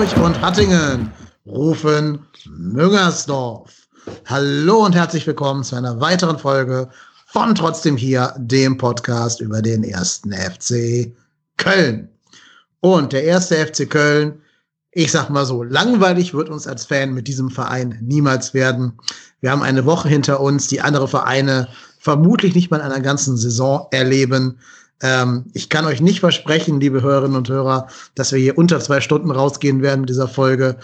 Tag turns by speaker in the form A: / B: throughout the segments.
A: Hamburg und Hattingen rufen Müngersdorf. Hallo und herzlich willkommen zu einer weiteren Folge von Trotzdem hier, dem Podcast über den ersten FC Köln. Und der erste FC Köln, ich sag mal so, langweilig wird uns als Fan mit diesem Verein niemals werden. Wir haben eine Woche hinter uns, die andere Vereine vermutlich nicht mal in einer ganzen Saison erleben. Ähm, ich kann euch nicht versprechen, liebe Hörerinnen und Hörer, dass wir hier unter zwei Stunden rausgehen werden mit dieser Folge.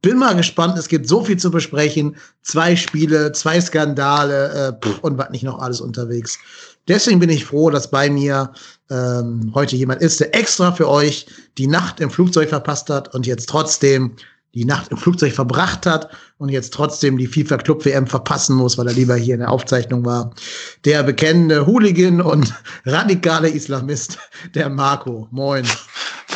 A: Bin mal gespannt, es gibt so viel zu besprechen. Zwei Spiele, zwei Skandale äh, pff, und was nicht noch alles unterwegs. Deswegen bin ich froh, dass bei mir ähm, heute jemand ist, der extra für euch die Nacht im Flugzeug verpasst hat und jetzt trotzdem die Nacht im Flugzeug verbracht hat und jetzt trotzdem die FIFA Club WM verpassen muss, weil er lieber hier in der Aufzeichnung war. Der bekennende Hooligan und radikale Islamist, der Marco. Moin.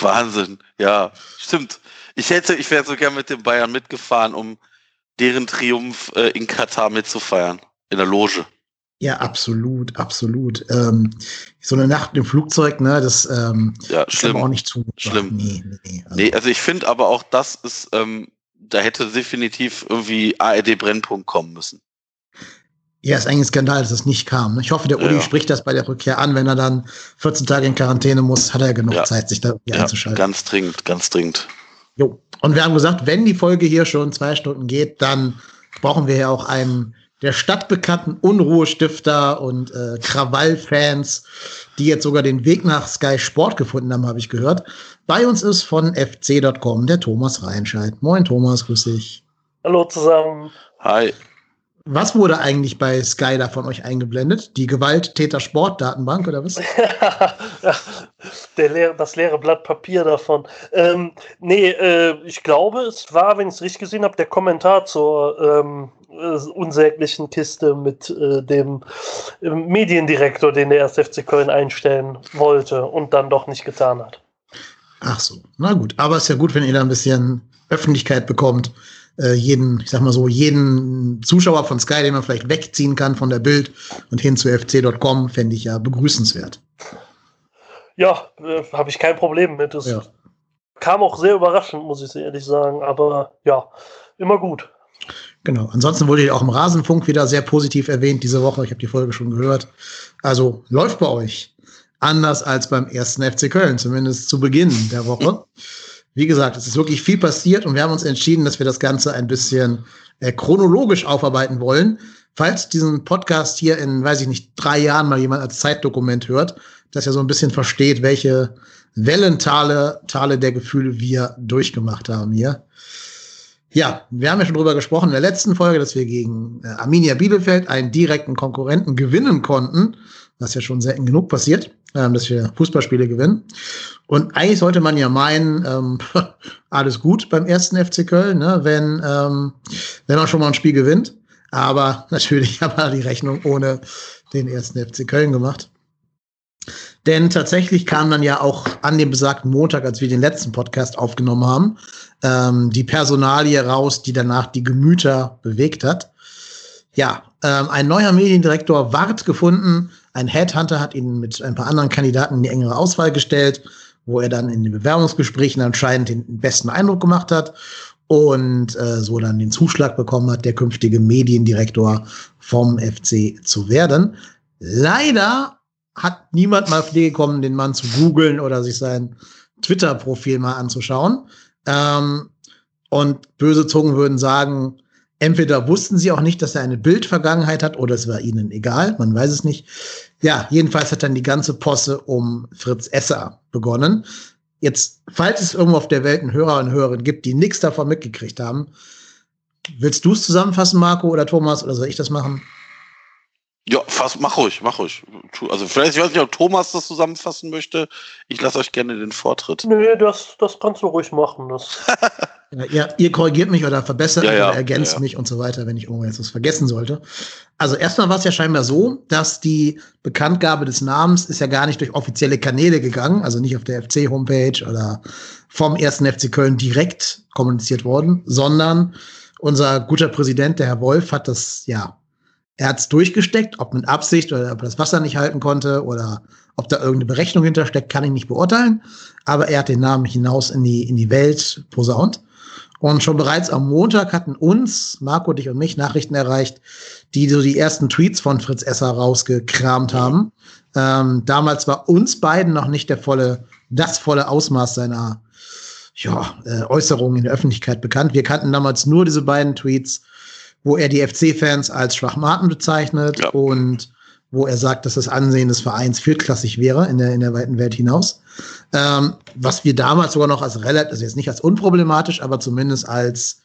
B: Wahnsinn. Ja, stimmt. Ich hätte, ich wäre so gern mit den Bayern mitgefahren, um deren Triumph äh, in Katar mitzufeiern. In der Loge.
A: Ja, absolut, absolut. Ähm, so eine Nacht im Flugzeug, ne, das ähm,
B: ja, schlimm.
A: auch nicht zu.
B: Schlimm. Nee, nee, also. nee, also ich finde aber auch, das ist, ähm, da hätte definitiv irgendwie ARD Brennpunkt kommen müssen.
A: Ja, ist eigentlich ein Skandal, dass das nicht kam. Ich hoffe, der Uli ja. spricht das bei der Rückkehr an. Wenn er dann 14 Tage in Quarantäne muss, hat er genug ja. Zeit, sich da ja, einzuschalten.
B: Ganz dringend, ganz dringend.
A: Jo. Und wir haben gesagt, wenn die Folge hier schon zwei Stunden geht, dann brauchen wir ja auch einen der stadtbekannten Unruhestifter und äh, Krawallfans, die jetzt sogar den Weg nach Sky Sport gefunden haben, habe ich gehört. Bei uns ist von fc.com der Thomas Reinscheid. Moin Thomas, grüß dich.
C: Hallo zusammen.
B: Hi.
A: Was wurde eigentlich bei Sky da von euch eingeblendet? Die Gewalttäter-Sport-Datenbank oder was?
C: Der leere, das leere Blatt Papier davon. Ähm, nee, äh, ich glaube, es war, wenn ich es richtig gesehen habe, der Kommentar zur ähm, äh, unsäglichen Kiste mit äh, dem äh, Mediendirektor, den der 1. FC Köln einstellen wollte und dann doch nicht getan hat.
A: Ach so, na gut. Aber es ist ja gut, wenn ihr da ein bisschen Öffentlichkeit bekommt. Äh, jeden, ich sag mal so, jeden Zuschauer von Sky, den man vielleicht wegziehen kann von der Bild und hin zu fc.com, fände ich ja begrüßenswert.
C: Ja, äh, habe ich kein Problem mit. Das ja. kam auch sehr überraschend, muss ich ehrlich sagen. Aber ja, immer gut.
A: Genau. Ansonsten wurde ja auch im Rasenfunk wieder sehr positiv erwähnt diese Woche. Ich habe die Folge schon gehört. Also läuft bei euch. Anders als beim ersten FC Köln, zumindest zu Beginn der Woche. Wie gesagt, es ist wirklich viel passiert und wir haben uns entschieden, dass wir das Ganze ein bisschen äh, chronologisch aufarbeiten wollen. Falls diesen Podcast hier in, weiß ich nicht, drei Jahren mal jemand als Zeitdokument hört, dass er so ein bisschen versteht, welche Wellentale Tale der Gefühle wir durchgemacht haben hier. Ja, wir haben ja schon drüber gesprochen in der letzten Folge, dass wir gegen äh, Arminia Bielefeld einen direkten Konkurrenten gewinnen konnten, was ja schon selten genug passiert, ähm, dass wir Fußballspiele gewinnen. Und eigentlich sollte man ja meinen, ähm, alles gut beim ersten FC Köln, ne, wenn, ähm, wenn man schon mal ein Spiel gewinnt. Aber natürlich haben wir die Rechnung ohne den ersten FC Köln gemacht. Denn tatsächlich kam dann ja auch an dem besagten Montag, als wir den letzten Podcast aufgenommen haben, ähm, die Personalie raus, die danach die Gemüter bewegt hat. Ja, ähm, ein neuer Mediendirektor ward gefunden. Ein Headhunter hat ihn mit ein paar anderen Kandidaten in die engere Auswahl gestellt, wo er dann in den Bewerbungsgesprächen anscheinend den besten Eindruck gemacht hat und äh, so dann den Zuschlag bekommen hat, der künftige Mediendirektor vom FC zu werden. Leider hat niemand mal auf die gekommen, den Mann zu googeln oder sich sein Twitter-Profil mal anzuschauen. Ähm, und böse Zungen würden sagen, entweder wussten sie auch nicht, dass er eine Bildvergangenheit hat, oder es war ihnen egal, man weiß es nicht. Ja, jedenfalls hat dann die ganze Posse um Fritz Esser begonnen. Jetzt, falls es irgendwo auf der Welt einen Hörer und Hörerin gibt, die nichts davon mitgekriegt haben, willst du es zusammenfassen, Marco oder Thomas, oder soll ich das machen?
B: Ja, fast, mach ruhig, mach ruhig. Also vielleicht, ich weiß nicht, ob Thomas das zusammenfassen möchte. Ich lasse euch gerne den Vortritt.
C: Nö, das, das kannst du ruhig machen. Das.
A: ja, ihr, ihr, korrigiert mich oder verbessert ja, ja, oder ergänzt ja, mich und so weiter, wenn ich irgendwo jetzt was vergessen sollte. Also erstmal war es ja scheinbar so, dass die Bekanntgabe des Namens ist ja gar nicht durch offizielle Kanäle gegangen, also nicht auf der FC-Homepage oder vom ersten FC Köln direkt kommuniziert worden, sondern unser guter Präsident, der Herr Wolf, hat das ja er hat es durchgesteckt, ob mit Absicht oder ob er das Wasser nicht halten konnte oder Ob da irgendeine Berechnung hintersteckt, kann ich nicht beurteilen. Aber er hat den Namen hinaus in die, in die Welt posaunt. Und schon bereits am Montag hatten uns, Marco, dich und mich, Nachrichten erreicht, die so die ersten Tweets von Fritz Esser rausgekramt haben. Ähm, damals war uns beiden noch nicht der volle, das volle Ausmaß seiner ja, äh, Äußerungen in der Öffentlichkeit bekannt. Wir kannten damals nur diese beiden Tweets, wo er die FC-Fans als Schwachmaten bezeichnet ja. und wo er sagt, dass das Ansehen des Vereins viertklassig wäre in der, in der weiten Welt hinaus. Ähm, was wir damals sogar noch als relativ, also jetzt nicht als unproblematisch, aber zumindest als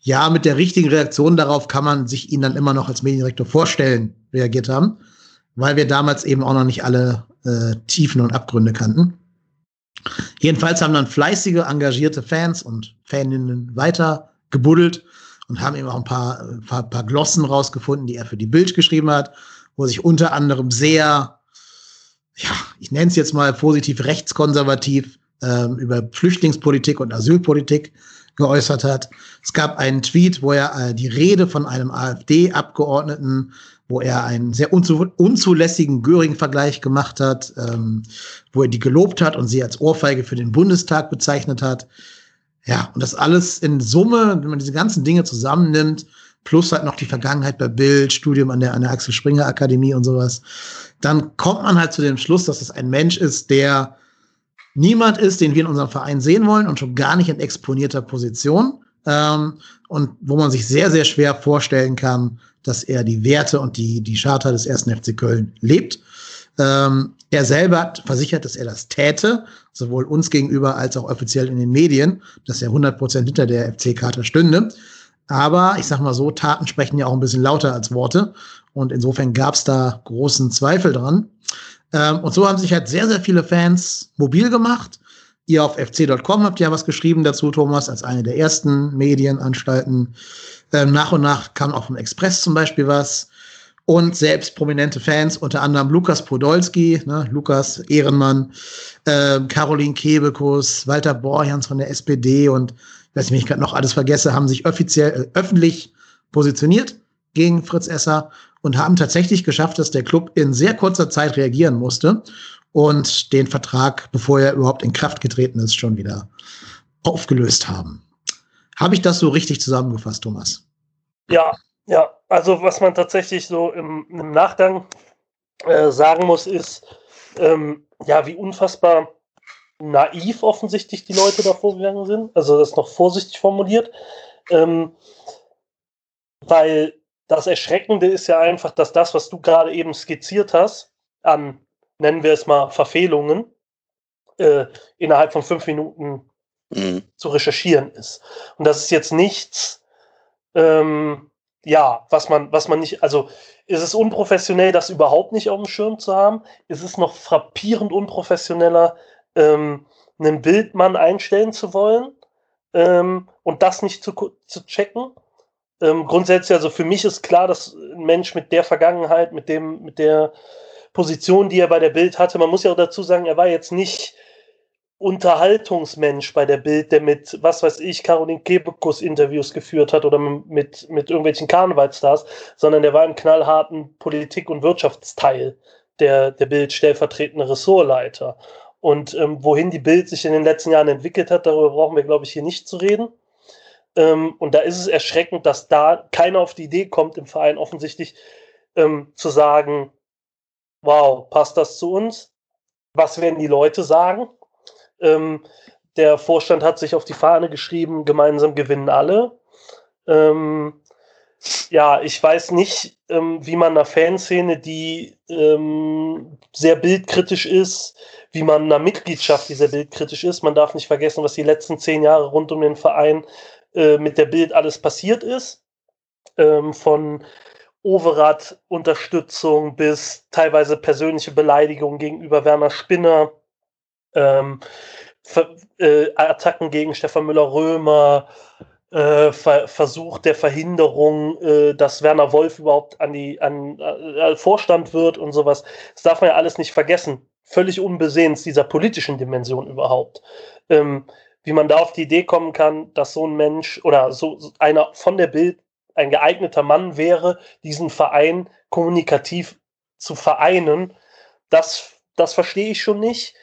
A: ja, mit der richtigen Reaktion darauf kann man sich ihn dann immer noch als Mediendirektor vorstellen, reagiert haben, weil wir damals eben auch noch nicht alle äh, Tiefen und Abgründe kannten. Jedenfalls haben dann fleißige, engagierte Fans und Faninnen weiter gebuddelt und haben eben auch ein paar, paar, paar Glossen rausgefunden, die er für die Bild geschrieben hat, wo sich unter anderem sehr, ja, ich nenne es jetzt mal positiv rechtskonservativ ähm, über Flüchtlingspolitik und Asylpolitik geäußert hat. Es gab einen Tweet, wo er äh, die Rede von einem AfD-Abgeordneten, wo er einen sehr unzu unzulässigen Göring-Vergleich gemacht hat, ähm, wo er die gelobt hat und sie als Ohrfeige für den Bundestag bezeichnet hat. Ja, und das alles in Summe, wenn man diese ganzen Dinge zusammennimmt, plus halt noch die Vergangenheit bei Bild, Studium an der, an der Axel Springer Akademie und sowas, dann kommt man halt zu dem Schluss, dass es ein Mensch ist, der niemand ist, den wir in unserem Verein sehen wollen und schon gar nicht in exponierter Position. Ähm, und wo man sich sehr, sehr schwer vorstellen kann, dass er die Werte und die, die Charta des ersten FC Köln lebt. Ähm, er selber hat versichert, dass er das täte, sowohl uns gegenüber als auch offiziell in den Medien, dass er 100 Prozent hinter der FC-Charta stünde. Aber ich sag mal so, Taten sprechen ja auch ein bisschen lauter als Worte. Und insofern gab es da großen Zweifel dran. Ähm, und so haben sich halt sehr, sehr viele Fans mobil gemacht. Ihr auf fc.com habt ja was geschrieben dazu, Thomas, als eine der ersten Medienanstalten. Ähm, nach und nach kam auch vom Express zum Beispiel was. Und selbst prominente Fans, unter anderem Lukas Podolski, ne, Lukas Ehrenmann, äh, Caroline Kebekus, Walter Borjans von der SPD und wenn ich gerade noch alles vergesse, haben sich offiziell äh, öffentlich positioniert gegen Fritz Esser und haben tatsächlich geschafft, dass der Club in sehr kurzer Zeit reagieren musste und den Vertrag, bevor er überhaupt in Kraft getreten ist, schon wieder aufgelöst haben. Habe ich das so richtig zusammengefasst, Thomas?
C: Ja, ja. Also was man tatsächlich so im, im Nachgang äh, sagen muss, ist, ähm, ja, wie unfassbar naiv offensichtlich die Leute da vorgegangen sind. Also das ist noch vorsichtig formuliert. Ähm, weil das Erschreckende ist ja einfach, dass das, was du gerade eben skizziert hast, an, nennen wir es mal, Verfehlungen, äh, innerhalb von fünf Minuten mhm. zu recherchieren ist. Und das ist jetzt nichts, ähm, ja, was man, was man nicht, also ist es unprofessionell, das überhaupt nicht auf dem Schirm zu haben? Ist es noch frappierend unprofessioneller, ähm, einen Bildmann einstellen zu wollen ähm, und das nicht zu, zu checken? Ähm, grundsätzlich, also für mich ist klar, dass ein Mensch mit der Vergangenheit, mit dem, mit der Position, die er bei der Bild hatte, man muss ja auch dazu sagen, er war jetzt nicht Unterhaltungsmensch bei der Bild, der mit, was weiß ich, Caroline Kebekus Interviews geführt hat oder mit, mit irgendwelchen Karnevalstars, sondern der war im knallharten Politik- und Wirtschaftsteil der, der Bild stellvertretende Ressortleiter. Und ähm, wohin die Bild sich in den letzten Jahren entwickelt hat, darüber brauchen wir, glaube ich, hier nicht zu reden. Ähm, und da ist es erschreckend, dass da keiner auf die Idee kommt, im Verein offensichtlich ähm, zu sagen, wow, passt das zu uns? Was werden die Leute sagen? Ähm, der Vorstand hat sich auf die Fahne geschrieben, gemeinsam gewinnen alle. Ähm, ja, ich weiß nicht, ähm, wie man einer Fanszene, die ähm, sehr bildkritisch ist, wie man einer Mitgliedschaft, die sehr bildkritisch ist. Man darf nicht vergessen, was die letzten zehn Jahre rund um den Verein äh, mit der Bild alles passiert ist. Ähm, von Overath-Unterstützung bis teilweise persönliche Beleidigungen gegenüber Werner Spinner, ähm, äh, Attacken gegen Stefan Müller-Römer, äh, Ver Versuch der Verhinderung, äh, dass Werner Wolf überhaupt an die an, äh, Vorstand wird und sowas. Das darf man ja alles nicht vergessen. Völlig unbesehens dieser politischen Dimension überhaupt. Ähm, wie man da auf die Idee kommen kann, dass so ein Mensch oder so einer von der Bild ein geeigneter Mann wäre, diesen Verein kommunikativ zu vereinen, das das verstehe ich schon nicht.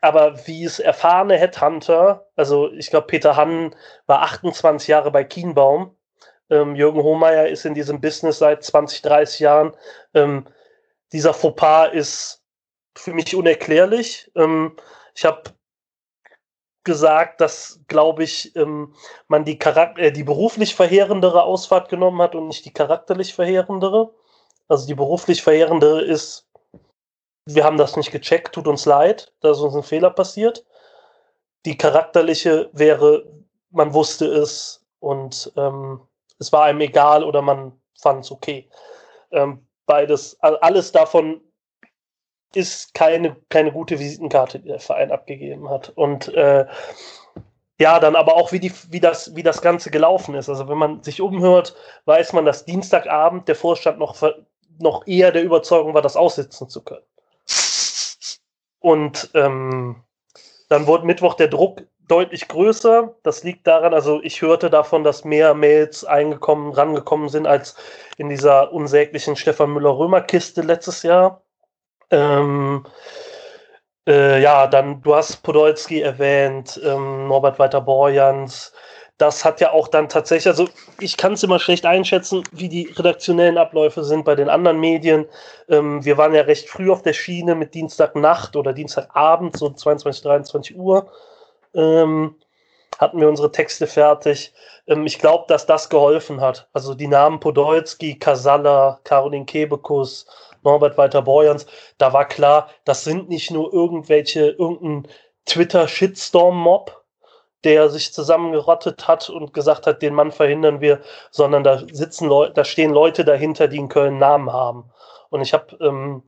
C: Aber wie es erfahrene Headhunter, also ich glaube, Peter Hann war 28 Jahre bei Kienbaum. Ähm, Jürgen Hohmeier ist in diesem Business seit 20, 30 Jahren. Ähm, dieser Fauxpas ist für mich unerklärlich. Ähm, ich habe gesagt, dass, glaube ich, ähm, man die, äh, die beruflich verheerendere Ausfahrt genommen hat und nicht die charakterlich verheerendere. Also die beruflich verheerendere ist, wir haben das nicht gecheckt, tut uns leid, da ist uns ein Fehler passiert. Die charakterliche wäre, man wusste es und ähm, es war einem egal oder man fand es okay. Ähm, beides, alles davon ist keine, keine gute Visitenkarte, die der Verein abgegeben hat. Und äh, ja, dann aber auch, wie, die, wie, das, wie das Ganze gelaufen ist. Also wenn man sich umhört, weiß man, dass Dienstagabend der Vorstand noch, noch eher der Überzeugung war, das aussitzen zu können. Und ähm, dann wurde Mittwoch der Druck deutlich größer. Das liegt daran, also ich hörte davon, dass mehr Mails eingekommen, rangekommen sind als in dieser unsäglichen Stefan Müller-Römer-Kiste letztes Jahr. Ähm, äh, ja, dann, du hast Podolski erwähnt, ähm, Norbert Walter-Borjans. Das hat ja auch dann tatsächlich, also ich kann es immer schlecht einschätzen, wie die redaktionellen Abläufe sind bei den anderen Medien. Ähm, wir waren ja recht früh auf der Schiene mit Dienstagnacht oder Dienstagabend, so 22, 23 Uhr, ähm, hatten wir unsere Texte fertig. Ähm, ich glaube, dass das geholfen hat. Also die Namen Podolski, Kasala, Caroline Kebekus, Norbert Walter Borjans, da war klar, das sind nicht nur irgendwelche, irgendein Twitter-Shitstorm-Mob, der sich zusammengerottet hat und gesagt hat, den Mann verhindern wir, sondern da sitzen Leute, da stehen Leute dahinter, die in Köln Namen haben. Und ich habe ähm,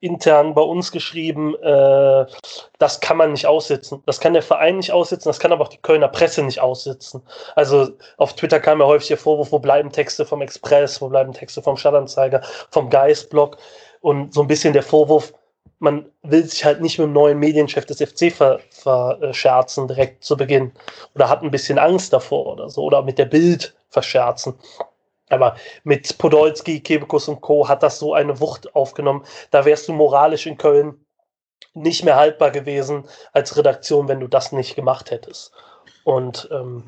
C: intern bei uns geschrieben, äh, das kann man nicht aussitzen. Das kann der Verein nicht aussitzen, das kann aber auch die Kölner Presse nicht aussitzen. Also auf Twitter kam ja häufig der Vorwurf, wo bleiben Texte vom Express, wo bleiben Texte vom Stadtanzeiger, vom Geistblog und so ein bisschen der Vorwurf, man will sich halt nicht mit dem neuen Medienchef des FC verscherzen direkt zu Beginn oder hat ein bisschen Angst davor oder so oder mit der Bild verscherzen. Aber mit Podolski, Kebekus und Co. hat das so eine Wucht aufgenommen. Da wärst du moralisch in Köln nicht mehr haltbar gewesen als Redaktion, wenn du das nicht gemacht hättest. Und ähm,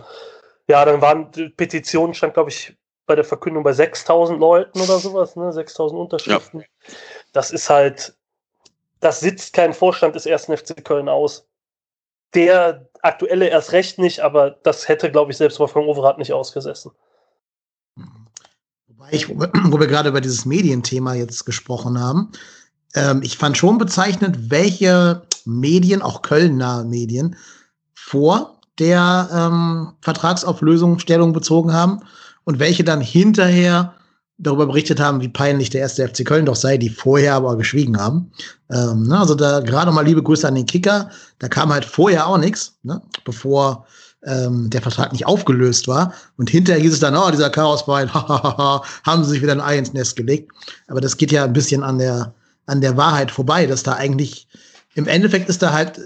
C: ja, dann waren die Petitionen, stand, glaube ich, bei der Verkündung bei 6000 Leuten oder sowas, ne? 6000 Unterschriften. Ja. Das ist halt, das sitzt kein Vorstand des ersten FC Köln aus. Der aktuelle erst recht nicht, aber das hätte, glaube ich, selbst Wolfgang Overath nicht ausgesessen.
A: Ich, wo wir gerade über dieses Medienthema jetzt gesprochen haben, ähm, ich fand schon bezeichnend, welche Medien, auch Köln-nahe Medien, vor der ähm, Vertragsauflösung Stellung bezogen haben und welche dann hinterher darüber berichtet haben, wie peinlich der erste FC Köln doch sei, die vorher aber geschwiegen haben. Ähm, ne, also da gerade mal liebe Grüße an den Kicker. Da kam halt vorher auch nichts, ne, bevor ähm, der Vertrag nicht aufgelöst war. Und hinterher hieß es dann, oh, dieser Chaosbein, haben sie sich wieder ein Ei ins Nest gelegt. Aber das geht ja ein bisschen an der, an der Wahrheit vorbei, dass da eigentlich, im Endeffekt ist da halt,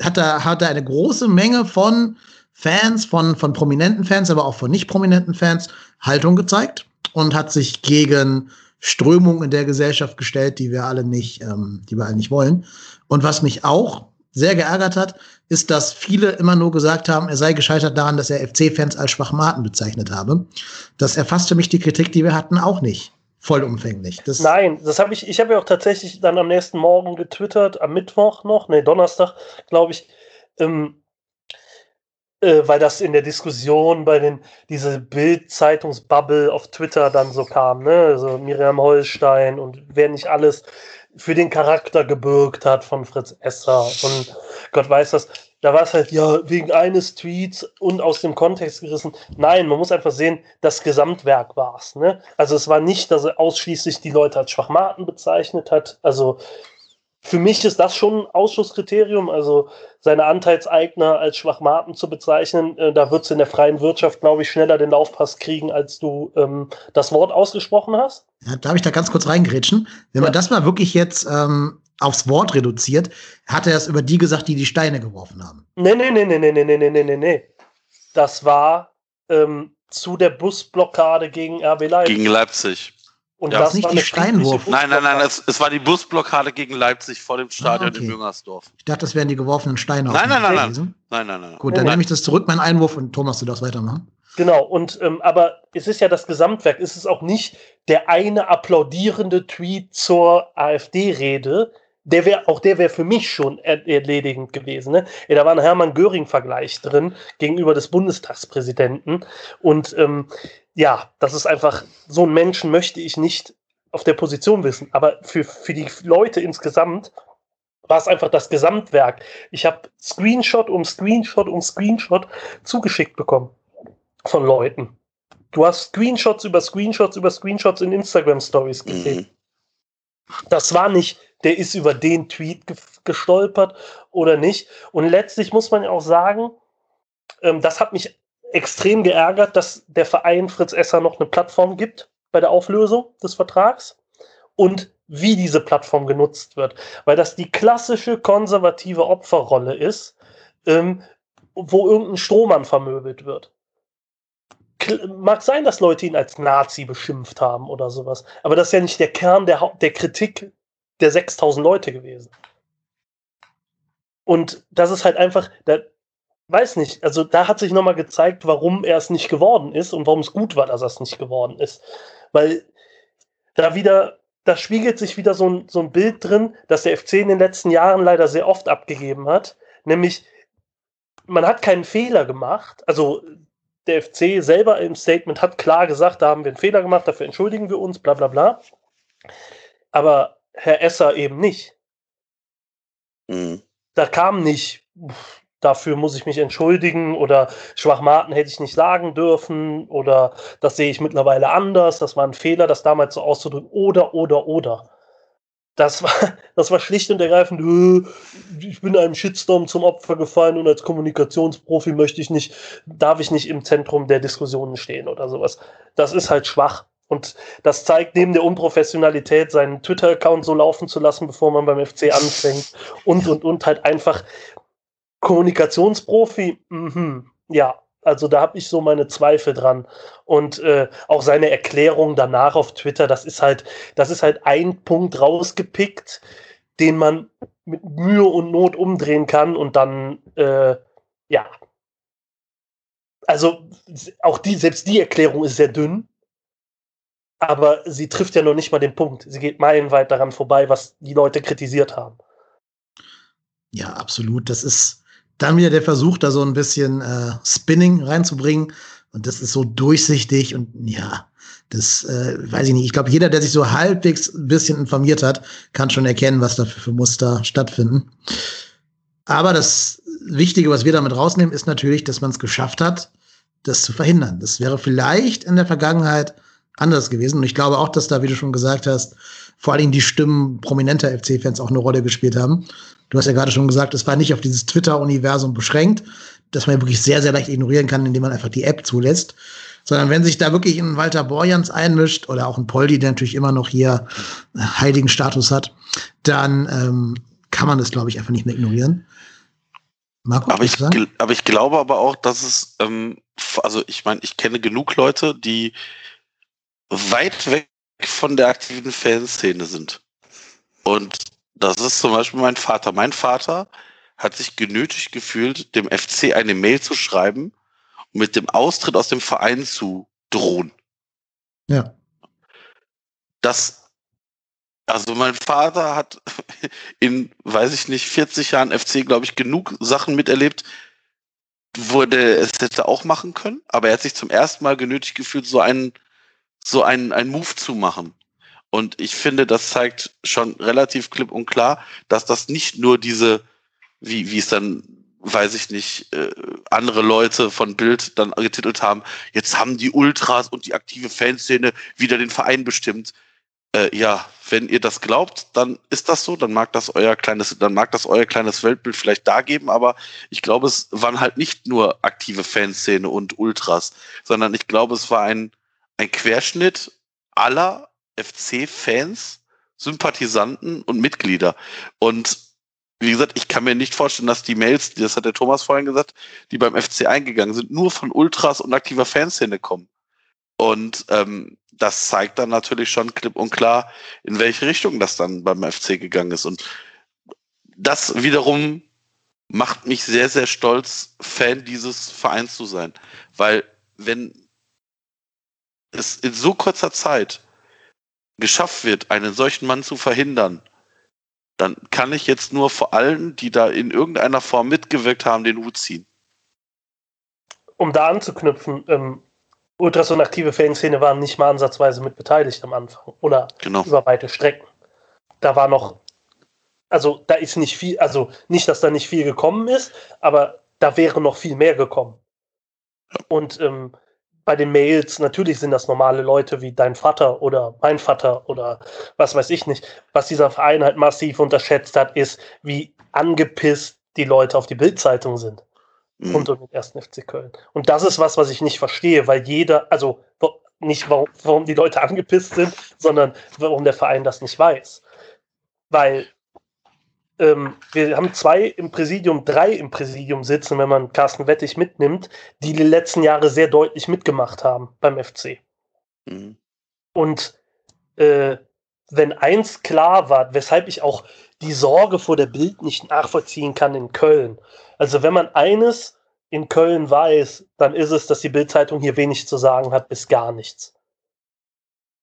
A: hat da, hat da eine große Menge von Fans, von, von prominenten Fans, aber auch von nicht prominenten Fans Haltung gezeigt und hat sich gegen Strömungen in der Gesellschaft gestellt, die wir alle nicht, ähm, die wir alle nicht wollen. Und was mich auch sehr geärgert hat, ist, dass viele immer nur gesagt haben, er sei gescheitert daran, dass er FC-Fans als Schwachmaten bezeichnet habe. Das erfasste mich die Kritik, die wir hatten, auch nicht vollumfänglich.
C: Das Nein, das habe ich, ich habe ja auch tatsächlich dann am nächsten Morgen getwittert, am Mittwoch noch, nee, Donnerstag, glaube ich, ähm, äh, weil das in der Diskussion bei den, diese Bild-Zeitungsbubble auf Twitter dann so kam, ne, also Miriam Holstein und wer nicht alles für den Charakter gebürgt hat von Fritz Esser und Gott weiß das. Da war es halt, ja, wegen eines Tweets und aus dem Kontext gerissen. Nein, man muss einfach sehen, das Gesamtwerk war es. Ne? Also es war nicht, dass er ausschließlich die Leute als Schwachmaten bezeichnet hat. Also für mich ist das schon ein Ausschlusskriterium, also seine Anteilseigner als Schwachmaten zu bezeichnen. Äh, da wird es in der freien Wirtschaft, glaube ich, schneller den Laufpass kriegen, als du ähm, das Wort ausgesprochen hast.
A: Ja, darf ich da ganz kurz reingrätschen? Wenn ja. man das mal wirklich jetzt ähm, aufs Wort reduziert, hat er es über die gesagt, die die Steine geworfen haben.
C: Nee, nee, nee, nee, nee, nee, nee, nee, nee, nee. Das war ähm, zu der Busblockade gegen RB Leipzig.
B: Gegen Leipzig.
C: Und
B: Ja,
C: das
A: ist nicht
C: war
A: die Steinwurf.
B: Nein, nein, nein,
C: Busblockade.
B: es, es war die Busblockade gegen Leipzig vor dem Stadion
A: Ah, okay.
B: in Müngersdorf.
A: Ich dachte, das wären die geworfenen Steine. auf
B: Nein, nein, nein, nein. Nein, nein, nein.
A: Gut, dann
C: Nein.
A: nehme ich das zurück, mein Einwurf, und Thomas, du darfst weitermachen.
C: Genau, und ähm, aber es ist ja das Gesamtwerk, es ist auch nicht der eine applaudierende Tweet zur AfD-Rede. Der wäre, auch der wäre für mich schon er erledigend gewesen. Ne? Ja, da war ein Hermann Göring-Vergleich drin gegenüber des Bundestagspräsidenten. Und ähm, ja, das ist einfach, so einen Menschen möchte ich nicht auf der Position wissen. Aber für, für die Leute insgesamt war es einfach das Gesamtwerk. Ich habe Screenshot um Screenshot um Screenshot zugeschickt bekommen von Leuten. Du hast Screenshots über Screenshots über Screenshots in Instagram Stories gesehen.
B: Mhm.
C: Das war nicht, der ist über den Tweet ge gestolpert oder nicht. Und letztlich muss man ja auch sagen, ähm, das hat mich extrem geärgert, dass der Verein Fritz Esser noch eine Plattform gibt bei der Auflösung des Vertrags und wie diese Plattform genutzt wird. Weil das die klassische konservative Opferrolle ist, ähm, wo irgendein Strohmann vermöbelt wird. Mag sein, dass Leute ihn als Nazi beschimpft haben oder sowas, aber das ist ja nicht der Kern der, Hau- der Kritik der 6000 Leute gewesen. Und das ist halt einfach, da, weiß nicht, also da hat sich nochmal gezeigt, warum er es nicht geworden ist und warum es gut war, dass er es nicht geworden ist. Weil da wieder, da spiegelt sich wieder so ein, so ein Bild drin, das der FC in den letzten Jahren leider sehr oft abgegeben hat, nämlich man hat keinen Fehler gemacht, also der FC selber im Statement hat klar gesagt, da haben wir einen Fehler gemacht, dafür entschuldigen wir uns, bla bla bla. Aber Herr Esser eben nicht.
B: Mhm.
C: Da kam nicht, "Uff, dafür muss ich mich entschuldigen oder Schwachmaten hätte ich nicht sagen dürfen oder das sehe ich mittlerweile anders, das war ein Fehler, das damals so auszudrücken oder, oder, oder. Das war, das war schlicht und ergreifend, "Äh, ich bin einem Shitstorm zum Opfer gefallen und als Kommunikationsprofi möchte ich nicht, darf ich nicht im Zentrum der Diskussionen stehen oder sowas. Das ist halt schwach. Und das zeigt neben der Unprofessionalität, seinen Twitter-Account so laufen zu lassen, bevor man beim FC anfängt und, und, und halt einfach Kommunikationsprofi, mhm, ja, also da habe ich so meine Zweifel dran. Und äh, auch seine Erklärung danach auf Twitter, das ist halt, das ist halt ein Punkt rausgepickt, den man mit Mühe und Not umdrehen kann und dann, äh, ja. Also auch die, selbst die Erklärung ist sehr dünn, aber sie trifft ja noch nicht mal den Punkt. Sie geht meilenweit daran vorbei, was die Leute kritisiert haben.
A: Ja, absolut. Das ist dann wieder der Versuch, da so ein bisschen äh, Spinning reinzubringen. Und das ist so durchsichtig und ja, das äh, weiß ich nicht. Ich glaube, jeder, der sich so halbwegs ein bisschen informiert hat, kann schon erkennen, was da für, für Muster stattfinden. Aber das Wichtige, was wir damit rausnehmen, ist natürlich, dass man es geschafft hat, das zu verhindern. Das wäre vielleicht in der Vergangenheit anders gewesen. Und ich glaube auch, dass da, wie du schon gesagt hast, vor allen Dingen die Stimmen prominenter FC-Fans auch eine Rolle gespielt haben. Du hast ja gerade schon gesagt, es war nicht auf dieses Twitter-Universum beschränkt, das man ja wirklich sehr, sehr leicht ignorieren kann, indem man einfach die App zulässt. Sondern wenn sich da wirklich ein Walter Borjans einmischt oder auch ein Poldi, der natürlich immer noch hier heiligen Status hat, dann ähm, kann man das, glaube ich, einfach nicht mehr ignorieren. Marco,
B: Aber ich, aber ich glaube aber auch, dass es, ähm, also ich meine, ich kenne genug Leute, die weit weg von der aktiven Fanszene sind. Und das ist zum Beispiel mein Vater. Mein Vater hat sich genötigt gefühlt, dem FC eine Mail zu schreiben und mit dem Austritt aus dem Verein zu drohen.
A: Ja.
B: Das, also mein Vater hat in, weiß ich nicht, 40 Jahren FC, glaube ich, genug Sachen miterlebt, wo der es hätte auch machen können, aber er hat sich zum ersten Mal genötigt gefühlt, so einen, so einen, einen Move zu machen. Und ich finde, das zeigt schon relativ klipp und klar, dass das nicht nur diese, wie, wie es dann, weiß ich nicht, äh, andere Leute von Bild dann getitelt haben, jetzt haben die Ultras und die aktive Fanszene wieder den Verein bestimmt. Äh, ja, wenn ihr das glaubt, dann ist das so, dann mag das euer kleines, dann mag das euer kleines Weltbild vielleicht da geben, aber ich glaube, es waren halt nicht nur aktive Fanszene und Ultras, sondern ich glaube, es war ein, ein Querschnitt aller FC-Fans, Sympathisanten und Mitglieder. Und wie gesagt, ich kann mir nicht vorstellen, dass die Mails, das hat der Thomas vorhin gesagt, die beim FC eingegangen sind, nur von Ultras und aktiver Fanszene kommen. Und ähm, das zeigt dann natürlich schon klipp und klar, in welche Richtung das dann beim FC gegangen ist. Und das wiederum macht mich sehr, sehr stolz, Fan dieses Vereins zu sein. Weil wenn es in so kurzer Zeit geschafft wird, einen solchen Mann zu verhindern, dann kann ich jetzt nur vor allen, die da in irgendeiner Form mitgewirkt haben, den Hut ziehen.
C: Um da anzuknüpfen, ähm, Ultras und aktive Fanszene waren nicht mal ansatzweise mit beteiligt am Anfang oder
B: genau.
C: über weite Strecken. Da war noch, also da ist nicht viel, also nicht, dass da nicht viel gekommen ist, aber da wäre noch viel mehr gekommen. Und ähm, bei den Mails, natürlich sind das normale Leute wie dein Vater oder mein Vater oder was weiß ich nicht. Was dieser Verein halt massiv unterschätzt hat, ist, wie angepisst die Leute auf die Bildzeitung sind. Mhm. Und um den ersten FC Köln. Und das ist was, was ich nicht verstehe, weil jeder, also nicht warum, warum die Leute angepisst sind, sondern warum der Verein das nicht weiß. Weil ähm, wir haben zwei im Präsidium, drei im Präsidium sitzen, wenn man Carsten Wettig mitnimmt, die die letzten Jahre sehr deutlich mitgemacht haben beim FC. Mhm. Und äh, wenn eins klar war, weshalb ich auch die Sorge vor der Bild nicht nachvollziehen kann in Köln. Also wenn man eines in Köln weiß, dann ist es, dass die Bildzeitung hier wenig zu sagen hat, bis gar nichts.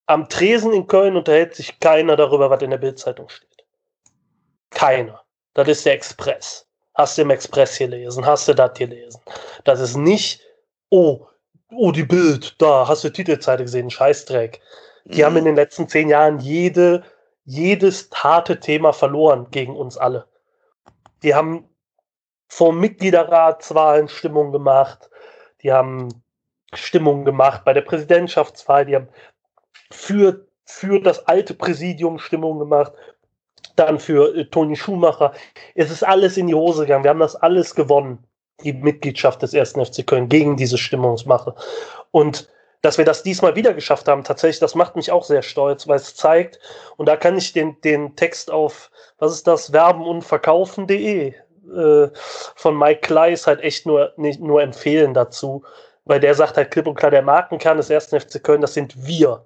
C: Am Tresen in Köln unterhält sich keiner darüber, was in der Bildzeitung steht. Keiner. Das ist der Express. Hast du im Express gelesen? Hast du das gelesen? Das ist nicht, oh, oh, die Bild, da hast du Titelzeite gesehen, Scheißdreck. Die mhm. haben in den letzten zehn Jahren jede, jedes harte Thema verloren gegen uns alle. Die haben vor Mitgliederratswahlen Stimmung gemacht. Die haben Stimmung gemacht bei der Präsidentschaftswahl. Die haben für, für das alte Präsidium Stimmung gemacht dann für äh, Toni Schumacher. Es ist alles in die Hose gegangen. Wir haben das alles gewonnen, die Mitgliedschaft des ersten FC Köln gegen diese Stimmungsmache. Und dass wir das diesmal wieder geschafft haben, tatsächlich, das macht mich auch sehr stolz, weil es zeigt, und da kann ich den, den Text auf, was ist das, werben und verkaufen.de äh, von Mike Kleiss halt echt nur, nicht, nur empfehlen dazu, weil der sagt halt klipp und klar, der Markenkern des ersten FC Köln, das sind wir.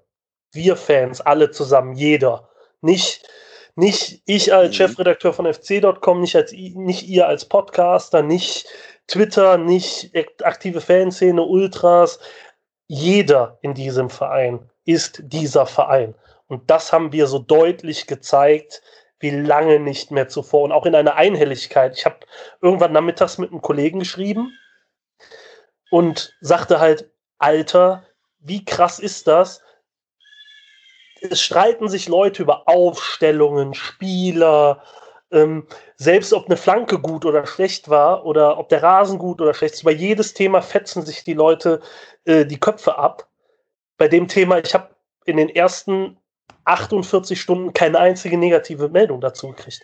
C: Wir Fans, alle zusammen, jeder. Nicht, nicht ich als mhm. Chefredakteur von fc.com, nicht, als, nicht ihr als Podcaster, nicht Twitter, nicht aktive Fanszene, Ultras. Jeder in diesem Verein ist dieser Verein. Und das haben wir so deutlich gezeigt, wie lange nicht mehr zuvor. Und auch in einer Einhelligkeit. Ich habe irgendwann nachmittags mit einem Kollegen geschrieben und sagte halt, Alter, wie krass ist das, es streiten sich Leute über Aufstellungen, Spieler, ähm, selbst ob eine Flanke gut oder schlecht war oder ob der Rasen gut oder schlecht ist. Über jedes Thema fetzen sich die Leute äh, die Köpfe ab. Bei dem Thema, ich habe in den ersten 48 Stunden keine einzige negative Meldung dazu gekriegt.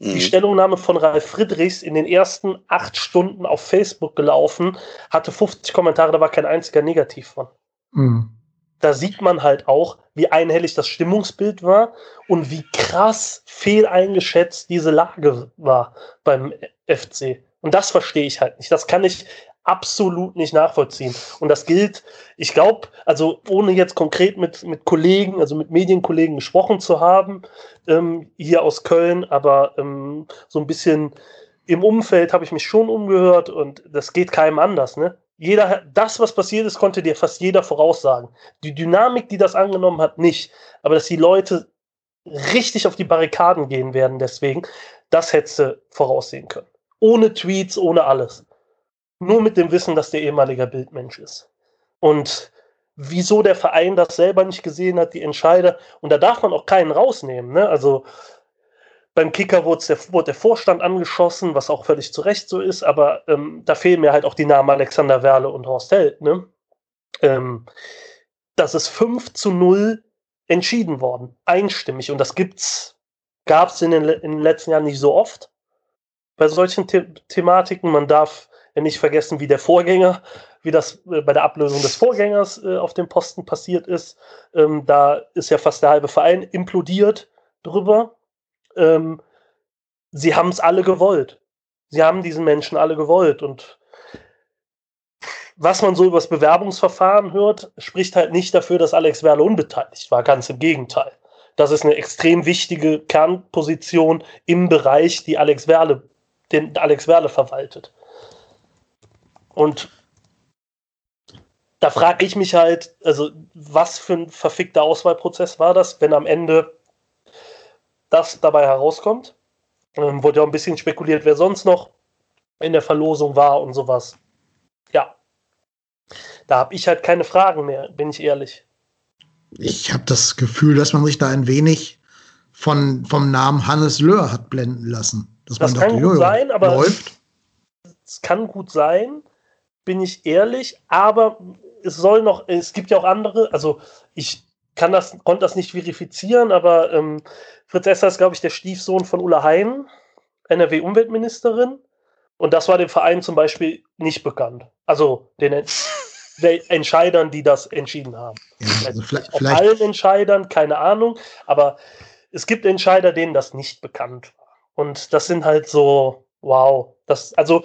C: Mhm. Die Stellungnahme von Ralf Friedrichs in den ersten acht Stunden auf Facebook gelaufen, hatte 50 Kommentare, da war kein einziger negativ von. Mhm da sieht man halt auch, wie einhellig das Stimmungsbild war und wie krass fehleingeschätzt diese Lage war beim FC. Und das verstehe ich halt nicht. Das kann ich absolut nicht nachvollziehen. Und das gilt, ich glaube, also ohne jetzt konkret mit, mit Kollegen, also mit Medienkollegen gesprochen zu haben, ähm, hier aus Köln, aber ähm, so ein bisschen im Umfeld habe ich mich schon umgehört und das geht keinem anders. Ne? Jeder, das, was passiert ist, konnte dir fast jeder voraussagen. Die Dynamik, die das angenommen hat, nicht. Aber dass die Leute richtig auf die Barrikaden gehen werden, deswegen, das hättest du voraussehen können. Ohne Tweets, ohne alles. Nur mit dem Wissen, dass der ehemaliger Bildmensch ist. Und wieso der Verein das selber nicht gesehen hat, die Entscheider. Und da darf man auch keinen rausnehmen. Ne? Also beim Kicker wurde der, wurde der Vorstand angeschossen, was auch völlig zu Recht so ist, aber ähm, da fehlen mir halt auch die Namen Alexander Werle und Horst Held. Ne? Ähm, das ist 5 zu 0 entschieden worden, einstimmig. Und das gibt's, gab es in, in den, letzten Jahren nicht so oft bei solchen The Thematiken. Man darf nicht vergessen, wie der Vorgänger, wie das äh, bei der Ablösung des Vorgängers äh, auf dem Posten passiert ist. Ähm, da ist ja fast der halbe Verein implodiert drüber ähm, sie haben es alle gewollt. Sie haben diesen Menschen alle gewollt und was man so über das Bewerbungsverfahren hört, spricht halt nicht dafür, dass Alex Werle unbeteiligt war. Ganz im Gegenteil. Das ist eine extrem wichtige Kernposition im Bereich, die Alex Werle, den Alex Werle verwaltet. Und da frage ich mich halt, also was für ein verfickter Auswahlprozess war das, wenn am Ende das dabei herauskommt? Ähm, wurde ja auch ein bisschen spekuliert, wer sonst noch in der Verlosung war und sowas. Ja. Da habe ich halt keine Fragen mehr, bin ich ehrlich.
A: Ich habe das Gefühl, dass man sich da ein wenig von, vom Namen Hannes Löhr hat blenden lassen.
C: Dass das kann dachte, gut sein, aber läuft. es kann gut sein, bin ich ehrlich, aber es soll noch, es gibt ja auch andere, also ich kann das, konnte das nicht verifizieren, aber ähm, Fritz Esser ist, glaube ich, der Stiefsohn von Ulla Hein, NRW-Umweltministerin. Und das war dem Verein zum Beispiel nicht bekannt. Also den Entscheidern, die das entschieden haben. Ja, also vielleicht, Auf vielleicht. allen Entscheidern, keine Ahnung, aber es gibt Entscheider, denen das nicht bekannt war. Und das sind halt so, wow, das, also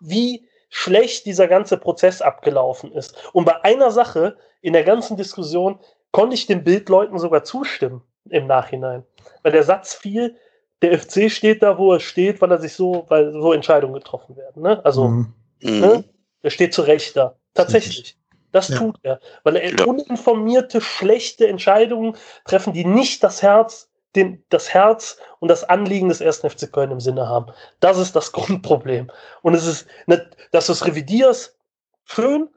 C: wie schlecht dieser ganze Prozess abgelaufen ist. Und bei einer Sache in der ganzen Diskussion konnte ich den Bildleuten sogar zustimmen im Nachhinein. Weil der Satz fiel, der FC steht da, wo er steht, weil er sich so, weil so Entscheidungen getroffen werden. Ne? Also, mhm. ne? er steht zu Recht da. Tatsächlich. Das ja. tut er. Weil er ja. uninformierte, schlechte Entscheidungen treffen, die nicht das Herz, den, das Herz und das Anliegen des ersten FC Köln im Sinne haben. Das ist das Grundproblem. Und es ist, nicht, dass du es revidierst, schön,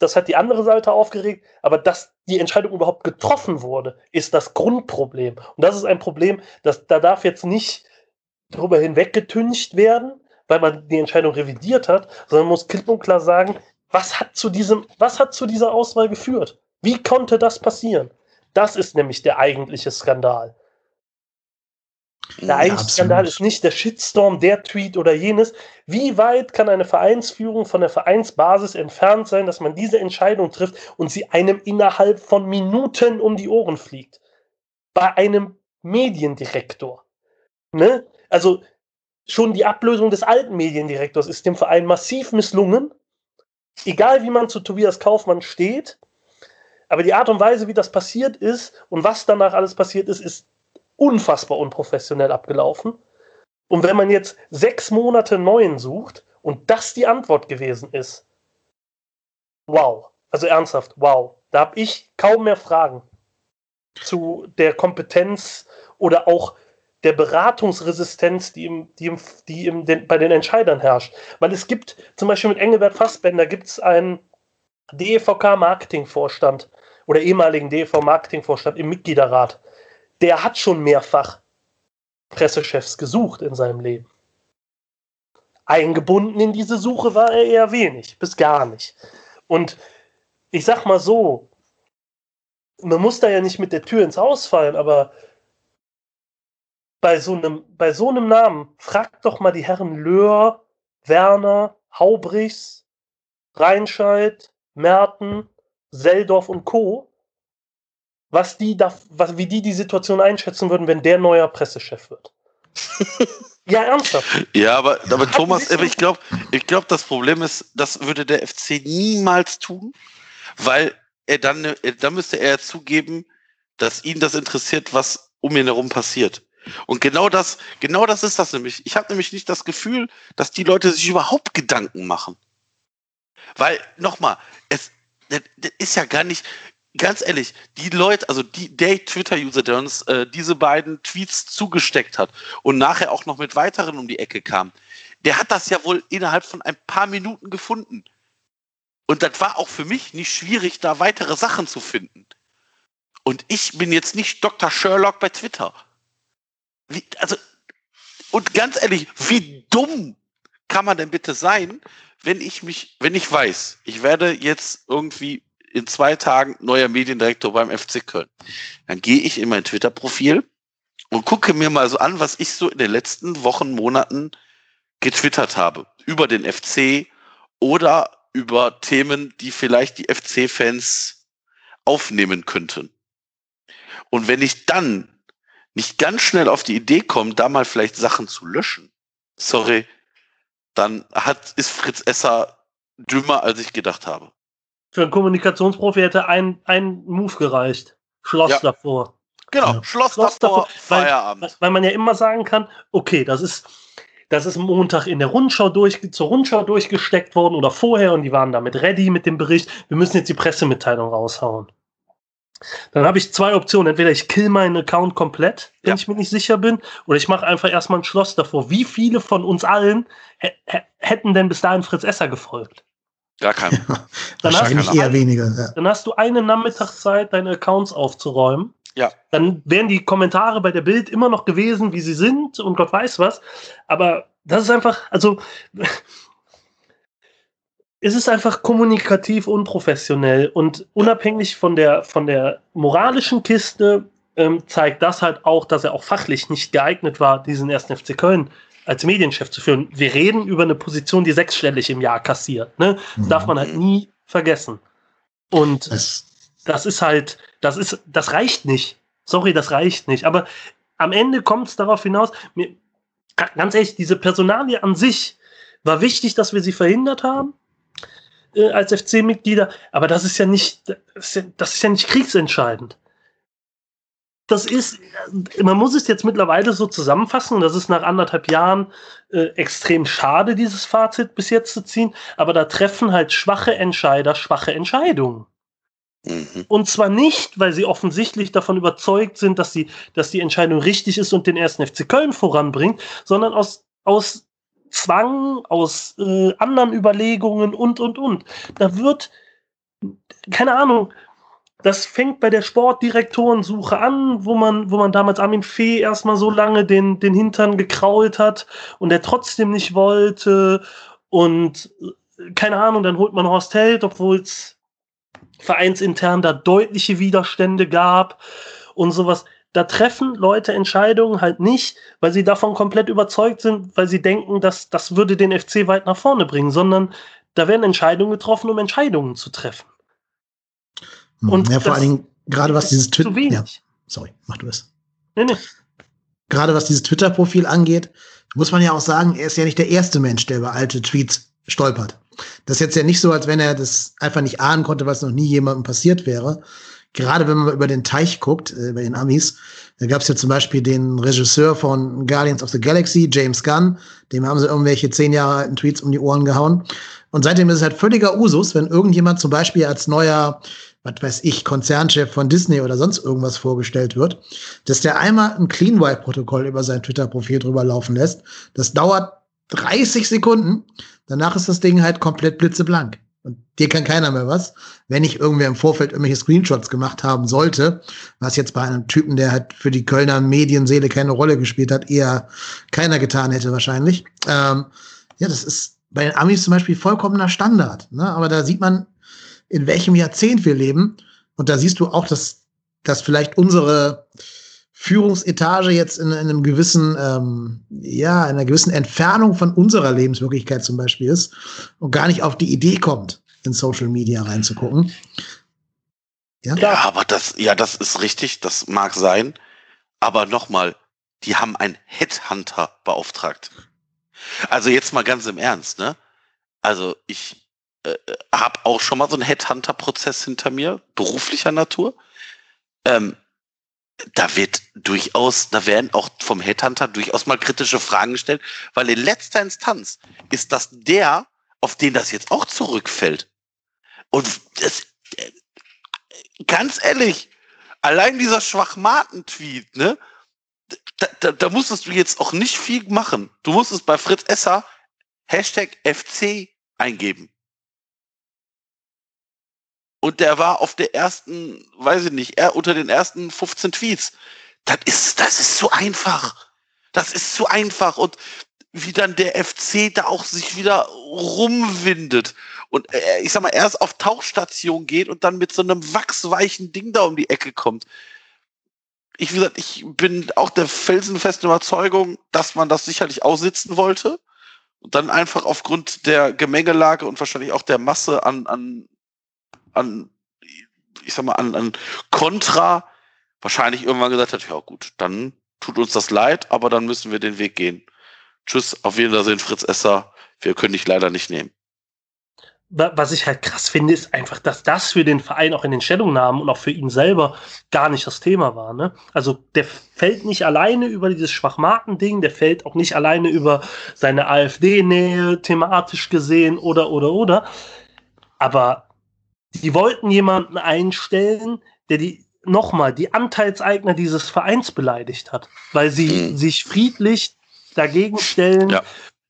C: das hat die andere Seite aufgeregt, aber dass die Entscheidung überhaupt getroffen wurde, ist das Grundproblem. Und das ist ein Problem, das, da darf jetzt nicht darüber hinweggetüncht werden, weil man die Entscheidung revidiert hat, sondern muss klipp und klar sagen, was hat zu diesem, was hat zu dieser Auswahl geführt? Wie konnte das passieren? Das ist nämlich der eigentliche Skandal. Der eigentliche ja, Skandal ist nicht der Shitstorm, der Tweet oder jenes. Wie weit kann eine Vereinsführung von der Vereinsbasis entfernt sein, dass man diese Entscheidung trifft und sie einem innerhalb von Minuten um die Ohren fliegt? Bei einem Mediendirektor. Ne? Also schon die Ablösung des alten Mediendirektors ist dem Verein massiv misslungen. Egal wie man zu Tobias Kaufmann steht, aber die Art und Weise, wie das passiert ist und was danach alles passiert ist, ist unfassbar unprofessionell abgelaufen. Und wenn man jetzt sechs Monate neuen sucht und das die Antwort gewesen ist, wow. Also ernsthaft, wow. Da habe ich kaum mehr Fragen zu der Kompetenz oder auch der Beratungsresistenz, die, im, die, im, die im, den, bei den Entscheidern herrscht. Weil es gibt zum Beispiel mit Engelbert Fassbender gibt es einen DEVK-Marketingvorstand oder ehemaligen DEV-Marketingvorstand im Mitgliederrat der hat schon mehrfach Pressechefs gesucht in seinem Leben. Eingebunden in diese Suche war er eher wenig, bis gar nicht. Und ich sag mal so, man muss da ja nicht mit der Tür ins Haus fallen, aber bei so einem, bei so einem Namen, fragt doch mal die Herren Löhr, Werner, Haubrichs, Reinscheid, Merten, Seldorf und Co., was die da, was, wie die die Situation einschätzen würden, wenn der neuer Pressechef wird.
B: ja, ernsthaft. Ja, aber, aber Hat Thomas, ich glaube, ich glaube, das Problem ist, das würde der FC niemals tun, weil er dann, dann müsste er zugeben, dass ihn das interessiert, was um ihn herum passiert. Und genau das, genau das ist das nämlich. Ich habe nämlich nicht das Gefühl, dass die Leute sich überhaupt Gedanken machen. Weil, nochmal, es das ist ja gar nicht, ganz ehrlich, die Leute, also die, der Twitter-User, der uns äh, diese beiden Tweets zugesteckt hat und nachher auch noch mit weiteren um die Ecke kam, der hat das ja wohl innerhalb von ein paar Minuten gefunden. Und das war auch für mich nicht schwierig, da weitere Sachen zu finden. Und ich bin jetzt nicht Dr. Sherlock bei Twitter. Wie, also, und ganz ehrlich, wie dumm kann man denn bitte sein, wenn ich mich, wenn ich weiß, ich werde jetzt irgendwie in zwei Tagen neuer Mediendirektor beim FC Köln. Dann gehe ich in mein Twitter-Profil und gucke mir mal so an, was ich so in den letzten Wochen, Monaten getwittert habe. Über den FC oder über Themen, die vielleicht die FC-Fans aufnehmen könnten. Und wenn ich dann nicht ganz schnell auf die Idee komme, da mal vielleicht Sachen zu löschen, sorry, dann hat, ist Fritz Esser dümmer, als ich gedacht habe.
C: Für einen Kommunikationsprofi hätte ein, ein Move gereicht. Schloss
B: Ja.
C: davor.
B: Genau,
A: Ja.
B: Schloss,
C: Schloss
B: davor,
C: davor, weil-
B: Feierabend.
C: Weil man ja immer sagen kann, okay, das ist, das ist Montag in der Rundschau durch, zur Rundschau durchgesteckt worden oder vorher und die waren damit ready mit dem Bericht. Wir müssen jetzt die Pressemitteilung raushauen. Dann habe ich zwei Optionen. Entweder ich kill meinen Account komplett, wenn
B: Ja.
C: ich mir nicht sicher bin, oder ich mache einfach erstmal ein Schloss davor. Wie viele von uns allen hä- hä- hätten denn bis dahin Fritz Esser gefolgt?
B: Gar kein.
C: Dann hast,
A: Wahrscheinlich
C: du,
A: eher wenige. Ja.
C: dann hast du eine Nachmittagszeit, deine Accounts aufzuräumen.
B: Ja.
C: Dann wären die Kommentare bei der Bild immer noch gewesen, wie sie sind und Gott weiß was. Aber das ist einfach, also es ist einfach kommunikativ unprofessionell und unabhängig von der, von der moralischen Kiste ähm, zeigt das halt auch, dass er auch fachlich nicht geeignet war, diesen ersten FC Köln als Medienchef zu führen. Wir reden über eine Position, die sechsstellig im Jahr kassiert. Ne? Das darf man halt nie vergessen. Und
A: Das,
C: das ist halt, das ist, das reicht nicht. Sorry, das reicht nicht. Aber am Ende kommt es darauf hinaus, mir, ganz ehrlich, diese Personalie an sich war wichtig, dass wir sie verhindert haben äh, als FC-Mitglieder, aber das ist ja nicht, das ist ja, das ist ja nicht kriegsentscheidend. Das ist, äh, man muss es jetzt mittlerweile so zusammenfassen, das ist nach anderthalb Jahren äh, extrem schade, dieses Fazit bis jetzt zu ziehen, aber da treffen halt schwache Entscheider schwache Entscheidungen.
B: Mhm.
C: Und zwar nicht, weil sie offensichtlich davon überzeugt sind, dass, sie, dass die Entscheidung richtig ist und den ersten FC Köln voranbringt, sondern aus, aus Zwang, aus äh, anderen Überlegungen und, und, und. Da wird, keine Ahnung, das fängt bei der Sportdirektorensuche an, wo man, wo man damals Armin Fee erstmal so lange den, den Hintern gekrault hat und er trotzdem nicht wollte. Und äh, keine Ahnung, dann holt man Horst Held, obwohl es vereinsintern da deutliche Widerstände gab und sowas. Da treffen Leute Entscheidungen halt nicht, weil sie davon komplett überzeugt sind, weil sie denken, dass das würde den FC weit nach vorne bringen, sondern da werden Entscheidungen getroffen, um Entscheidungen zu treffen. Und
A: ja, vor allen Dingen, gerade was dieses Twitter. Ja, sorry, mach du es.
C: Nee, nee.
A: Gerade was dieses Twitter-Profil angeht, muss man ja auch sagen, er ist ja nicht der erste Mensch, der über alte Tweets stolpert. Das ist jetzt ja nicht so, als wenn er das einfach nicht ahnen konnte, was noch nie jemandem passiert wäre. Gerade wenn man über den Teich guckt, äh, bei den Amis, da gab es ja zum Beispiel den Regisseur von Guardians of the Galaxy, James Gunn, dem haben sie irgendwelche zehn Jahre alten Tweets um die Ohren gehauen. Und seitdem ist es halt völliger Usus, wenn irgendjemand zum Beispiel als neuer, was weiß ich, Konzernchef von Disney oder sonst irgendwas vorgestellt wird, dass der einmal ein Clean Wipe Protokoll über sein Twitter-Profil drüber laufen lässt. Das dauert 30 Sekunden. Danach ist das Ding halt komplett blitzeblank. Und dir kann keiner mehr was. Wenn nicht irgendwer im Vorfeld irgendwelche Screenshots gemacht haben sollte, was jetzt bei einem Typen, der halt für die Kölner Medienseele keine Rolle gespielt hat, eher keiner getan hätte wahrscheinlich. Ähm, ja, das ist bei den Amis zum Beispiel vollkommener Standard. Ne? Aber da sieht man, in welchem Jahrzehnt wir leben. Und da siehst du auch, dass, dass vielleicht unsere Führungsetage jetzt in, in einem gewissen, ähm, ja, in einer gewissen Entfernung von unserer Lebenswirklichkeit zum Beispiel ist und gar nicht auf die Idee kommt, in Social Media reinzugucken. Ja,
B: Ja, aber das, ja, das ist richtig, das mag sein. Aber nochmal, die haben einen Headhunter beauftragt. Also jetzt mal ganz im Ernst, ne? Also ich äh, habe auch schon mal so einen Headhunter-Prozess hinter mir, beruflicher Natur. Ähm, da wird durchaus, da werden auch vom Headhunter durchaus mal kritische Fragen gestellt, weil in letzter Instanz ist das der, auf den das jetzt auch zurückfällt. Und das, äh, ganz ehrlich, allein dieser Schwachmaten-Tweet, ne? Da, da, da musstest du jetzt auch nicht viel machen. Du musstest bei Fritz Esser Hashtag FC eingeben. Und der war auf der ersten, weiß ich nicht, er unter den ersten 15 Tweets. Das ist, das ist so einfach. Das ist so einfach. Und wie dann der FC da auch sich wieder rumwindet und äh, ich sag mal, erst auf Tauchstation geht und dann mit so einem wachsweichen Ding da um die Ecke kommt. Ich, wie gesagt, ich bin auch der felsenfesten Überzeugung, dass man das sicherlich aussitzen wollte und dann einfach aufgrund der Gemengelage und wahrscheinlich auch der Masse an, an, an ich sag mal, an, an Kontra wahrscheinlich irgendwann gesagt hat, ja gut, dann tut uns das leid, aber dann müssen wir den Weg gehen. Tschüss, auf Wiedersehen, Fritz Esser. Wir können dich leider nicht nehmen.
C: was ich halt krass finde, ist einfach, dass das für den Verein auch in den Stellungnahmen und auch für ihn selber gar nicht das Thema war. Ne? Also der fällt nicht alleine über dieses Schwachmaten-Ding, der fällt auch nicht alleine über seine AfD-Nähe thematisch gesehen oder oder oder. Aber die wollten jemanden einstellen, der die nochmal die Anteilseigner dieses Vereins beleidigt hat, weil sie mhm. sich friedlich dagegen stellen, ja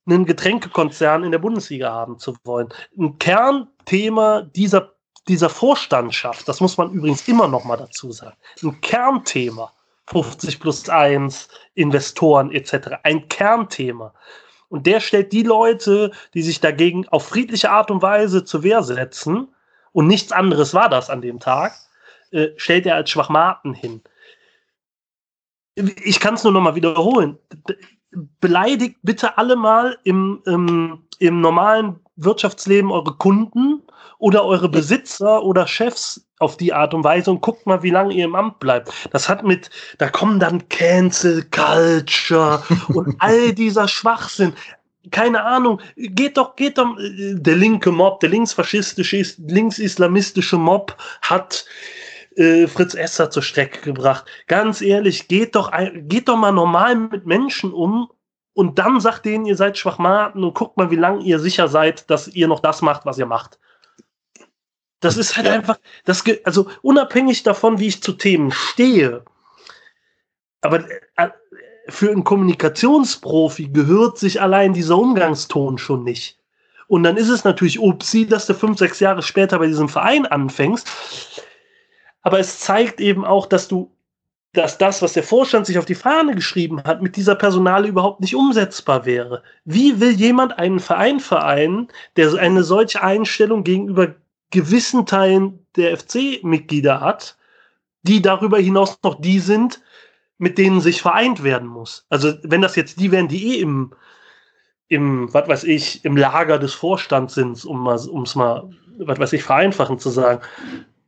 C: einen Getränkekonzern in der Bundesliga haben zu wollen. Ein Kernthema dieser, dieser Vorstandschaft, das muss man übrigens immer noch mal dazu sagen, ein Kernthema, 50 plus 1, Investoren etc., ein Kernthema. Und der stellt die Leute, die sich dagegen auf friedliche Art und Weise zur Wehr setzen, und nichts anderes war das an dem Tag, äh, stellt er als Schwachmaten hin. Ich kann es nur noch mal wiederholen beleidigt bitte alle mal im, im, im normalen Wirtschaftsleben eure Kunden oder eure Besitzer oder Chefs auf die Art und Weise und guckt mal, wie lange ihr im Amt bleibt. Das hat mit, da kommen dann Cancel Culture und all dieser Schwachsinn. Keine Ahnung, geht doch, geht doch, der linke Mob, der linksfaschistische, linksislamistische Mob hat äh, Fritz Esser zur Strecke gebracht. Ganz ehrlich, geht doch, geht doch mal normal mit Menschen um und dann sagt denen, ihr seid Schwachmaten und guckt mal, wie lange ihr sicher seid, dass ihr noch das macht, was ihr macht. Das ist halt ja. einfach, das, also unabhängig davon, wie ich zu Themen stehe, aber äh, für einen Kommunikationsprofi gehört sich allein dieser Umgangston schon nicht. Und dann ist es natürlich upsi, dass du fünf, sechs Jahre später bei diesem Verein anfängst. Aber es zeigt eben auch, dass du, dass das, was der Vorstand sich auf die Fahne geschrieben hat, mit dieser Personale überhaupt nicht umsetzbar wäre. Wie will jemand einen Verein vereinen, der eine solche Einstellung gegenüber gewissen Teilen der FC-Mitglieder hat, die darüber hinaus noch die sind, mit denen sich vereint werden muss. Also wenn das jetzt die wären, die eh im, im, was weiß ich, im Lager des Vorstands sind, um es mal, was weiß ich, vereinfachend zu sagen,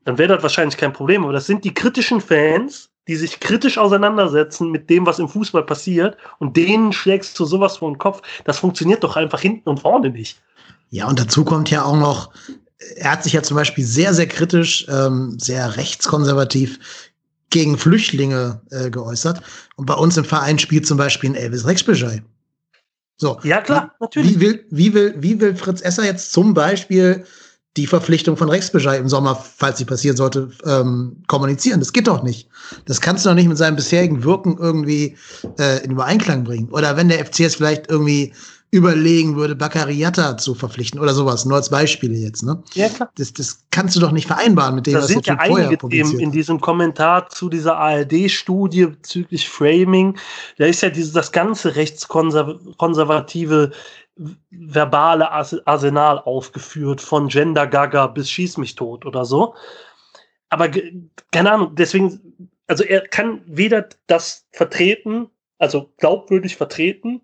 C: dann wäre das wahrscheinlich kein Problem. Aber das sind die kritischen Fans, die sich kritisch auseinandersetzen mit dem, was im Fußball passiert und denen schlägst du sowas vor den Kopf. Das funktioniert doch einfach hinten und vorne nicht.
A: Ja, und dazu kommt ja auch noch, er hat sich ja zum Beispiel sehr, sehr kritisch, ähm, sehr rechtskonservativ gegen Flüchtlinge äh, geäußert. Und bei uns im Verein spielt zum Beispiel ein Elvis Rexbeschei. So.
C: Ja, klar, natürlich.
A: Wie will, wie will, wie will Fritz Esser jetzt zum Beispiel die Verpflichtung von Rechtsbescheid im Sommer, falls sie passieren sollte, ähm, kommunizieren. Das geht doch nicht. Das kannst du doch nicht mit seinem bisherigen Wirken irgendwie äh, in Übereinklang bringen. Oder wenn der FCS vielleicht irgendwie überlegen würde, Baccariata zu verpflichten oder sowas, nur als Beispiele jetzt. Ne?
C: Ja, klar.
A: Das, das kannst du doch nicht vereinbaren mit dem,
C: da was sind ja einige Themen in diesem Kommentar zu dieser ARD-Studie bezüglich Framing. Da ist ja dieses, das ganze rechtskonservative verbale Arsenal aufgeführt, von Gender Gaga bis Schieß mich tot oder so. Aber keine Ahnung, deswegen, also er kann weder das vertreten, also glaubwürdig vertreten,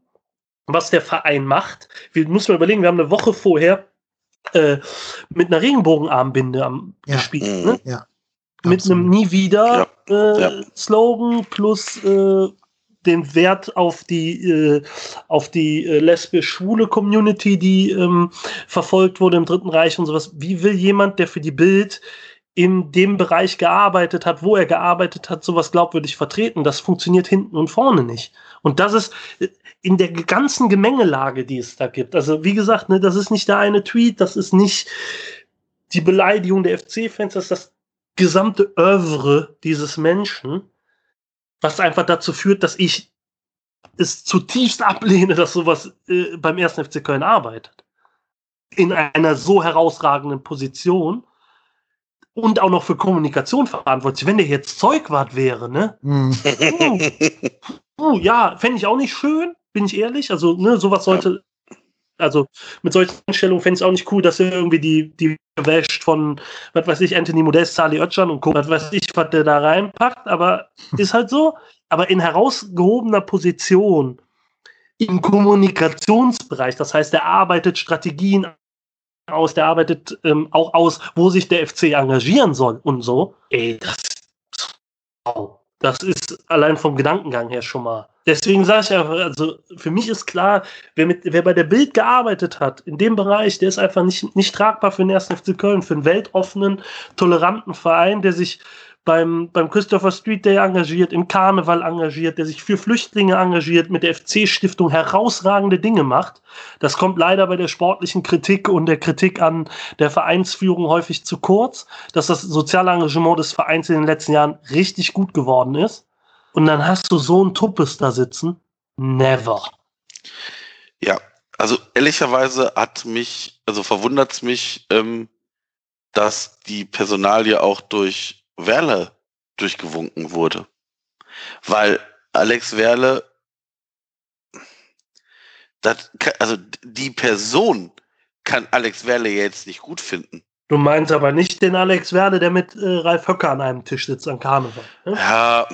C: was der Verein macht. Wir müssen mal überlegen, wir haben eine Woche vorher äh, mit einer Regenbogenarmbinde am ja. gespielt. Ne?
A: Ja.
C: Mit einem Nie wieder ja. Äh, Slogan plus äh, den Wert auf die, äh, auf die äh, lesbisch-schwule Community, die ähm, verfolgt wurde im Dritten Reich und sowas. Wie will jemand, der für die Bild in dem Bereich gearbeitet hat, wo er gearbeitet hat, sowas glaubwürdig vertreten? Das funktioniert hinten und vorne nicht. Und das ist äh, in der ganzen Gemengelage, die es da gibt. Also, wie gesagt, ne, das ist nicht der eine Tweet, das ist nicht die Beleidigung der FC-Fans, das ist das gesamte Övre dieses Menschen was einfach dazu führt, dass ich es zutiefst ablehne, dass sowas äh, beim ersten FC Köln arbeitet. In einer so herausragenden Position und auch noch für Kommunikation verantwortlich. Wenn der jetzt Zeugwart wäre, ne? Mm. Uh, uh, ja, fände ich auch nicht schön, bin ich ehrlich. Also, ne, sowas sollte also mit solchen Einstellungen fände ich es auch nicht cool, dass er irgendwie die, die wäscht von, was weiß ich, Anthony Modest, Charlie Oetschan und guckt, was weiß ich, was der da reinpackt, aber ist halt so. Aber in herausgehobener Position im Kommunikationsbereich, das heißt, er arbeitet Strategien aus, der arbeitet ähm, auch aus, wo sich der FC engagieren soll und so. Ey, das wow. Das ist allein vom Gedankengang her schon mal. Deswegen sage ich einfach, also für mich ist klar, wer, mit, wer bei der Bild gearbeitet hat, in dem Bereich, der ist einfach nicht, nicht tragbar für den 1. FC Köln, für einen weltoffenen, toleranten Verein, der sich beim, beim Christopher Street Day engagiert, im Karneval engagiert, der sich für Flüchtlinge engagiert, mit der FC-Stiftung herausragende Dinge macht. Das kommt leider bei der sportlichen Kritik und der Kritik an der Vereinsführung häufig zu kurz, dass das soziale Engagement des Vereins in den letzten Jahren richtig gut geworden ist. Und dann hast du so einen Tuppes da sitzen. Never.
B: Ja, also ehrlicherweise hat mich, also verwundert es mich, ähm, dass die Personalie auch durch Werle durchgewunken wurde. Weil Alex Werle, das, also die Person kann Alex Werle jetzt nicht gut finden.
C: Du meinst aber nicht den Alex Werle, der mit äh, Ralf Höcker an einem Tisch sitzt am Karneval.
B: Ne? Ja.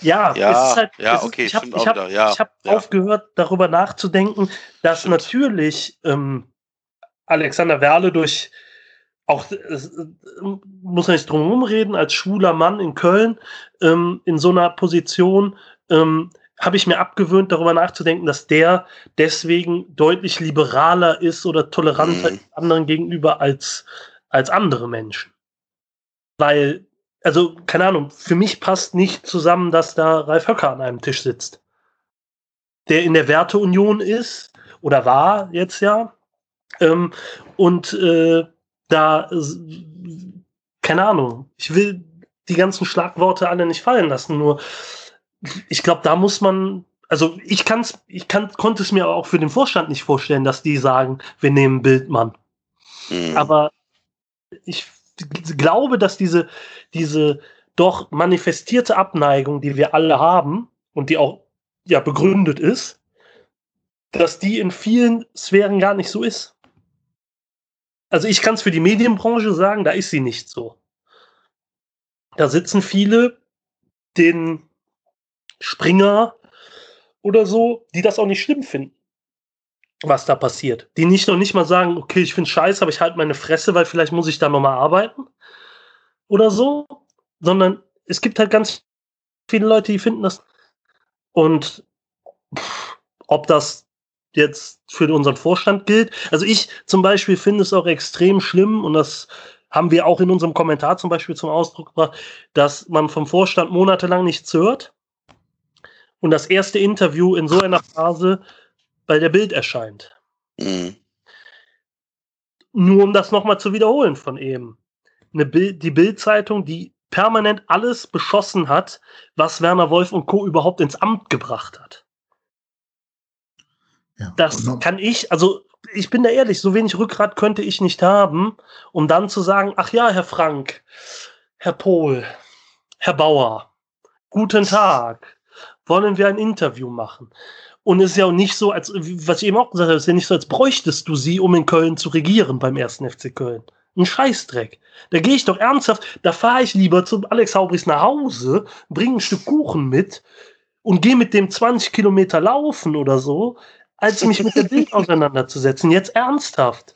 C: Ja,
B: ja, halt, ja okay,
C: ist, ich habe hab, ja, hab ja. aufgehört, darüber nachzudenken, dass stimmt. natürlich ähm, Alexander Werle durch auch es, muss man nicht drum herum reden, als schwuler Mann in Köln ähm, in so einer Position ähm, habe ich mir abgewöhnt, darüber nachzudenken, dass der deswegen deutlich liberaler ist oder toleranter mhm. anderen gegenüber als, als andere Menschen. Weil, also, keine Ahnung, für mich passt nicht zusammen, dass da Ralf Höcker an einem Tisch sitzt. Der in der Werteunion ist oder war jetzt ja. Ähm, und äh, da, keine Ahnung, ich will die ganzen Schlagworte alle nicht fallen lassen, nur ich glaube, da muss man, also ich kann's, ich kann, konnte es mir auch für den Vorstand nicht vorstellen, dass die sagen, wir nehmen Bildmann. Mhm. Aber ich glaube, dass diese, diese doch manifestierte Abneigung, die wir alle haben und die auch ja begründet ist, dass die in vielen Sphären gar nicht so ist also ich kann es für die Medienbranche sagen, da ist sie nicht so. Da sitzen viele, den Springer oder so, die das auch nicht schlimm finden, was da passiert. Die nicht noch nicht mal sagen, okay, ich finde scheiße, aber ich halte meine Fresse, weil vielleicht muss ich da nochmal arbeiten oder so, sondern es gibt halt ganz viele Leute, die finden das. Und pff, ob das jetzt für unseren Vorstand gilt. Also ich zum Beispiel finde es auch extrem schlimm und das haben wir auch in unserem Kommentar zum Beispiel zum Ausdruck gebracht, dass man vom Vorstand monatelang nichts hört und das erste Interview in so einer Phase bei der Bild erscheint. Mhm. Nur um das nochmal zu wiederholen von eben. Eine Bild, die Bild-Zeitung, die permanent alles beschossen hat, was Werner Wolf und Co. überhaupt ins Amt gebracht hat. Ja, das kann ich, also ich bin da ehrlich, so wenig Rückgrat könnte ich nicht haben, um dann zu sagen, ach ja, Herr Frank, Herr Pohl, Herr Bauer, guten Tag, wollen wir ein Interview machen? Und es ist ja auch nicht so, als, was ich eben auch gesagt habe, es ist ja nicht so, als bräuchtest du sie, um in Köln zu regieren beim ersten FC Köln. Ein Scheißdreck. Da gehe ich doch ernsthaft, da fahre ich lieber zu Alex Haubris nach Hause, bringe ein Stück Kuchen mit und gehe mit dem 20 Kilometer laufen oder so, als mich mit der Bild auseinanderzusetzen. Jetzt ernsthaft.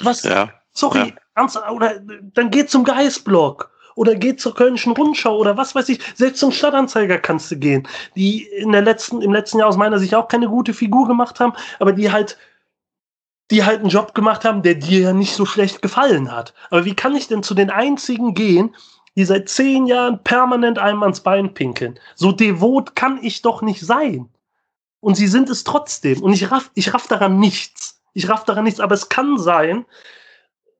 C: Was? Ja. Sorry, ja. ernsthaft. Oder dann geht zum Geistblock. Oder geht zur Kölnischen Rundschau oder was weiß ich. Selbst zum Stadtanzeiger kannst du gehen. Die in der letzten, im letzten Jahr aus meiner Sicht auch keine gute Figur gemacht haben, aber die halt, die halt einen Job gemacht haben, der dir ja nicht so schlecht gefallen hat. Aber wie kann ich denn zu den einzigen gehen, die seit zehn Jahren permanent einem ans Bein pinkeln? So devot kann ich doch nicht sein. Und sie sind es trotzdem. Und ich raff, ich raff daran nichts. Ich raff daran nichts. Aber es kann sein,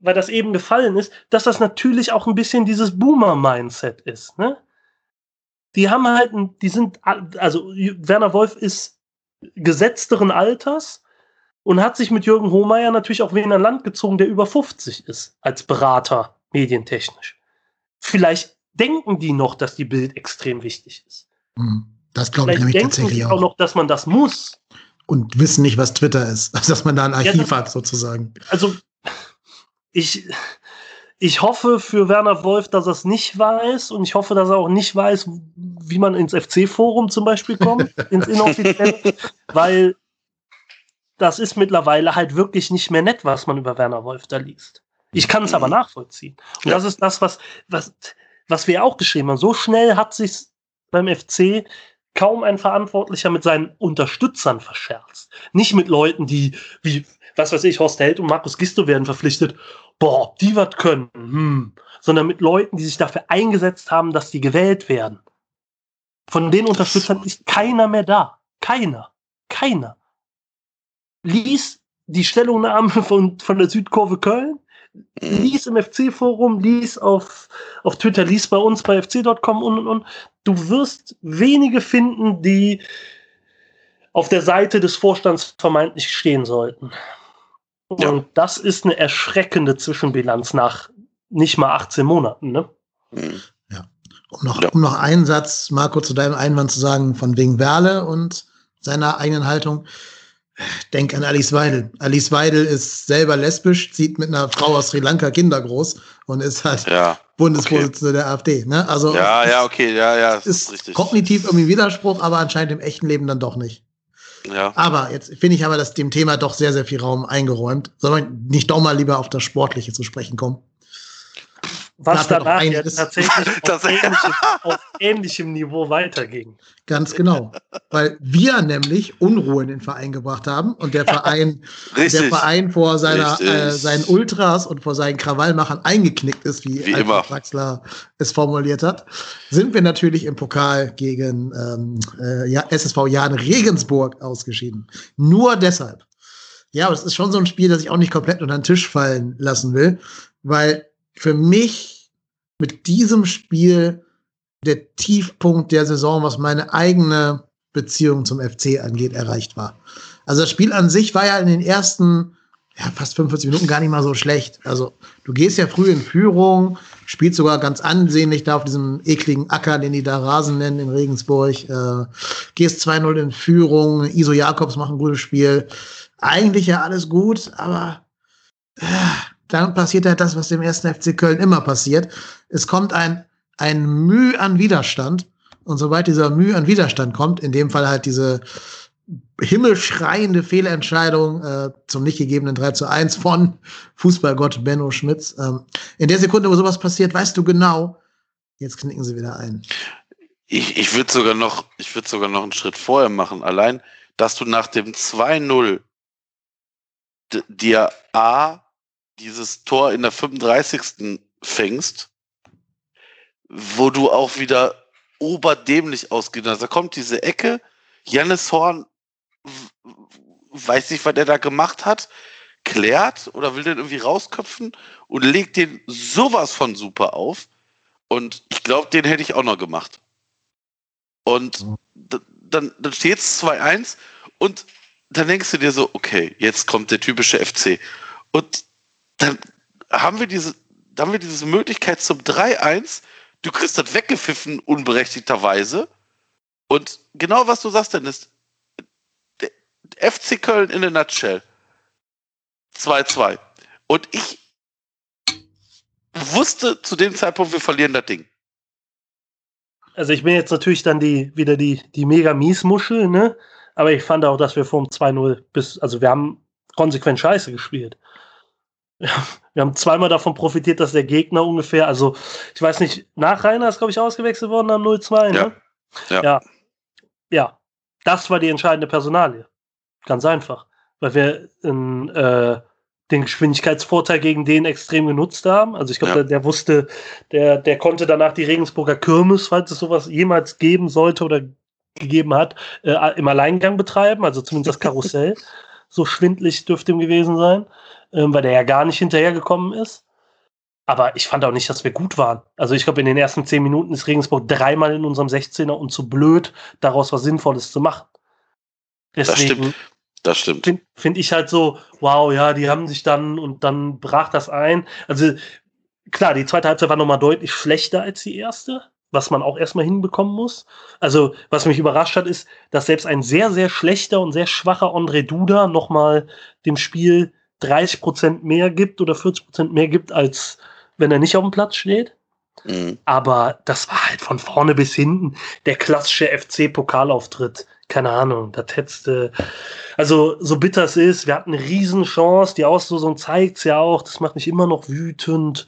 C: weil das eben gefallen ist, dass das natürlich auch ein bisschen dieses Boomer-Mindset ist. Ne? Die haben halt, die sind, also Werner Wolf ist gesetzteren Alters und hat sich mit Jürgen Hohmeier natürlich auch wen an Land gezogen, der über 50 ist, als Berater, medientechnisch. Vielleicht denken die noch, dass die Bild extrem wichtig ist.
A: Mhm. Das glaube ich nämlich tatsächlich auch.
C: auch noch, dass man das muss.
A: Und wissen nicht, was Twitter ist. Dass man da ein Archiv ja, hat, sozusagen.
C: Also, ich, ich hoffe für Werner Wolf, dass er es nicht weiß. Und ich hoffe, dass er auch nicht weiß, wie man ins FC-Forum zum Beispiel kommt, ins inoffizielle. weil das ist mittlerweile halt wirklich nicht mehr nett, was man über Werner Wolf da liest. Ich kann es aber nachvollziehen. Und ja. das ist das, was, was, was wir auch geschrieben haben. So schnell hat sich beim FC kaum ein Verantwortlicher mit seinen Unterstützern verscherzt. Nicht mit Leuten, die, wie, was weiß ich, Horst Held und Markus Gisto werden verpflichtet. Boah, die was können. Hm. Sondern mit Leuten, die sich dafür eingesetzt haben, dass die gewählt werden. Von den Unterstützern ist keiner mehr da. Keiner. Keiner. Lies die Stellungnahme von, von der Südkurve Köln, lies im FC-Forum, lies auf, auf Twitter, lies bei uns bei fc.com und, und, und. Du wirst wenige finden, die auf der Seite des Vorstands vermeintlich stehen sollten. Und ja. das ist eine erschreckende Zwischenbilanz nach nicht mal 18 Monaten, ne?
A: Ja. Um noch, ja. um noch einen Satz, Marco, zu deinem Einwand zu sagen, von wegen Werle und seiner eigenen Haltung. Denk an Alice Weidel. Alice Weidel ist selber lesbisch, zieht mit einer Frau aus Sri Lanka Kinder groß und ist halt ja, Bundesvorsitzende okay. der AfD. Ne? Also
B: ja, ja, okay, ja, ja,
A: ist, ist richtig. kognitiv irgendwie Widerspruch, aber anscheinend im echten Leben dann doch nicht. Ja. Aber jetzt finde ich aber, dass dem Thema doch sehr, sehr viel Raum eingeräumt. Sollen wir nicht doch mal lieber auf das Sportliche zu sprechen kommen?
C: Was danach ja tatsächlich auf, ähnlichem, auf, ähnlichem, Niveau weiterging.
A: Ganz genau. Weil wir nämlich Unruhe in den Verein gebracht haben und der Verein, der Verein vor seiner, äh, seinen Ultras und vor seinen Krawallmachern eingeknickt ist, wie, wie immer Draxler es formuliert hat, sind wir natürlich im Pokal gegen ähm, äh, ja, SSV Jan Regensburg ausgeschieden. Nur deshalb. Ja, aber es ist schon so ein Spiel, das ich auch nicht komplett unter den Tisch fallen lassen will, weil für mich mit diesem Spiel der Tiefpunkt der Saison, was meine eigene Beziehung zum FC angeht, erreicht war. Also das Spiel an sich war ja in den ersten ja, fast 45 Minuten gar nicht mal so schlecht. Also du gehst ja früh in Führung, spielst sogar ganz ansehnlich da auf diesem ekligen Acker, den die da Rasen nennen in Regensburg. Äh, gehst 2-0 in Führung, Iso Jakobs macht ein gutes Spiel. Eigentlich ja alles gut, aber äh, dann passiert halt das, was dem ersten FC Köln immer passiert. Es kommt ein, ein Mühe an Widerstand. Und sobald dieser Mühe an Widerstand kommt, in dem Fall halt diese himmelschreiende Fehlentscheidung äh, zum nicht gegebenen 3 zu 1 von Fußballgott Benno Schmitz. Ähm, in der Sekunde, wo sowas passiert, weißt du genau, jetzt knicken sie wieder ein.
B: Ich, ich würde sogar noch, ich würde sogar noch einen Schritt vorher machen. Allein, dass du nach dem 2-0 dir A dieses Tor in der 35. fängst, wo du auch wieder oberdämlich ausgehst. Also da kommt diese Ecke, Jannis Horn weiß nicht, was er da gemacht hat, klärt oder will den irgendwie rausköpfen und legt den sowas von super auf. Und ich glaube, den hätte ich auch noch gemacht. Und dann, dann steht es 2-1 und dann denkst du dir so, okay, jetzt kommt der typische FC. Und dann haben wir diese, dann haben wir diese Möglichkeit zum 3-1. Du kriegst das weggepfiffen, unberechtigterweise. Und genau was du sagst, Dennis, FC Köln in a nutshell. 2-2. Und ich wusste zu dem Zeitpunkt, wir verlieren das Ding.
C: Also ich bin jetzt natürlich dann die, wieder die, die mega Miesmuschel, ne? Aber ich fand auch, dass wir vom 2-0 bis, also wir haben konsequent scheiße gespielt. Ja, wir haben zweimal davon profitiert, dass der Gegner ungefähr, also ich weiß nicht, nach Rainer ist, glaube ich, ausgewechselt worden am 0-2, ne? Ja. ja. Ja. Das war die entscheidende Personalie. Ganz einfach. Weil wir in, äh, den Geschwindigkeitsvorteil gegen den extrem genutzt haben. Also ich glaube, ja. der, der, wusste, der, der konnte danach die Regensburger Kirmes, falls es sowas jemals geben sollte oder gegeben hat, äh, im Alleingang betreiben, also zumindest das Karussell. so schwindlig dürfte ihm gewesen sein weil der ja gar nicht hinterhergekommen ist. Aber ich fand auch nicht, dass wir gut waren. Also ich glaube, in den ersten zehn Minuten ist Regensburg dreimal in unserem 16er und zu blöd, daraus was Sinnvolles zu machen.
B: Deswegen das stimmt. Das stimmt.
C: Finde find ich halt so, wow, ja, die haben sich dann und dann brach das ein. Also klar, die zweite Halbzeit war nochmal deutlich schlechter als die erste, was man auch erstmal hinbekommen muss. Also, was mich überrascht hat, ist, dass selbst ein sehr, sehr schlechter und sehr schwacher André Duda nochmal dem Spiel 30 Prozent mehr gibt oder 40 Prozent mehr gibt, als wenn er nicht auf dem Platz steht. Mhm. Aber das war halt von vorne bis hinten der klassische FC-Pokalauftritt keine Ahnung, das hättest also so bitter es ist, wir hatten eine Riesenchance, die Auslosung zeigt es ja auch, das macht mich immer noch wütend.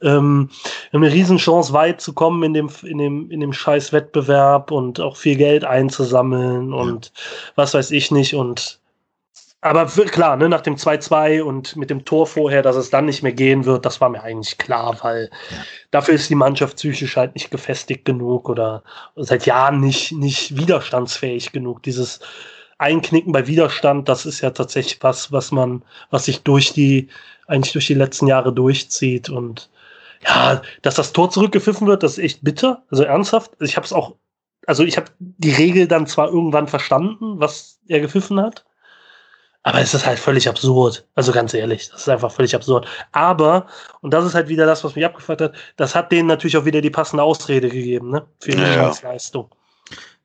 C: Ähm, wir haben eine Riesenchance, weit zu kommen in dem, in dem, in dem scheiß Wettbewerb und auch viel Geld einzusammeln und ja. was weiß ich nicht und aber klar, ne, nach dem 2-2 und mit dem Tor vorher, dass es dann nicht mehr gehen wird, das war mir eigentlich klar, weil ja. dafür ist die Mannschaft psychisch halt nicht gefestigt genug oder seit Jahren nicht, nicht widerstandsfähig genug. Dieses Einknicken bei Widerstand, das ist ja tatsächlich was, was man, was sich durch die, eigentlich durch die letzten Jahre durchzieht und ja, dass das Tor zurückgepfiffen wird, das ist echt bitter, also ernsthaft. Ich habe es auch, also ich habe die Regel dann zwar irgendwann verstanden, was er gepfiffen hat, aber es ist halt völlig absurd. Also ganz ehrlich, das ist einfach völlig absurd. Aber, und das ist halt wieder das, was mich abgefragt hat, das hat denen natürlich auch wieder die passende Ausrede gegeben, ne? Für ihre ja, Leistung.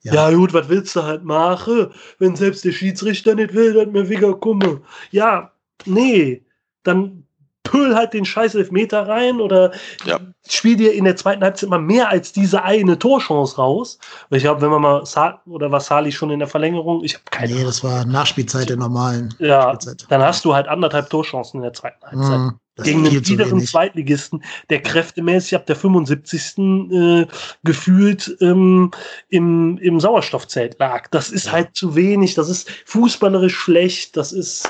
C: Ja. ja. gut, was willst du halt machen, wenn selbst der Schiedsrichter nicht will, dass mir wieder komme. Ja, nee, dann pöl halt den scheiß Elfmeter rein oder ja. spiel dir in der zweiten Halbzeit mal mehr als diese eine Torchance raus. Ich glaube, wenn man mal Sa oder war Sali schon in der Verlängerung, ich habe keine
A: Nee, das war Nachspielzeit der normalen.
C: Ja, Spielzeit. dann hast du halt anderthalb Torchancen in der zweiten Halbzeit. Mm, Gegen einen biederen Zweitligisten, der kräftemäßig ab der 75. Äh, gefühlt ähm, im, im Sauerstoffzelt lag. Das ist ja. halt zu wenig, das ist fußballerisch schlecht, das ist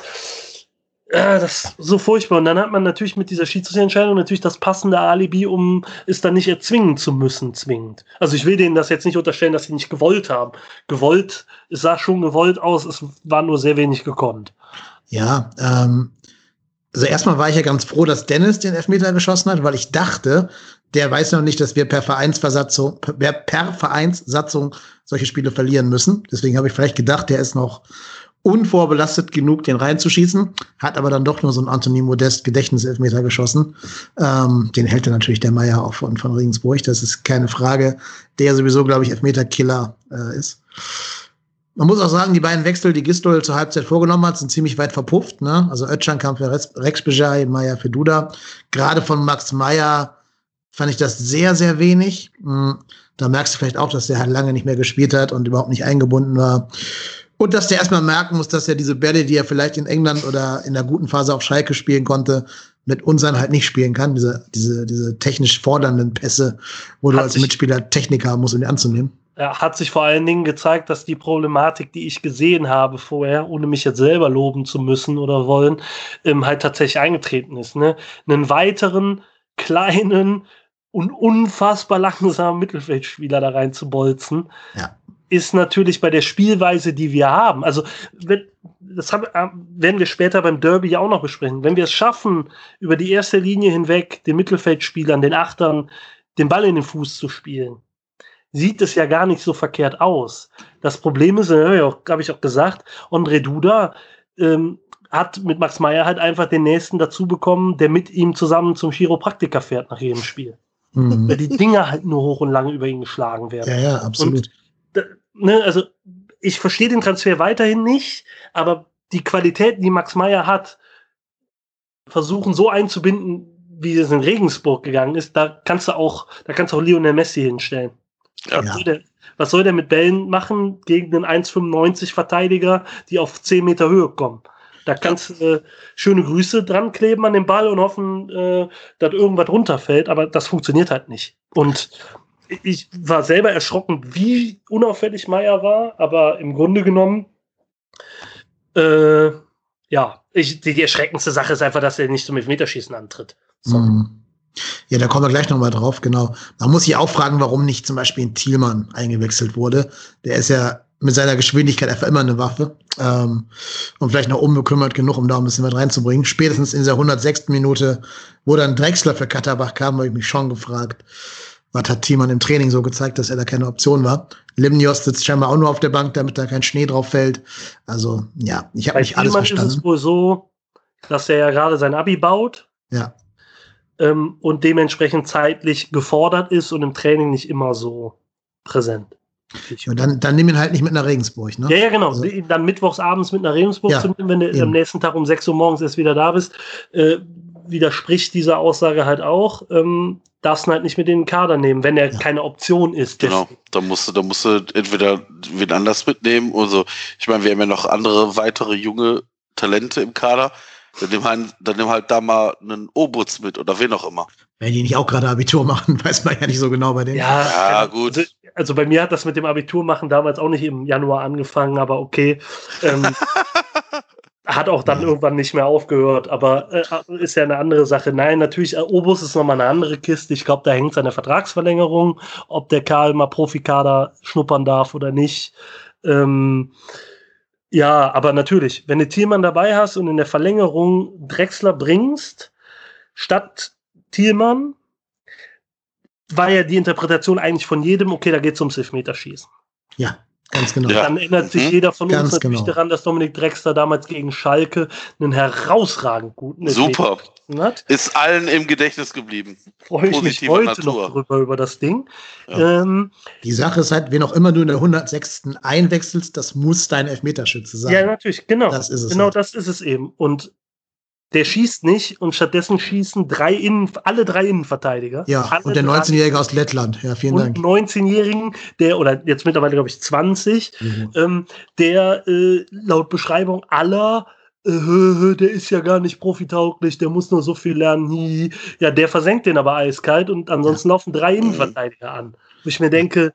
C: ja, das ist so furchtbar. Und dann hat man natürlich mit dieser Schiedsrichterentscheidung natürlich das passende Alibi, um es dann nicht erzwingen zu müssen, zwingend. Also ich will denen das jetzt nicht unterstellen, dass sie nicht gewollt haben. Gewollt, es sah schon gewollt aus, es war nur sehr wenig gekonnt.
A: Ja, ähm, also erstmal war ich ja ganz froh, dass Dennis den Elfmeter geschossen hat, weil ich dachte, der weiß noch nicht, dass wir per Vereinsversatzung, per, per Vereinssatzung solche Spiele verlieren müssen. Deswegen habe ich vielleicht gedacht, der ist noch unvorbelastet genug, den reinzuschießen, hat aber dann doch nur so ein Anthony Modest Gedächtniselfmeter geschossen. Ähm, den hält er natürlich der Meier auch von, von Regensburg. Das ist keine Frage, der sowieso, glaube ich, Elfmeter-Killer äh, ist. Man muss auch sagen, die beiden Wechsel, die Gistol zur Halbzeit vorgenommen hat, sind ziemlich weit verpufft. Ne? Also Özcan kam für Rex Bejai, Meier für Duda. Gerade von Max Meier fand ich das sehr, sehr wenig. Hm, da merkst du vielleicht auch, dass der halt lange nicht mehr gespielt hat und überhaupt nicht eingebunden war. Und dass der erstmal merken muss, dass er diese Bälle, die er vielleicht in England oder in der guten Phase auf Schalke spielen konnte, mit unseren halt nicht spielen kann. Diese, diese, diese technisch fordernden Pässe, wo hat du als Mitspieler Technik haben musst, um die anzunehmen.
C: Ja, hat sich vor allen Dingen gezeigt, dass die Problematik, die ich gesehen habe vorher, ohne mich jetzt selber loben zu müssen oder wollen, ähm, halt tatsächlich eingetreten ist. Ne? Einen weiteren kleinen und unfassbar langsamen Mittelfeldspieler da reinzubolzen. Ja ist natürlich bei der Spielweise, die wir haben. Also, wenn, das haben, äh, werden wir später beim Derby ja auch noch besprechen. Wenn wir es schaffen, über die erste Linie hinweg den Mittelfeldspielern, den Achtern, den Ball in den Fuß zu spielen, sieht es ja gar nicht so verkehrt aus. Das Problem ist, habe ich auch gesagt, André Duda ähm, hat mit Max Meyer halt einfach den nächsten dazu bekommen, der mit ihm zusammen zum Chiropraktiker fährt nach jedem Spiel. Mhm. Weil die Dinger halt nur hoch und lange über ihn geschlagen werden.
A: Ja, ja, absolut. Und
C: ne, also ich verstehe den Transfer weiterhin nicht, aber die Qualitäten, die Max Meyer hat, versuchen so einzubinden, wie es in Regensburg gegangen ist, da kannst du auch, da kannst du auch Lionel Messi hinstellen. Ja. Was, soll der, was soll der mit Bällen machen gegen den 1,95 Verteidiger, die auf 10 Meter Höhe kommen? Da kannst du äh, schöne Grüße dran kleben an den Ball und hoffen, äh, dass irgendwas runterfällt, aber das funktioniert halt nicht. Und ich war selber erschrocken, wie unauffällig Meier war, aber im Grunde genommen, äh, ja, ich, die, die, erschreckendste Sache ist einfach, dass er nicht zum Elfmeterschießen antritt. Mhm.
A: Ja, da kommen wir gleich nochmal drauf, genau. Man muss sich auch fragen, warum nicht zum Beispiel ein Thielmann eingewechselt wurde. Der ist ja mit seiner Geschwindigkeit einfach immer eine Waffe. Ähm, und vielleicht noch unbekümmert genug, um da ein bisschen was reinzubringen. Spätestens in dieser 106. Minute, wo dann Drexler für Katterbach kam, habe ich mich schon gefragt, was hat Thiemann im Training so gezeigt, dass er da keine Option war. Limnios sitzt scheinbar auch nur auf der Bank, damit da kein Schnee drauf fällt. Also, ja, ich habe nicht alles verstanden. ist es
C: wohl so, dass er ja gerade sein Abi baut.
A: Ja.
C: Ähm, und dementsprechend zeitlich gefordert ist und im Training nicht immer so präsent.
A: Ja, dann, dann nimm ihn halt nicht mit nach Regensburg, ne?
C: Ja, ja, genau. Also, dann mittwochs abends mit nach Regensburg ja, zu nehmen, wenn du eben. am nächsten Tag um 6 Uhr morgens erst wieder da bist. Äh, widerspricht dieser Aussage halt auch, ähm, darfst du halt nicht mit in den Kader nehmen, wenn er ja. keine Option ist.
B: Genau, da musst du, da musst du entweder wen anders mitnehmen oder so. Ich meine, wir haben ja noch andere weitere junge Talente im Kader. Dann nimm halt, dann nimm halt da mal einen Obutz mit oder wen auch immer.
A: Wenn die nicht auch gerade Abitur machen, weiß man ja nicht so genau bei denen.
C: Ja, ja gut. Also, also, bei mir hat das mit dem Abitur machen damals auch nicht im Januar angefangen, aber okay. Ähm, hat auch dann irgendwann nicht mehr aufgehört, aber äh, ist ja eine andere Sache. Nein, natürlich, äh, Obus ist nochmal eine andere Kiste. Ich glaube, da hängt seine Vertragsverlängerung, ob der Karl mal Profikader schnuppern darf oder nicht. Ähm, ja, aber natürlich, wenn du Thielmann dabei hast und in der Verlängerung Drexler bringst, statt Thielmann, war ja die Interpretation eigentlich von jedem, okay, da geht es ums Elfmeterschießen.
A: Ja, ganz genau.
C: Dann erinnert sich mhm. jeder von
A: ganz
C: uns natürlich
A: genau.
C: daran, dass Dominik Drexler damals gegen Schalke einen herausragend guten
B: Super. Hat. Ist allen im Gedächtnis geblieben.
C: Freue ich mich heute Natur. noch drüber über das Ding. Ja. Ähm,
A: die Sache ist halt, wen auch immer du in der 106. einwechselst, das muss dein Elfmeterschütze sein.
C: Ja, natürlich, genau.
A: Das ist es
C: genau halt. das ist es eben. Und der schießt nicht und stattdessen schießen drei Innen, alle drei Innenverteidiger.
A: Ja, und der 19-Jährige aus Lettland. Ja, vielen
C: und
A: Dank.
C: 19-Jährigen, der, oder jetzt mittlerweile, glaube ich, 20, mhm. ähm, der äh, laut Beschreibung aller äh, der ist ja gar nicht profitauglich, der muss nur so viel lernen. Ja, der versenkt den aber eiskalt und ansonsten ja. laufen drei Innenverteidiger an. Wo ich mir denke,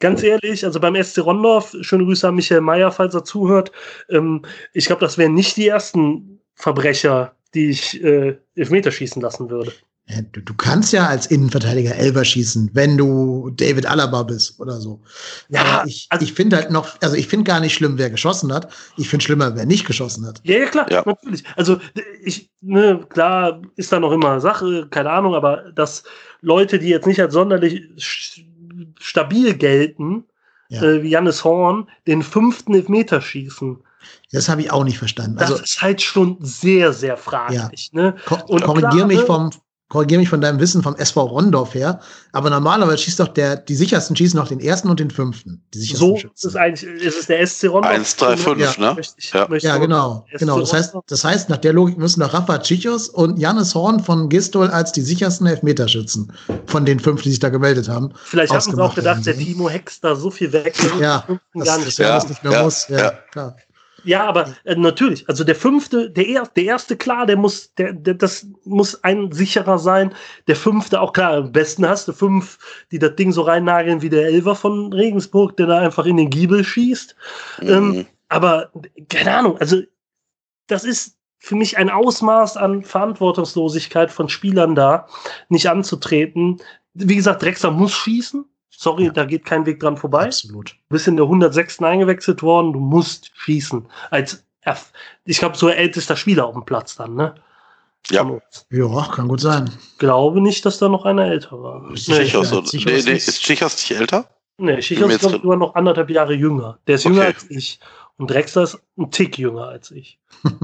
C: ganz ehrlich, also beim SC Rondorf, schöne Grüße an Michael Mayer, falls er zuhört. Ähm, ich glaube, das wären nicht die ersten Verbrecher, die ich äh, Elfmeter schießen lassen würde.
A: Ja, du, du, kannst ja als Innenverteidiger Elber schießen, wenn du David Alaba bist oder so. Ja, Aber ich, also, ich finde halt noch, also ich finde gar nicht schlimm, wer geschossen hat. Ich finde schlimmer, wer nicht geschossen hat.
C: Ja, ja klar, ja. natürlich. Also ich, ne, klar ist da noch immer Sache, keine Ahnung, aber dass Leute, die jetzt nicht als sonderlich stabil gelten, ja. äh, wie Jannis Horn, den fünften Elfmeter schießen.
A: Das habe ich auch nicht verstanden.
C: Das also, ist halt schon sehr, sehr fraglich. Ja. Ne?
A: Und korrigiere mich vom, korrigiere mich von deinem Wissen vom SV Rondorf her, aber normalerweise schießt doch der, die sichersten schießen noch den ersten und den fünften. Die
C: so Schützen. ist eigentlich, ist es der SC Rondorf.
B: 1, 3, 5, ja. ne?
A: Ich, ja. ja, genau. genau. Das heißt, das heißt, nach der Logik müssen doch Rafa Tschichos und Janis Horn von Gistol als die sichersten Elfmeterschützen von den fünf, die sich da gemeldet haben.
C: Vielleicht haben sie auch gedacht, der Timo Hex da so viel weg,
A: ja, das, gar nicht, ja, nicht mehr muss. Ja, klar.
C: Ja, aber äh, natürlich, also der fünfte, der, er, der erste, klar, der muss, der, der, das muss ein sicherer sein. Der fünfte, auch klar, am besten hast du fünf, die das Ding so reinnageln wie der Elver von Regensburg, der da einfach in den Giebel schießt. Mhm. Ähm, aber keine Ahnung, also das ist für mich ein Ausmaß an Verantwortungslosigkeit von Spielern da, nicht anzutreten. Wie gesagt, Drexler muss schießen. Sorry, ja. da geht kein Weg dran vorbei.
A: Absolut.
C: Du bist in der 106. eingewechselt worden, du musst schießen. Als, ich glaube, so ältester Spieler auf dem Platz dann, ne?
A: Ja. Ja, kann gut sein.
C: Ich glaube nicht, dass da noch einer älter war.
B: Ist nee, Schichos, so, nee, nee, ist Schichos nicht älter?
C: Nee, Schichos ist sogar noch anderthalb Jahre jünger. Der ist jünger okay. als ich. Und Drexler ist ein Tick jünger als ich.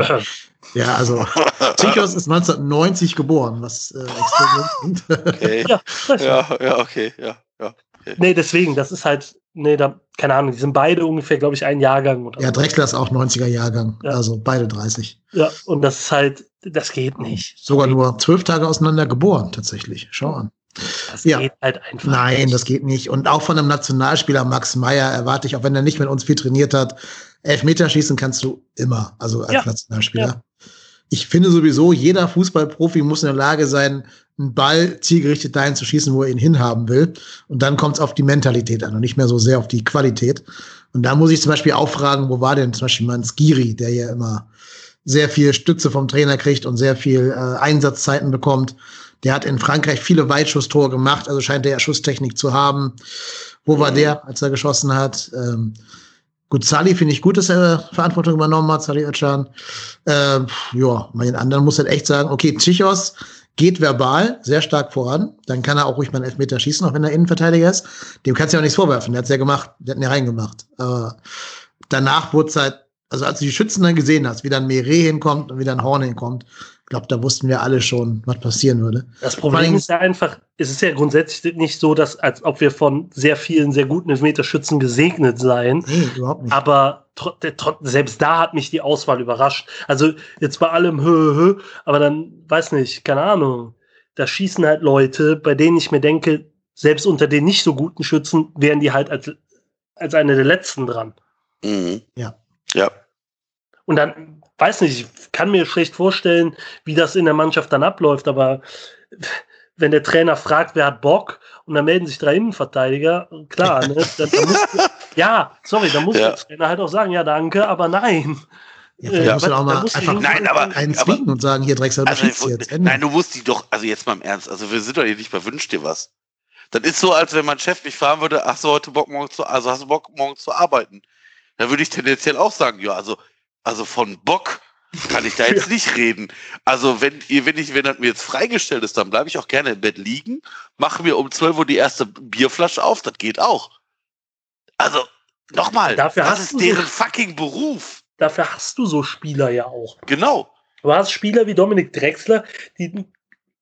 A: ja, also Schichos ist 1990 geboren, was äh, extrem
B: okay. ja, ja, ja, okay, ja, ja.
C: Nee, deswegen, das ist halt, nee, da, keine Ahnung, die sind beide ungefähr, glaube ich, ein Jahrgang.
A: Oder ja, Drexler ist auch 90er Jahrgang, ja. also beide 30.
C: Ja, und das ist halt, das geht nicht.
A: Sogar nur zwölf Tage auseinander geboren, tatsächlich. Schau an.
C: Das ja. geht halt einfach.
A: Nein, nicht. das geht nicht. Und auch von einem Nationalspieler Max Meyer erwarte ich, auch wenn er nicht mit uns viel trainiert hat, Elfmeterschießen kannst du immer, also als ja. Nationalspieler. Ja. Ich finde sowieso, jeder Fußballprofi muss in der Lage sein, einen Ball zielgerichtet dahin zu schießen, wo er ihn hinhaben will. Und dann kommt es auf die Mentalität an und nicht mehr so sehr auf die Qualität. Und da muss ich zum Beispiel auch fragen, wo war denn zum Beispiel mein Skiri, der ja immer sehr viel Stütze vom Trainer kriegt und sehr viel äh, Einsatzzeiten bekommt. Der hat in Frankreich viele Weitschusstore gemacht, also scheint er ja Schusstechnik zu haben. Wo war der, als er geschossen hat? Ähm, gut, Sali finde ich gut, dass er Verantwortung übernommen hat, Sali Özcan. Ähm, ja, bei den anderen muss er echt sagen, okay, Tichos geht verbal sehr stark voran, dann kann er auch ruhig mal einen Elfmeter schießen, auch wenn er Innenverteidiger ist. Dem kannst du ja auch nichts vorwerfen, der hat's ja gemacht, der hat ihn ja reingemacht. Aber danach wurde es halt Also als du die Schützen dann gesehen hast, wie dann Mire hinkommt und wie dann Horn hinkommt, ich glaube, da wussten wir alle schon, was passieren würde.
C: Das Problem ist ja einfach, es ist ja grundsätzlich nicht so, dass als ob wir von sehr vielen sehr guten Elfmeterschützen gesegnet seien.
A: Nee, überhaupt nicht.
C: Aber selbst da hat mich die Auswahl überrascht. Also jetzt bei allem hö, hö, aber dann, weiß nicht, keine Ahnung. Da schießen halt Leute, bei denen ich mir denke, selbst unter den nicht so guten Schützen wären die halt als, als eine der letzten dran.
B: Mhm.
A: Ja.
B: Ja.
C: Und dann, weiß nicht, ich kann mir schlecht vorstellen, wie das in der Mannschaft dann abläuft, aber wenn der Trainer fragt, wer hat Bock, und dann melden sich drei Innenverteidiger, klar, ne? Dann, dann muss, ja, sorry, dann muss
B: Ja.
C: der Trainer halt auch sagen, ja, danke, aber nein.
A: Ja, vielleicht
C: Äh,
A: musst du
C: da
A: auch mal
C: musst
A: einfach
B: Nein, aber-
A: einen
B: aber-
A: zwingen und sagen, hier Drechsel,
B: Also,
A: schießt jetzt. Ende.
B: nein, du musst die doch, also jetzt mal im Ernst, also wir sind doch hier nicht bei Wünsch dir was. Das ist so, als wenn mein Chef mich fragen würde, hast du heute Bock morgen zu, also hast du Bock morgen zu arbeiten? Da würde ich tendenziell auch sagen, ja, also, also von Bock kann ich da jetzt nicht reden. Also wenn ihr, wenn ich, wenn das mir jetzt freigestellt ist, dann bleibe ich auch gerne im Bett liegen, mache mir um 12 Uhr die erste Bierflasche auf, das geht auch. Also, nochmal, das ist deren
C: so-
B: fucking Beruf.
C: Dafür hast du so Spieler ja auch.
B: Genau.
C: Du hast Spieler wie Dominik Drexler, die,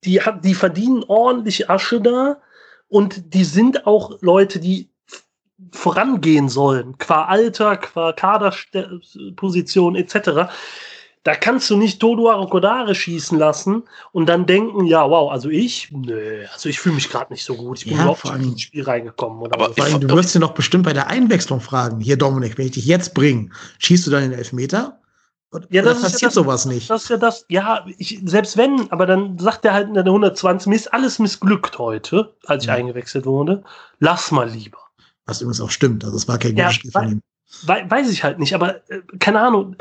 C: die, die verdienen ordentlich Asche da und die sind auch Leute, die vorangehen sollen, qua Alter, qua Kaderposition etc. Da kannst du nicht Todo Arokodare schießen lassen und dann denken, ja, wow, also ich, nö, also ich fühle mich gerade nicht so gut. Ich bin
A: Ja,
C: überhaupt
A: vor
C: nicht
A: allem-
C: ins Spiel reingekommen. Oder
B: Aber
C: was.
A: Vor allem, du wirst dir noch bestimmt bei der Einwechslung fragen, hier Dominik, wenn ich dich jetzt bringe, schießt du dann den Elfmeter? Oder,
C: Ja, das ist ja
A: passiert
C: das-
A: sowas nicht?
C: Das ist ja das, ja, ich, selbst wenn, aber dann sagt er halt in der 120, mir ist alles missglückt heute, als ich
A: Ja.
C: eingewechselt wurde. Lass mal lieber.
A: Was übrigens auch stimmt. Also es war kein
C: Ja,
A: gutes Spiel von ihm.
C: Wei- weiß ich halt nicht, aber äh, keine Ahnung.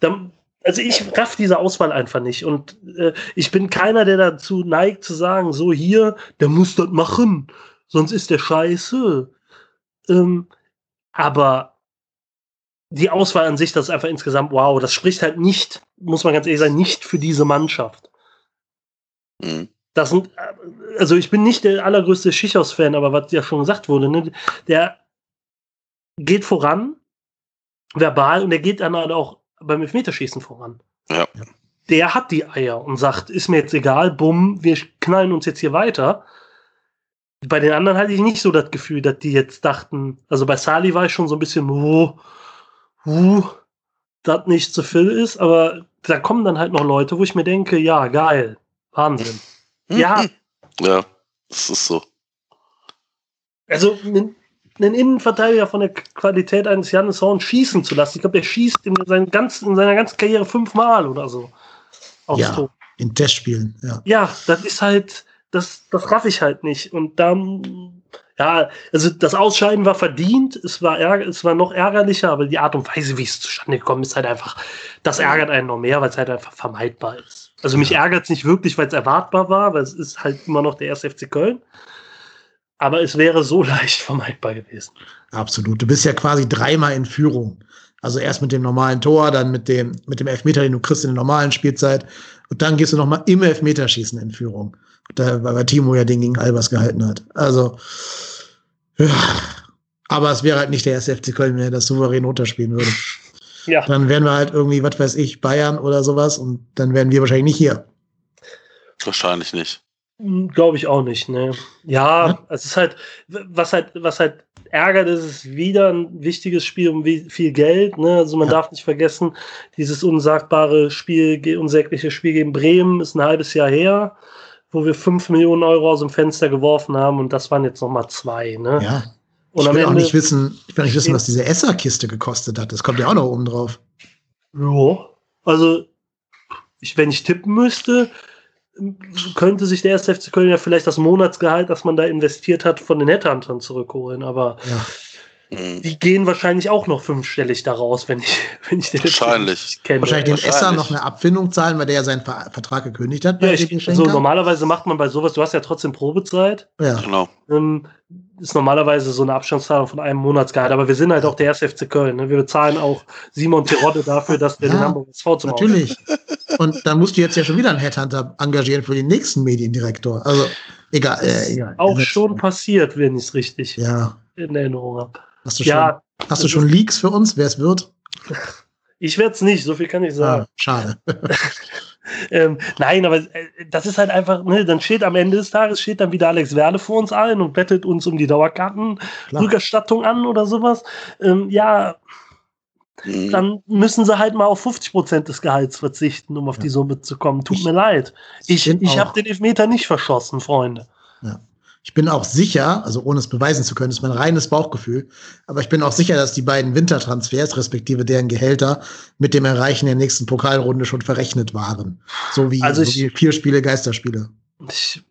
C: Dann, also ich raff diese Auswahl einfach nicht. Und äh, ich bin keiner, der dazu neigt zu sagen, so hier, der muss das machen, sonst ist der scheiße. Ähm, aber die Auswahl an sich, das ist einfach insgesamt wow. Das spricht halt nicht, muss man ganz ehrlich sagen, nicht für diese Mannschaft.
B: Mhm.
C: Das sind, äh, also ich bin nicht der allergrößte Schichos-Fan, aber was ja schon gesagt wurde, ne, der geht voran, verbal, und der geht dann halt auch beim Elfmeterschießen voran.
B: Ja.
C: Der hat die Eier und sagt, ist mir jetzt egal, bumm, wir knallen uns jetzt hier weiter. Bei den anderen hatte ich nicht so das Gefühl, dass die jetzt dachten, also bei Sali war ich schon so ein bisschen, oh, uh, das nicht zu viel ist, aber da kommen dann halt noch Leute, wo ich mir denke, ja, geil, Wahnsinn. Ja,
B: Ja, das ist so.
C: also einen, einen Innenverteidiger von der Qualität eines Janis Horn schießen zu lassen. Ich glaube, er schießt in, seinen ganzen, in seiner ganzen Karriere fünfmal oder so. Aufs
A: Ja.
C: Tor.
A: In Testspielen, ja.
C: Ja, das ist halt, das, das raff ich halt nicht. Und dann, ja, also das Ausscheiden war verdient, es war, ärger, es war noch ärgerlicher, aber die Art und Weise, wie es zustande gekommen ist, halt einfach, das ärgert einen noch mehr, weil es halt einfach vermeidbar ist. Also mich ärgert es nicht wirklich, weil es erwartbar war, weil es ist halt immer noch der erste FC Köln. Aber es wäre so leicht vermeidbar gewesen.
A: Absolut. Du bist ja quasi dreimal in Führung. Also erst mit dem normalen Tor, dann mit dem, mit dem Elfmeter, den du kriegst in der normalen Spielzeit. Und dann gehst du noch mal im Elfmeterschießen in Führung. Da, weil Timo ja den gegen Albers gehalten hat. Also, ja. Aber es wäre halt nicht der erste FC Köln, wenn er das souverän runterspielen würde.
C: Ja,
A: Dann wären wir halt irgendwie, was weiß ich, Bayern oder sowas und dann wären wir wahrscheinlich nicht hier.
B: Wahrscheinlich nicht.
C: glaube ich auch nicht. Ne? Ja,
A: Ja.
C: es ist halt, was halt, was halt ärgert, ist es ist wieder ein wichtiges Spiel um viel Geld. Ne? Also man
A: Ja.
C: darf nicht vergessen, dieses unsagbare Spiel, unsägliche Spiel gegen Bremen ist ein halbes Jahr her, wo wir 5 Millionen Euro aus dem Fenster geworfen haben und das waren jetzt nochmal zwei. Ne?
A: Ja.
C: Und
A: ich will auch nicht wissen, ich will nicht wissen, was diese Esserkiste gekostet hat. Das kommt ja auch noch oben drauf.
C: ja, also ich, wenn ich tippen müsste, könnte sich der erste FC Köln ja vielleicht das Monatsgehalt, das man da investiert hat, von den Headhuntern zurückholen. Aber
A: Ja.
C: Die gehen wahrscheinlich auch noch fünfstellig daraus, wenn ich, wenn ich den
B: Wahrscheinlich.
C: kenne.
A: Wahrscheinlich den. Esser noch eine Abfindung zahlen, weil der ja seinen Ver Vertrag gekündigt hat.
C: Ja,
A: bei
C: ich, also
A: Schenker.
C: normalerweise macht man bei sowas, du hast ja trotzdem Probezeit,
A: ja.
B: Genau.
C: ähm, ist normalerweise so eine Abstandszahlung von einem Monatsgehalt, aber wir sind halt auch der erste FC Köln. Ne? Wir bezahlen auch Simon Terodde dafür, dass der
A: Ja,
C: den Hamburg SV zum
A: Natürlich. Und dann musst du jetzt ja schon wieder einen Headhunter engagieren für den nächsten Mediendirektor. Also, egal. Äh, egal.
C: Auch schon passiert, wenn ich es richtig
A: Ja.
C: in Erinnerung habe.
A: Hast du schon,
C: Ja,
A: hast du schon Leaks für uns, wer es wird?
C: Ich werde es nicht, so viel kann ich sagen. Ah,
A: schade.
C: ähm, nein, aber äh, das ist halt einfach, ne, dann steht am Ende des Tages, steht dann wieder Alex Werle vor uns allen und bettet uns um die Dauerkartenrückerstattung an oder sowas. Ähm, ja, mhm. dann müssen sie halt mal auf 50 Prozent des Gehalts verzichten, um auf ja. die Summe zu kommen. Tut ich, mir leid. Ich, ich habe den Elfmeter nicht verschossen, Freunde.
A: Ich bin auch sicher, also ohne es beweisen zu können, ist mein reines Bauchgefühl, aber ich bin auch sicher, dass die beiden Wintertransfers, respektive deren Gehälter, mit dem Erreichen der nächsten Pokalrunde schon verrechnet waren. So wie, also ich, so wie vier Spiele Geisterspiele.
C: Ich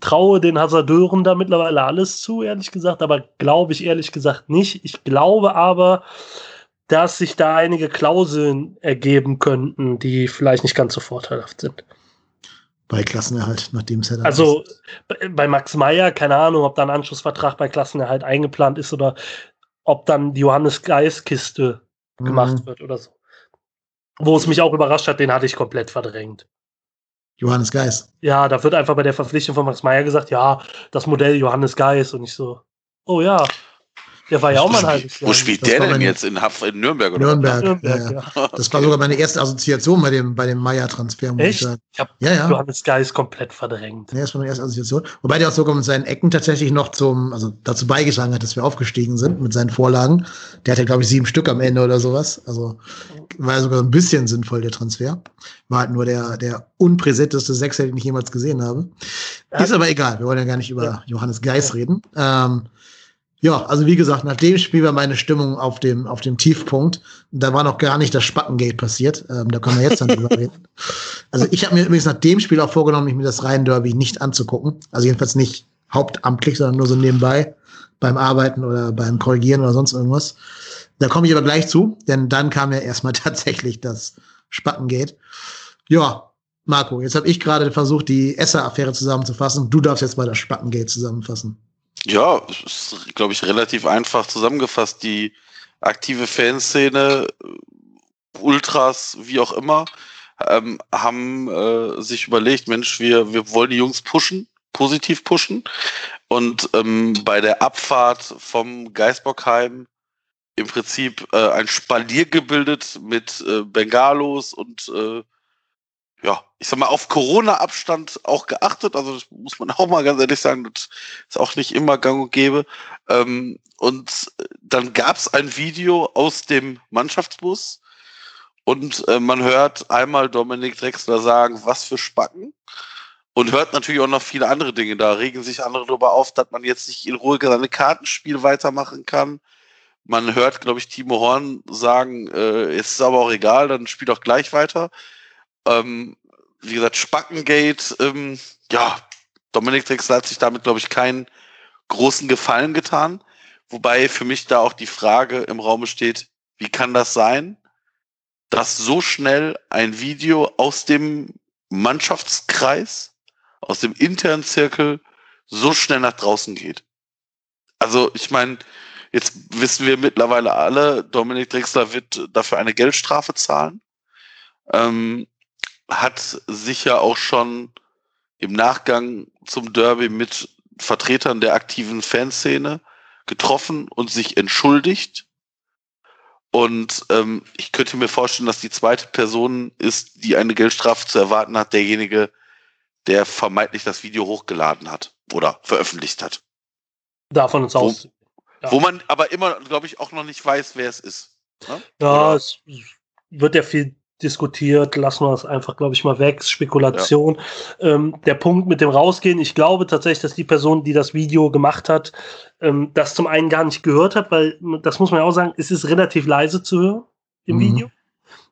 C: traue den Hasardeuren da mittlerweile alles zu, ehrlich gesagt, aber glaube ich ehrlich gesagt nicht. Ich glaube aber, dass sich da einige Klauseln ergeben könnten, die vielleicht nicht ganz so vorteilhaft sind
A: bei Klassenerhalt, nachdem es ja
C: Also ist. bei Max Meyer, keine Ahnung, ob da ein Anschlussvertrag bei Klassenerhalt eingeplant ist oder ob dann die Johannes Geis-Kiste mhm. gemacht wird oder so. Wo es mich auch überrascht hat, den hatte ich komplett verdrängt.
A: Johannes Geis.
C: Ja, da wird einfach bei der Verpflichtung von Max Meyer gesagt, ja, das Modell Johannes Geis und ich so, oh ja, der war ja auch mal ein halbes
B: Jahr. Wo spielt der denn jetzt? In, Haft in Nürnberg?
A: Oder Nürnberg. Nürnberg ja. Ja. Das war sogar meine erste Assoziation bei dem, bei dem Meier-Transfer.
C: Echt? Ich, ich habe ja, ja. Johannes Geist komplett verdrängt.
A: Ja, das war meine erste Assoziation. Wobei der auch sogar mit seinen Ecken tatsächlich noch zum, also dazu beigetragen hat, dass wir aufgestiegen sind mit seinen Vorlagen. Der hatte, glaube ich, sieben Stück am Ende oder sowas. Also war sogar ein bisschen sinnvoll, der Transfer. War halt nur der, der unpräsenteste Sechser, den ich jemals gesehen habe. Ist aber egal. Wir wollen ja gar nicht über Johannes Geist reden. Ähm, ja, also wie gesagt, nach dem Spiel war meine Stimmung auf dem, auf dem Tiefpunkt. Da war noch gar nicht das Spackengate passiert. Ähm, da können wir jetzt dann drüber reden. Also ich habe mir übrigens nach dem Spiel auch vorgenommen, mich mir das Rhein-Derby nicht anzugucken. Also jedenfalls nicht hauptamtlich, sondern nur so nebenbei beim Arbeiten oder beim Korrigieren oder sonst irgendwas. Da komme ich aber gleich zu, denn dann kam ja erstmal tatsächlich das Spackengate. Ja, Marco, jetzt habe ich gerade versucht, die Esser-Affäre zusammenzufassen. Du darfst jetzt mal das Spackengate zusammenfassen.
B: Ja, ist, glaube ich, relativ einfach zusammengefasst. Die aktive Fanszene, Ultras, wie auch immer, ähm, haben äh, sich überlegt, Mensch, wir, wir wollen die Jungs pushen, positiv pushen. Und ähm, bei der Abfahrt vom Geisbockheim im Prinzip äh, ein Spalier gebildet mit äh, Bengalos und äh, ja, ich sag mal, auf Corona-Abstand auch geachtet. Also das muss man auch mal ganz ehrlich sagen, das ist auch nicht immer gang und gäbe. Ähm, und dann gab es ein Video aus dem Mannschaftsbus und äh, man hört einmal Dominik Drexler sagen, was für Spacken. Und hört natürlich auch noch viele andere Dinge. Da regen sich andere darüber auf, dass man jetzt nicht in Ruhe seine Kartenspiel weitermachen kann. Man hört, glaube ich, Timo Horn sagen, äh, es ist aber auch egal, dann spielt doch gleich weiter. Ähm, wie gesagt, Spackengate, ähm, ja, Dominik Drexler hat sich damit, glaube ich, keinen großen Gefallen getan. Wobei für mich da auch die Frage im Raum steht, wie kann das sein, dass so schnell ein Video aus dem Mannschaftskreis, aus dem internen Zirkel so schnell nach draußen geht? Also ich meine, jetzt wissen wir mittlerweile alle, Dominik Drexler wird dafür eine Geldstrafe zahlen. Ähm, hat sich ja auch schon im Nachgang zum Derby mit Vertretern der aktiven Fanszene getroffen und sich entschuldigt. Und ähm, ich könnte mir vorstellen, dass die zweite Person ist, die eine Geldstrafe zu erwarten hat, derjenige, der vermeintlich das Video hochgeladen hat oder veröffentlicht hat.
C: Davon ist aus.
B: Ja. Wo man aber immer, glaube ich, auch noch nicht weiß, wer es ist.
C: Ne? Ja, oder? es wird ja viel diskutiert, lassen wir es einfach, glaube ich, mal weg, Spekulation. Ja. Ähm, der Punkt mit dem Rausgehen, ich glaube tatsächlich, dass die Person, die das Video gemacht hat, ähm, das zum einen gar nicht gehört hat, weil, das muss man ja auch sagen, es ist relativ leise zu hören im mhm. Video.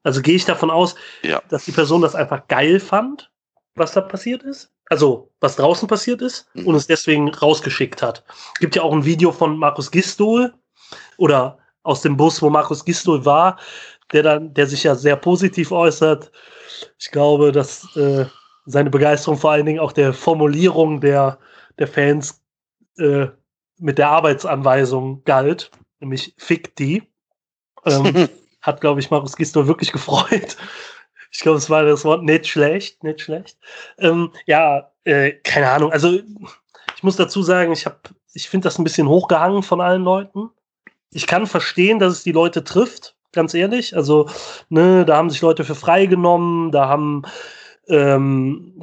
C: Also gehe ich davon aus, ja. dass die Person das einfach geil fand, was da passiert ist. Also, was draußen passiert ist mhm. und es deswegen rausgeschickt hat. Es gibt ja auch ein Video von Markus Gistol oder aus dem Bus, wo Markus Gistol war, der dann, der sich ja sehr positiv äußert. Ich glaube, dass äh, seine Begeisterung vor allen Dingen auch der Formulierung der, der Fans äh, mit der Arbeitsanweisung galt, nämlich Fick die. Ähm, hat, glaube ich, Markus Gisto wirklich gefreut. Ich glaube, es war das Wort nicht schlecht, nicht schlecht. Ähm, ja, äh, keine Ahnung. Also ich muss dazu sagen, ich habe, ich finde das ein bisschen hochgehangen von allen Leuten. Ich kann verstehen, dass es die Leute trifft, ganz ehrlich. Also, ne, da haben sich Leute für freigenommen, da haben ähm,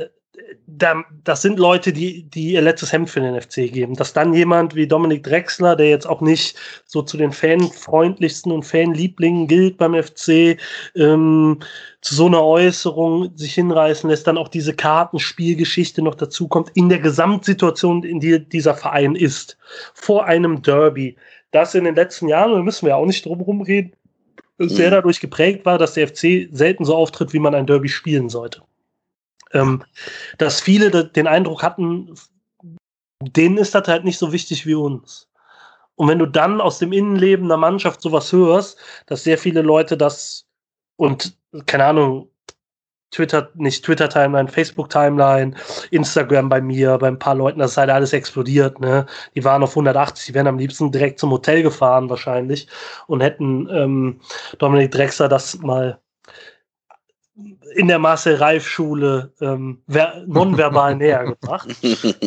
C: da, das sind Leute, die, die ihr letztes Hemd für den FC geben. Dass dann jemand wie Dominik Drexler, der jetzt auch nicht so zu den fanfreundlichsten und Fanlieblingen gilt beim FC, ähm, zu so einer Äußerung sich hinreißen lässt, dann auch diese Kartenspielgeschichte noch dazu kommt, in der Gesamtsituation, in die dieser Verein ist, vor einem Derby, das in den letzten Jahren, da müssen wir auch nicht drum rumreden, sehr mhm. dadurch geprägt war, dass der FC selten so auftritt, wie man ein Derby spielen sollte ähm, dass viele den Eindruck hatten, denen ist das halt nicht so wichtig wie uns. Und wenn du dann aus dem Innenleben der Mannschaft sowas hörst, dass sehr viele Leute das und keine Ahnung, Twitter, nicht Twitter-Timeline, Facebook-Timeline, Instagram bei mir, bei ein paar Leuten, das ist halt alles explodiert, ne? Die waren auf 180, die wären am liebsten direkt zum Hotel gefahren wahrscheinlich und hätten ähm, Dominik Drexler das mal in der Marcel Reif Schule ähm, nonverbal näher gebracht.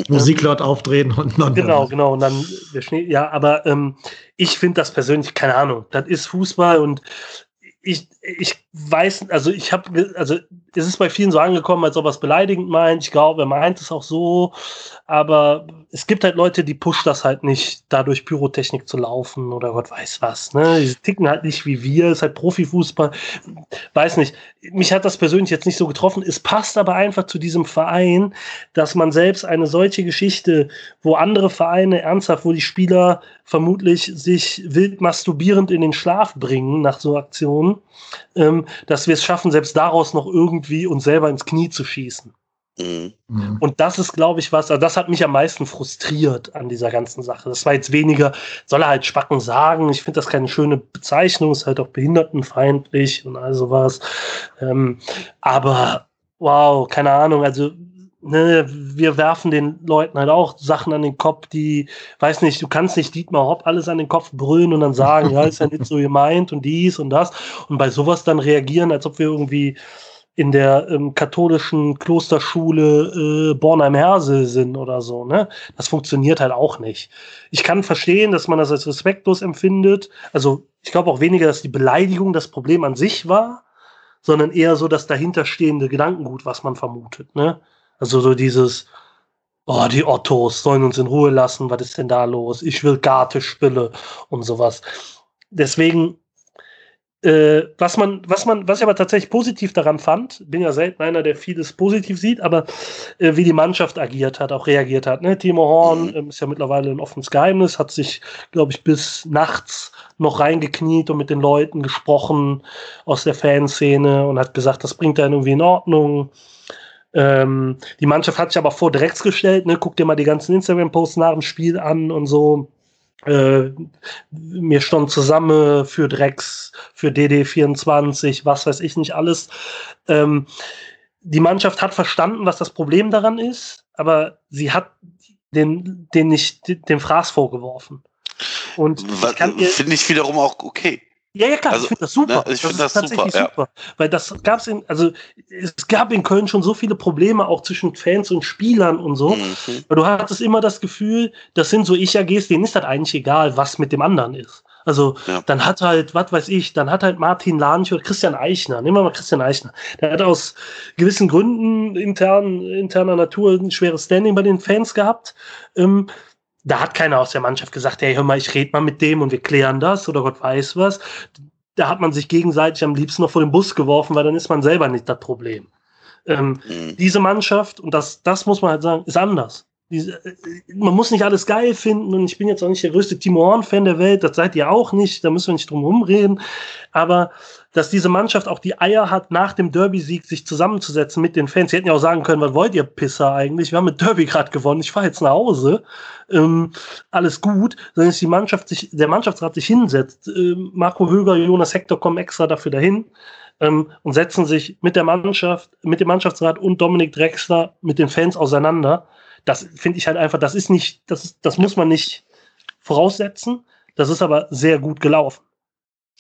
A: Musik laut aufdrehen und
C: nonverbal. Genau, genau. Und dann der Schnee, ja, aber ähm, ich finde das persönlich, keine Ahnung, das ist Fußball und ich, ich weiß, also ich habe, also es ist bei vielen so angekommen, als ob er es beleidigend meint. Ich glaube, er meint es auch so, aber es gibt halt Leute, die pushen das halt nicht, dadurch Pyrotechnik zu laufen oder Gott weiß was. Ne? Die ticken halt nicht wie wir, ist halt Profifußball. Weiß nicht. Mich hat das persönlich jetzt nicht so getroffen. Es passt aber einfach zu diesem Verein, dass man selbst eine solche Geschichte, wo andere Vereine ernsthaft, wo die Spieler vermutlich sich wild masturbierend in den Schlaf bringen nach so Aktionen, ähm, dass wir es schaffen, selbst daraus noch irgendwie uns selber ins Knie zu schießen. Mhm. mhm. Und das ist, glaube ich, was, also das hat mich am meisten frustriert an dieser ganzen Sache. Das war jetzt weniger, soll er halt Spacken sagen. Ich finde das keine schöne Bezeichnung, ist halt auch behindertenfeindlich und all sowas. Ähm, aber wow, keine Ahnung, also ne, wir werfen den Leuten halt auch Sachen an den Kopf, die, weiß nicht, du kannst nicht Dietmar Hopp alles an den Kopf brüllen und dann sagen, ja, ist ja nicht so gemeint und dies und das. Und bei sowas dann reagieren, als ob wir irgendwie in der ähm, katholischen Klosterschule äh, Bornheim-Hersel sind oder so, ne? Das funktioniert halt auch nicht. Ich kann verstehen, dass man das als respektlos empfindet. Also ich glaube auch weniger, dass die Beleidigung das Problem an sich war, sondern eher so das dahinterstehende Gedankengut, was man vermutet, ne? Also so dieses, oh, die Ottos sollen uns in Ruhe lassen, was ist denn da los? Ich will Garte spille und sowas. Deswegen, äh, was man, was man, was ich aber tatsächlich positiv daran fand, bin ja selten einer, der vieles positiv sieht, aber äh, wie die Mannschaft agiert hat, auch reagiert hat. Ne? Timo Horn äh, ist ja mittlerweile ein offenes Geheimnis, hat sich, glaube ich, bis nachts noch reingekniet und mit den Leuten gesprochen aus der Fanszene und hat gesagt, das bringt er irgendwie in Ordnung. Ähm, die Mannschaft hat sich aber vor Drecks gestellt, ne? Guck dir mal die ganzen Instagram-Posts nach dem Spiel an und so. Äh, mir stand zusammen für Drecks, für DD24, was weiß ich nicht alles. Ähm, die Mannschaft hat verstanden, was das Problem daran ist, aber sie hat den, den nicht den Fraß vorgeworfen.
B: Und finde ich wiederum auch okay.
C: Ja, ja, klar, also, ich finde das super. Ne, ich finde das, das tatsächlich super, super. Ja. Weil das gab es in, also es gab in Köln schon so viele Probleme auch zwischen Fans und Spielern und so. Mhm. Weil du hattest immer das Gefühl, das sind so Ich-AGs, denen ist das eigentlich egal, was mit dem anderen ist. Also ja. dann hat halt, was weiß ich, dann hat halt Martin Lanich oder Christian Eichner, nehmen wir mal Christian Eichner, der hat aus gewissen Gründen intern, interner Natur ein schweres Standing bei den Fans gehabt. Ähm, da hat keiner aus der Mannschaft gesagt, hey, hör mal, ich rede mal mit dem und wir klären das oder Gott weiß was. Da hat man sich gegenseitig am liebsten noch vor den Bus geworfen, weil dann ist man selber nicht das Problem. Ähm, mhm. Diese Mannschaft, und das, das muss man halt sagen, ist anders. Diese, äh, man muss nicht alles geil finden und ich bin jetzt auch nicht der größte Timo Horn-Fan der Welt, das seid ihr auch nicht, da müssen wir nicht drum herum reden. Aber dass diese Mannschaft auch die Eier hat, nach dem Derby-Sieg sich zusammenzusetzen mit den Fans. Sie hätten ja auch sagen können, was wollt ihr Pisser eigentlich? Wir haben mit Derby gerade gewonnen, ich fahre jetzt nach Hause. Ähm, alles gut. Sondern dass die Mannschaft sich, der Mannschaftsrat sich hinsetzt. Ähm, Marco Höger, Jonas Hector kommen extra dafür dahin ähm, und setzen sich mit der Mannschaft, mit dem Mannschaftsrat und Dominik Drexler mit den Fans auseinander. Das finde ich halt einfach, das ist nicht, das, ist, das muss man nicht voraussetzen. Das ist aber sehr gut gelaufen.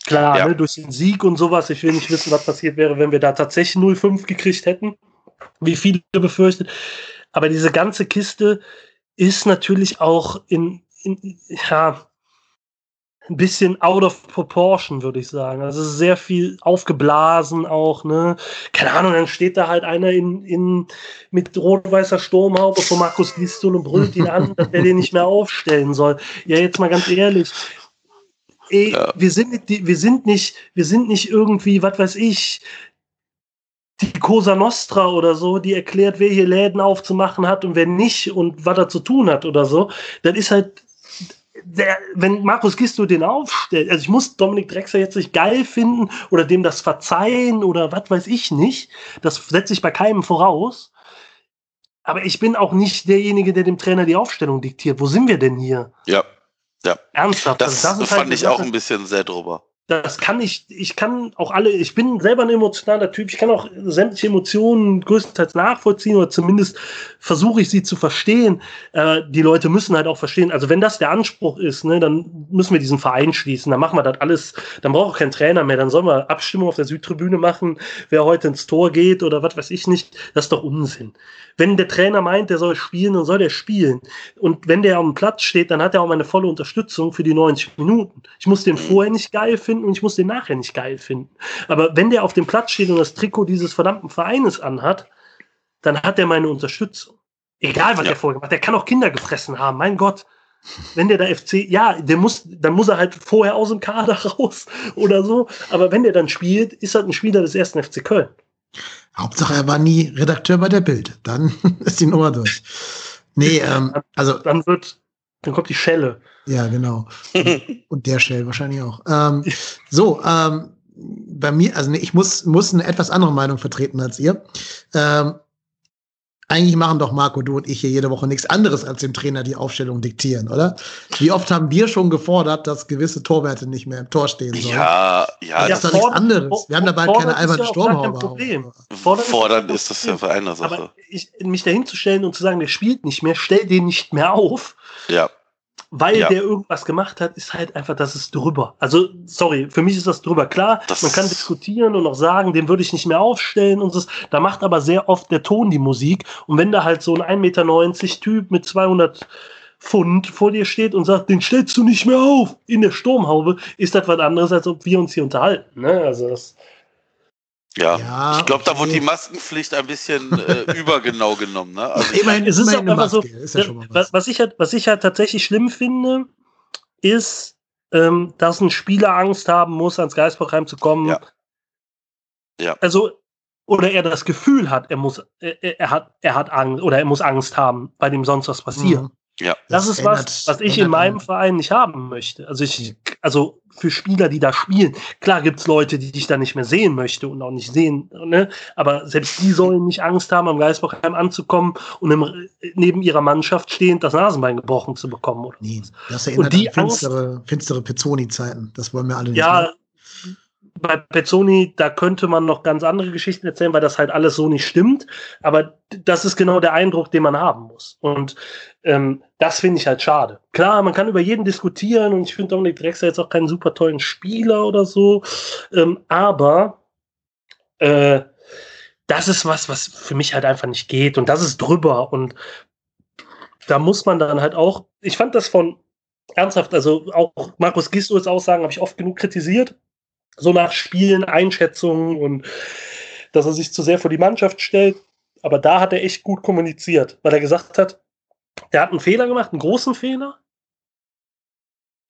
C: Klar, ja. ne, durch den Sieg und sowas. Ich will nicht wissen, was passiert wäre, wenn wir da tatsächlich 0-5 gekriegt hätten, wie viele befürchtet. Aber diese ganze Kiste ist natürlich auch in, in ja, ein bisschen out of proportion, würde ich sagen. Also sehr viel aufgeblasen auch, ne? Keine Ahnung, dann steht da halt einer in, in mit rot-weißer Sturmhaube vor Markus Gistel und brüllt ihn an, dass er den nicht mehr aufstellen soll. Ja, jetzt mal ganz ehrlich. Ey, ja. wir sind wir sind nicht, wir sind nicht irgendwie, was weiß ich, die Cosa Nostra oder so, die erklärt, wer hier Läden aufzumachen hat und wer nicht und was er zu tun hat oder so. Das ist halt der, wenn Markus Gisto den aufstellt, also ich muss Dominik Drexler jetzt nicht geil finden oder dem das verzeihen oder was weiß ich nicht, das setze ich bei keinem voraus. Aber ich bin auch nicht derjenige, der dem Trainer die Aufstellung diktiert. Wo sind wir denn hier?
B: Ja, ja.
C: Ernsthaft.
B: Das, also das fand halt ich auch ein bisschen sehr drüber
C: das kann ich, ich kann auch alle, ich bin selber ein emotionaler Typ, ich kann auch sämtliche Emotionen größtenteils nachvollziehen oder zumindest versuche ich sie zu verstehen. Äh, die Leute müssen halt auch verstehen, also wenn das der Anspruch ist, ne, dann müssen wir diesen Verein schließen, dann machen wir das alles, dann braucht auch kein Trainer mehr, dann sollen wir Abstimmung auf der Südtribüne machen, wer heute ins Tor geht oder was weiß ich nicht, das ist doch Unsinn. Wenn der Trainer meint, der soll spielen, dann soll der spielen. Und wenn der am Platz steht, dann hat er auch meine volle Unterstützung für die 90 Minuten. Ich muss den vorher nicht geil finden und ich muss den nachher nicht geil finden. Aber wenn der auf dem Platz steht und das Trikot dieses verdammten Vereines anhat, dann hat er meine Unterstützung. Egal, was ja. er vorher gemacht hat. Der kann auch Kinder gefressen haben, mein Gott. Wenn der da FC, ja, der muss, dann muss er halt vorher aus dem Kader raus oder so. Aber wenn der dann spielt, ist halt ein Spieler des ersten FC Köln.
A: Hauptsache, er war nie Redakteur bei der Bild. Dann ist die Nummer durch. Nee, ähm, also.
C: Dann wird, dann kommt die Schelle.
A: Ja, genau. Und der Shell wahrscheinlich auch. Ähm, so, ähm, bei mir, also nee, ich muss, muss eine etwas andere Meinung vertreten als ihr. Ähm, eigentlich machen doch Marco, du und ich hier jede Woche nichts anderes als dem Trainer die Aufstellung diktieren, oder? Wie oft haben wir schon gefordert, dass gewisse Torwerte nicht mehr im Tor stehen sollen?
B: Ja, ja.
A: Das ist doch nichts anderes. Wir haben dabei keine albernen ja Sturmhauber.
B: Fordern, Fordern ist das ja für eine Sache. Aber
C: ich, mich dahinzustellen und zu sagen, der spielt nicht mehr, stell den nicht mehr auf.
B: Ja
C: weil ja. der irgendwas gemacht hat, ist halt einfach, das ist drüber. Also, sorry, für mich ist das drüber. Klar, das man kann diskutieren und auch sagen, den würde ich nicht mehr aufstellen und so. Da macht aber sehr oft der Ton die Musik. Und wenn da halt so ein 1,90 Meter Typ mit 200 Pfund vor dir steht und sagt, den stellst du nicht mehr auf in der Sturmhaube, ist das was anderes, als ob wir uns hier unterhalten. Ne? Also das,
B: ja, ja ich glaube, da wurde die Maskenpflicht ein bisschen äh, übergenau genommen. Ne?
C: Also immerhin, es ist auch einfach so, ja was. was, ich halt, was ich halt tatsächlich schlimm finde, ist, ähm, dass ein Spieler Angst haben muss, ans Geisbockheim zu kommen.
B: Ja. ja.
C: Also, oder er das Gefühl hat, er muss, er, er, hat, er hat Angst oder er muss Angst haben, bei dem sonst was passiert. Mhm.
B: Ja.
C: Das, das ist ändert, was, was ich in meinem Verein nicht haben möchte. Also ich, also für Spieler, die da spielen, klar gibt es Leute, die ich da nicht mehr sehen möchte und auch nicht sehen, ne? Aber selbst die sollen nicht Angst haben, am Geisbockheim anzukommen und im, neben ihrer Mannschaft stehend das Nasenbein gebrochen zu bekommen. Oder
A: nee, das erinnert und die an finstere, Angst, finstere Pezzoni-Zeiten. Das wollen wir alle nicht.
C: Ja, bei Pezzoni, da könnte man noch ganz andere Geschichten erzählen, weil das halt alles so nicht stimmt. Aber das ist genau der Eindruck, den man haben muss. Und ähm, das finde ich halt schade. Klar, man kann über jeden diskutieren und ich finde Dominik Drexler jetzt auch keinen super tollen Spieler oder so. Ähm, aber äh, das ist was, was für mich halt einfach nicht geht. Und das ist drüber. Und da muss man dann halt auch, ich fand das von ernsthaft, also auch Markus Gistos Aussagen habe ich oft genug kritisiert so nach Spielen, Einschätzungen und dass er sich zu sehr vor die Mannschaft stellt. Aber da hat er echt gut kommuniziert, weil er gesagt hat, der hat einen Fehler gemacht, einen großen Fehler.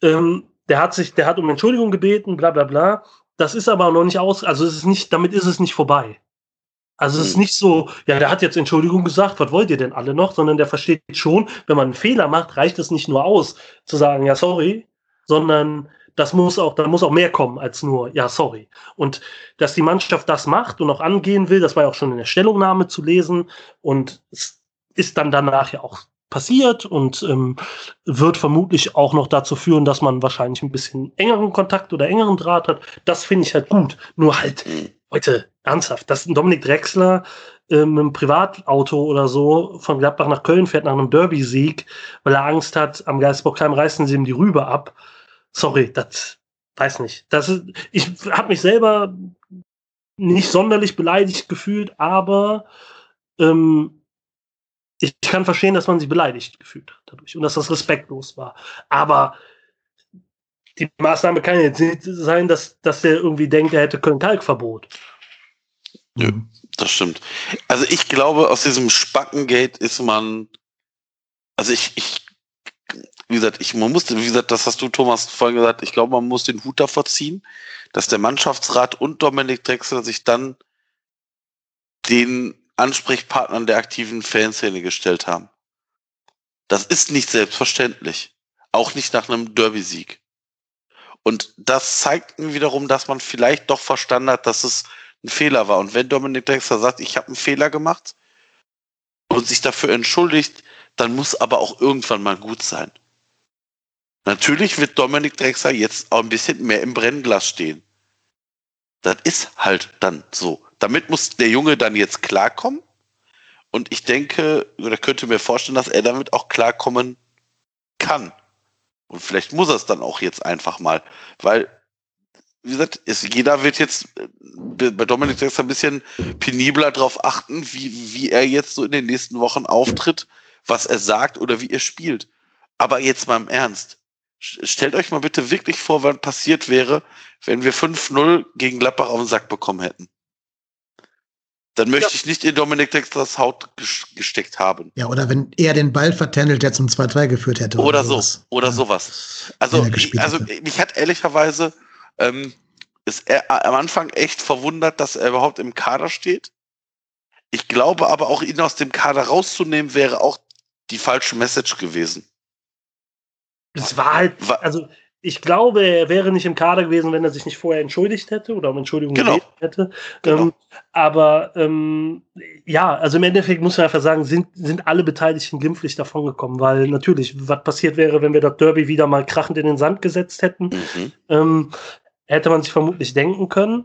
C: Ähm, der hat sich, der hat um Entschuldigung gebeten, bla bla bla. Das ist aber noch nicht aus, also es ist nicht, damit ist es nicht vorbei. Also es ist hm. nicht so, ja, der hat jetzt Entschuldigung gesagt, was wollt ihr denn alle noch, sondern der versteht schon, wenn man einen Fehler macht, reicht es nicht nur aus, zu sagen, ja, sorry, sondern das muss auch, da muss auch mehr kommen als nur, ja, sorry. Und dass die Mannschaft das macht und auch angehen will, das war ja auch schon in der Stellungnahme zu lesen und es ist dann danach ja auch passiert und ähm, wird vermutlich auch noch dazu führen, dass man wahrscheinlich ein bisschen engeren Kontakt oder engeren Draht hat. Das finde ich halt gut. Nur halt, Leute, ernsthaft, dass Dominik Drexler ähm, einem Privatauto oder so von Gladbach nach Köln fährt nach einem Derby-Sieg, weil er Angst hat, am Geistbockheim reißen sie ihm die Rübe ab sorry, das weiß nicht. Das ist, ich habe mich selber nicht sonderlich beleidigt gefühlt, aber ähm, ich kann verstehen, dass man sich beleidigt gefühlt hat dadurch und dass das respektlos war. Aber die Maßnahme kann jetzt nicht sein, dass, dass er irgendwie denkt, er hätte Köln-Kalk-Verbot.
B: Ja, das stimmt. Also ich glaube, aus diesem Spackengate ist man, also ich, ich, wie gesagt, ich, man musste, wie gesagt, das hast du, Thomas, vorhin gesagt, ich glaube, man muss den Hut davor ziehen, dass der Mannschaftsrat und Dominik Drexler sich dann den Ansprechpartnern der aktiven Fanszene gestellt haben. Das ist nicht selbstverständlich. Auch nicht nach einem Derby-Sieg. Und das zeigt mir wiederum, dass man vielleicht doch verstanden hat, dass es ein Fehler war. Und wenn Dominik Drexler sagt, ich habe einen Fehler gemacht und sich dafür entschuldigt, dann muss aber auch irgendwann mal gut sein. Natürlich wird Dominik Drexler jetzt auch ein bisschen mehr im Brennglas stehen. Das ist halt dann so. Damit muss der Junge dann jetzt klarkommen. Und ich denke, oder könnte mir vorstellen, dass er damit auch klarkommen kann. Und vielleicht muss er es dann auch jetzt einfach mal. Weil, wie gesagt, ist, jeder wird jetzt äh, bei Dominik Drexler ein bisschen penibler darauf achten, wie, wie er jetzt so in den nächsten Wochen auftritt, was er sagt oder wie er spielt. Aber jetzt mal im Ernst. Stellt euch mal bitte wirklich vor, was passiert wäre, wenn wir 5-0 gegen Gladbach auf den Sack bekommen hätten. Dann möchte ja. ich nicht in Dominik Dexters Haut gesteckt haben.
A: Ja, oder wenn er den Ball vertändelt, der zum 2-2 geführt hätte.
B: Oder, oder so, sowas. oder ja. sowas. Also, also mich hat ehrlicherweise ähm, ist er am Anfang echt verwundert, dass er überhaupt im Kader steht. Ich glaube aber auch, ihn aus dem Kader rauszunehmen, wäre auch die falsche Message gewesen.
C: Es war halt, also ich glaube, er wäre nicht im Kader gewesen, wenn er sich nicht vorher entschuldigt hätte oder um Entschuldigung
B: genau. gebeten
C: hätte. Genau. Ähm, aber ähm, ja, also im Endeffekt muss man einfach sagen, sind, sind alle Beteiligten glimpflich davongekommen, weil natürlich, was passiert wäre, wenn wir das Derby wieder mal krachend in den Sand gesetzt hätten, mhm. ähm, hätte man sich vermutlich denken können.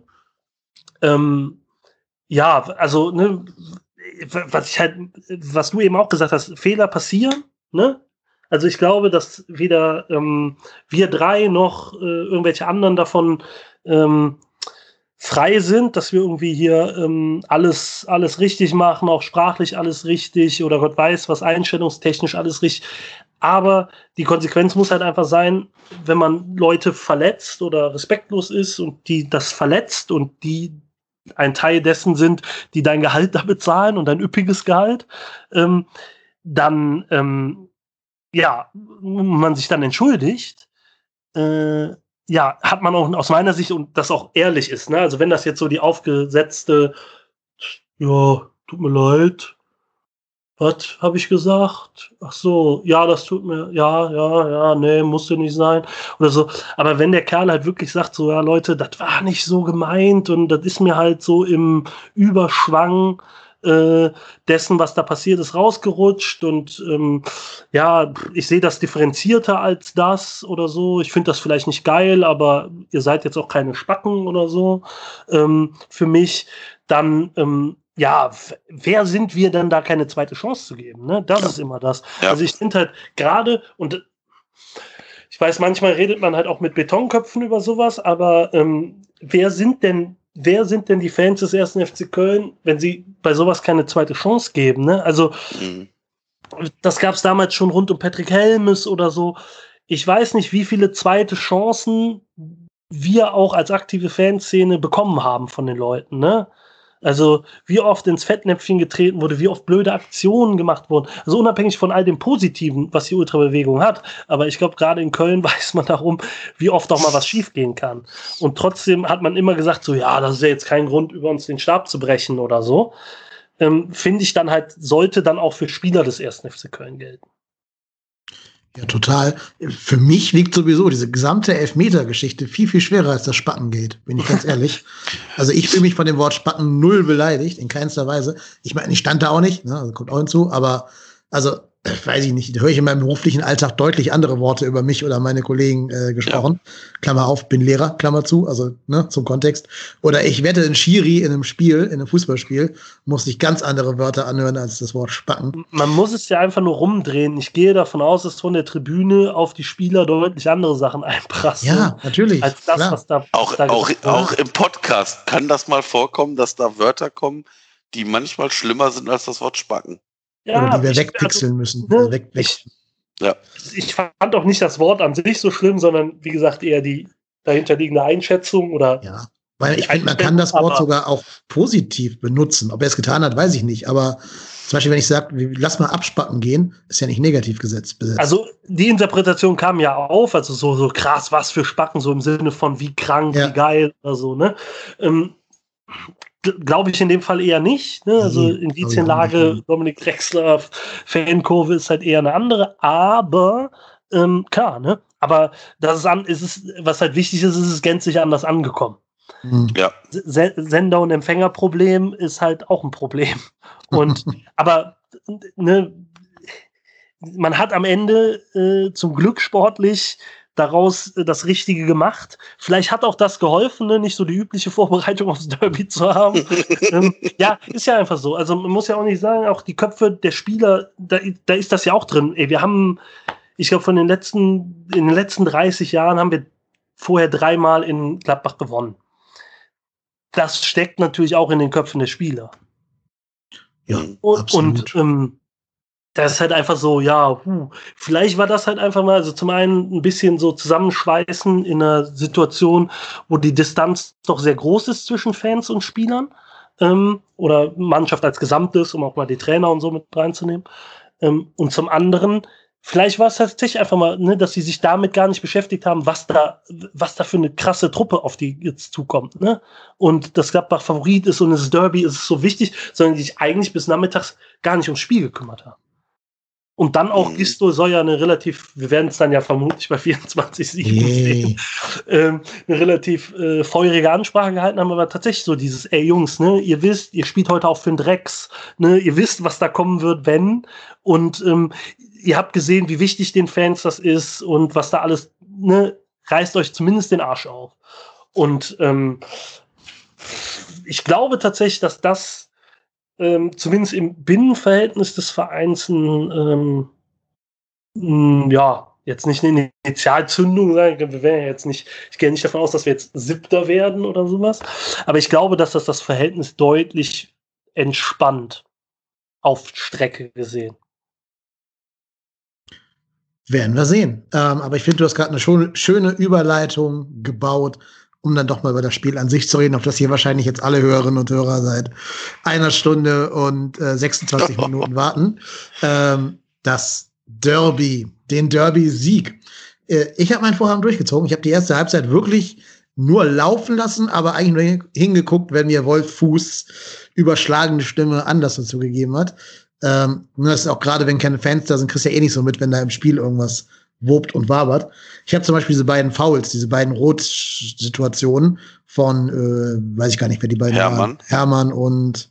C: Ähm, ja, also, ne, was ich halt, was du eben auch gesagt hast, Fehler passieren, ne? Also ich glaube, dass weder ähm, wir drei noch äh, irgendwelche anderen davon ähm, frei sind, dass wir irgendwie hier ähm, alles, alles richtig machen, auch sprachlich alles richtig oder Gott weiß, was einstellungstechnisch alles richtig. Aber die Konsequenz muss halt einfach sein, wenn man Leute verletzt oder respektlos ist und die das verletzt und die ein Teil dessen sind, die dein Gehalt da bezahlen und dein üppiges Gehalt, ähm, dann ähm, ja, man sich dann entschuldigt, äh, ja, hat man auch aus meiner Sicht und das auch ehrlich ist, ne? Also wenn das jetzt so die aufgesetzte, ja, tut mir leid, was habe ich gesagt? Ach so, ja, das tut mir, ja, ja, ja, nee, musste nicht sein oder so. Aber wenn der Kerl halt wirklich sagt, so, ja, Leute, das war nicht so gemeint und das ist mir halt so im Überschwang äh, dessen, was da passiert ist, rausgerutscht und ähm, ja, ich sehe das differenzierter als das oder so. Ich finde das vielleicht nicht geil, aber ihr seid jetzt auch keine Spacken oder so ähm, für mich. Dann ähm, ja, wer sind wir denn da keine zweite Chance zu geben? Ne? Das ja. ist immer das. Ja. Also ich finde halt gerade und ich weiß, manchmal redet man halt auch mit Betonköpfen über sowas, aber ähm, wer sind denn wer sind denn die Fans des ersten FC Köln, wenn sie bei sowas keine zweite Chance geben? Ne? Also, mhm. das gab es damals schon rund um Patrick Helmes oder so. Ich weiß nicht, wie viele zweite Chancen wir auch als aktive Fanszene bekommen haben von den Leuten. Ne? Also wie oft ins Fettnäpfchen getreten wurde, wie oft blöde Aktionen gemacht wurden. Also unabhängig von all dem Positiven, was die Ultrabewegung hat. Aber ich glaube, gerade in Köln weiß man darum, wie oft auch mal was schiefgehen kann. Und trotzdem hat man immer gesagt, so ja, das ist ja jetzt kein Grund, über uns den Stab zu brechen oder so. Ähm, Finde ich dann halt, sollte dann auch für Spieler des ersten FC Köln gelten.
A: Ja, total. Für mich wiegt sowieso diese gesamte Elfmeter-Geschichte viel, viel schwerer als das Spacken geht, bin ich ganz ehrlich. Also ich fühle mich von dem Wort Spacken null beleidigt, in keinster Weise. Ich meine, ich stand da auch nicht, ne, also kommt auch hinzu, aber also weiß ich nicht, da höre ich in meinem beruflichen Alltag deutlich andere Worte über mich oder meine Kollegen äh, gesprochen. Ja. Klammer auf, bin Lehrer, Klammer zu, also ne, zum Kontext. Oder ich wette, ein Schiri in einem Spiel, in einem Fußballspiel, muss sich ganz andere Wörter anhören als das Wort spacken.
C: Man muss es ja einfach nur rumdrehen. Ich gehe davon aus, dass von der Tribüne auf die Spieler deutlich andere Sachen einprasseln.
A: Ja, natürlich.
C: Als das, klar. was da.
B: Auch, da auch, auch im Podcast kann das mal vorkommen, dass da Wörter kommen, die manchmal schlimmer sind als das Wort spacken.
A: Ja, Oder die wir ich, wegpixeln also, müssen. Ne? Also weg, weg.
C: Ich,
B: Ja.
C: Ich fand auch nicht das Wort an sich so schlimm, sondern wie gesagt eher die dahinterliegende Einschätzung oder.
A: Ja. Weil ich finde, man kann das Wort sogar auch positiv benutzen. Ob er es getan hat, weiß ich nicht. Aber zum Beispiel, wenn ich sage, lass mal abspacken gehen, ist ja nicht negativ gesetzt,
C: besetzt. Also die Interpretation kam ja auf, also so, so krass, was für Spacken, so im Sinne von wie krank, ja. wie geil oder so, ne? Ähm, Glaube ich in dem Fall eher nicht. Ne? Also Indizienlage, Dominik Drexler, Fankurve ist halt eher eine andere, aber ähm, klar, ne? Aber das ist, an, ist es, was halt wichtig ist, ist es gänzlich anders angekommen.
B: Mhm. Ja.
C: Sender- und Empfängerproblem ist halt auch ein Problem. Und aber ne, man hat am Ende äh, zum Glück sportlich daraus äh, das Richtige gemacht. Vielleicht hat auch das geholfen, ne? nicht so die übliche Vorbereitung aufs Derby zu haben. ähm, ja, ist ja einfach so. Also man muss ja auch nicht sagen, auch die Köpfe der Spieler, da, da ist das ja auch drin. Ey, wir haben, ich glaube, von den letzten, in den letzten 30 Jahren haben wir vorher dreimal in Gladbach gewonnen das steckt natürlich auch in den Köpfen der Spieler.
A: Ja,
C: und, absolut. und ähm, das ist halt einfach so, ja, huh, vielleicht war das halt einfach mal, also zum einen ein bisschen so zusammenschweißen in einer Situation, wo die Distanz doch sehr groß ist zwischen Fans und Spielern ähm, oder Mannschaft als Gesamtes, um auch mal die Trainer und so mit reinzunehmen. Ähm, und zum anderen Vielleicht war es tatsächlich einfach mal, ne, dass sie sich damit gar nicht beschäftigt haben, was da, was da für eine krasse Truppe auf die jetzt zukommt. Ne? Und das Gladbach Favorit ist und das Derby ist so wichtig, sondern die sich eigentlich bis nachmittags gar nicht ums Spiel gekümmert haben. Und dann auch mhm. Gisto soll ja eine relativ, wir werden es dann ja vermutlich bei 24 Siegen sehen, ähm, eine relativ äh, feurige Ansprache gehalten haben, aber tatsächlich so dieses, ey Jungs, ne, ihr wisst, ihr spielt heute auch für den Drecks, ne, ihr wisst, was da kommen wird, wenn. Und ähm, ihr habt gesehen, wie wichtig den Fans das ist und was da alles, ne, reißt euch zumindest den Arsch auf. Und ähm, ich glaube tatsächlich, dass das ähm, zumindest im Binnenverhältnis des Vereins ein, ähm, ja, jetzt nicht eine Initialzündung sein. Wir werden ja jetzt nicht, ich gehe nicht davon aus, dass wir jetzt Siebter werden oder sowas. Aber ich glaube, dass das das Verhältnis deutlich entspannt auf Strecke gesehen.
A: Werden wir sehen. Ähm, aber ich finde, du hast gerade eine schöne Überleitung gebaut, um dann doch mal über das Spiel an sich zu reden, auf das hier wahrscheinlich jetzt alle Hörerinnen und Hörer seit einer Stunde und äh, 26 Minuten warten. Ähm, das Derby, den Derby-Sieg. Äh, ich habe mein Vorhaben durchgezogen. Ich habe die erste Halbzeit wirklich nur laufen lassen, aber eigentlich nur hingeguckt, wenn mir Wolf Fuß überschlagende Stimme anders dazu gegeben hat. Ähm, das ist auch gerade, wenn keine Fans da sind, kriegst du ja eh nicht so mit, wenn da im Spiel irgendwas wobt und wabert. Ich habe zum Beispiel diese beiden Fouls, diese beiden Rot-Situationen von, äh, weiß ich gar nicht, wer die beiden
B: Hermann. waren.
A: Hermann und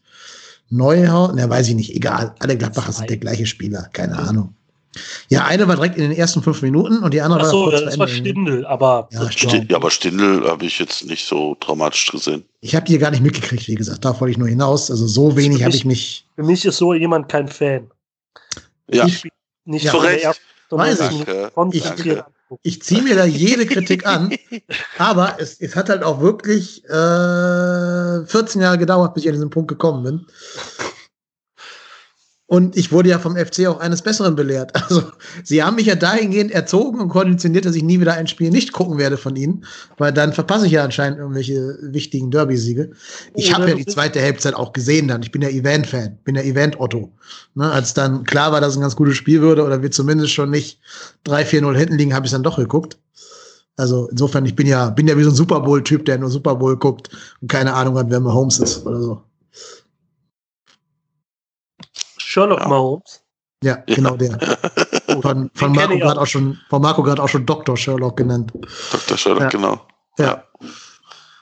A: Neuhaus. Ne, weiß ich nicht. Egal. Alle Gladbacher sind der gleiche Spieler. Keine Ahnung. Ja, eine war direkt in den ersten fünf Minuten und die andere
C: Ach so, war kurz das war Stindel, aber
B: ja, Stindel, ja, aber Stindel habe ich jetzt nicht so traumatisch gesehen.
A: Ich habe die gar nicht mitgekriegt, wie gesagt. Da wollte ich nur hinaus. Also so wenig habe ich mich.
C: Für mich ist so jemand kein Fan.
B: Ja,
C: nicht, nicht
B: ja. zu Recht.
A: Weiß ich. Ich, ich ziehe mir da jede Kritik an, aber es, es hat halt auch wirklich äh, 14 Jahre gedauert, bis ich an diesen Punkt gekommen bin. Und ich wurde ja vom FC auch eines Besseren belehrt. Also, sie haben mich ja dahingehend erzogen und konditioniert, dass ich nie wieder ein Spiel nicht gucken werde von ihnen, weil dann verpasse ich ja anscheinend irgendwelche wichtigen Derby-Siege. Ich habe ja die zweite Halbzeit auch gesehen dann. Ich bin ja Event-Fan, bin ja Event-Otto. Ne, als dann klar war, dass es ein ganz gutes Spiel würde oder wir zumindest schon nicht 3-4-0 hinten liegen, habe ich dann doch geguckt. Also insofern, ich bin ja, bin ja wie so ein Super Bowl-Typ, der nur Super Bowl guckt und keine Ahnung hat, wer Holmes ist oder so.
C: Sherlock ja. Mahomes.
A: Ja, genau der. Von, von Marco gerade auch schon, von Marco gerade auch schon Dr. Sherlock genannt.
B: Dr. Sherlock, ja. genau.
A: Ja.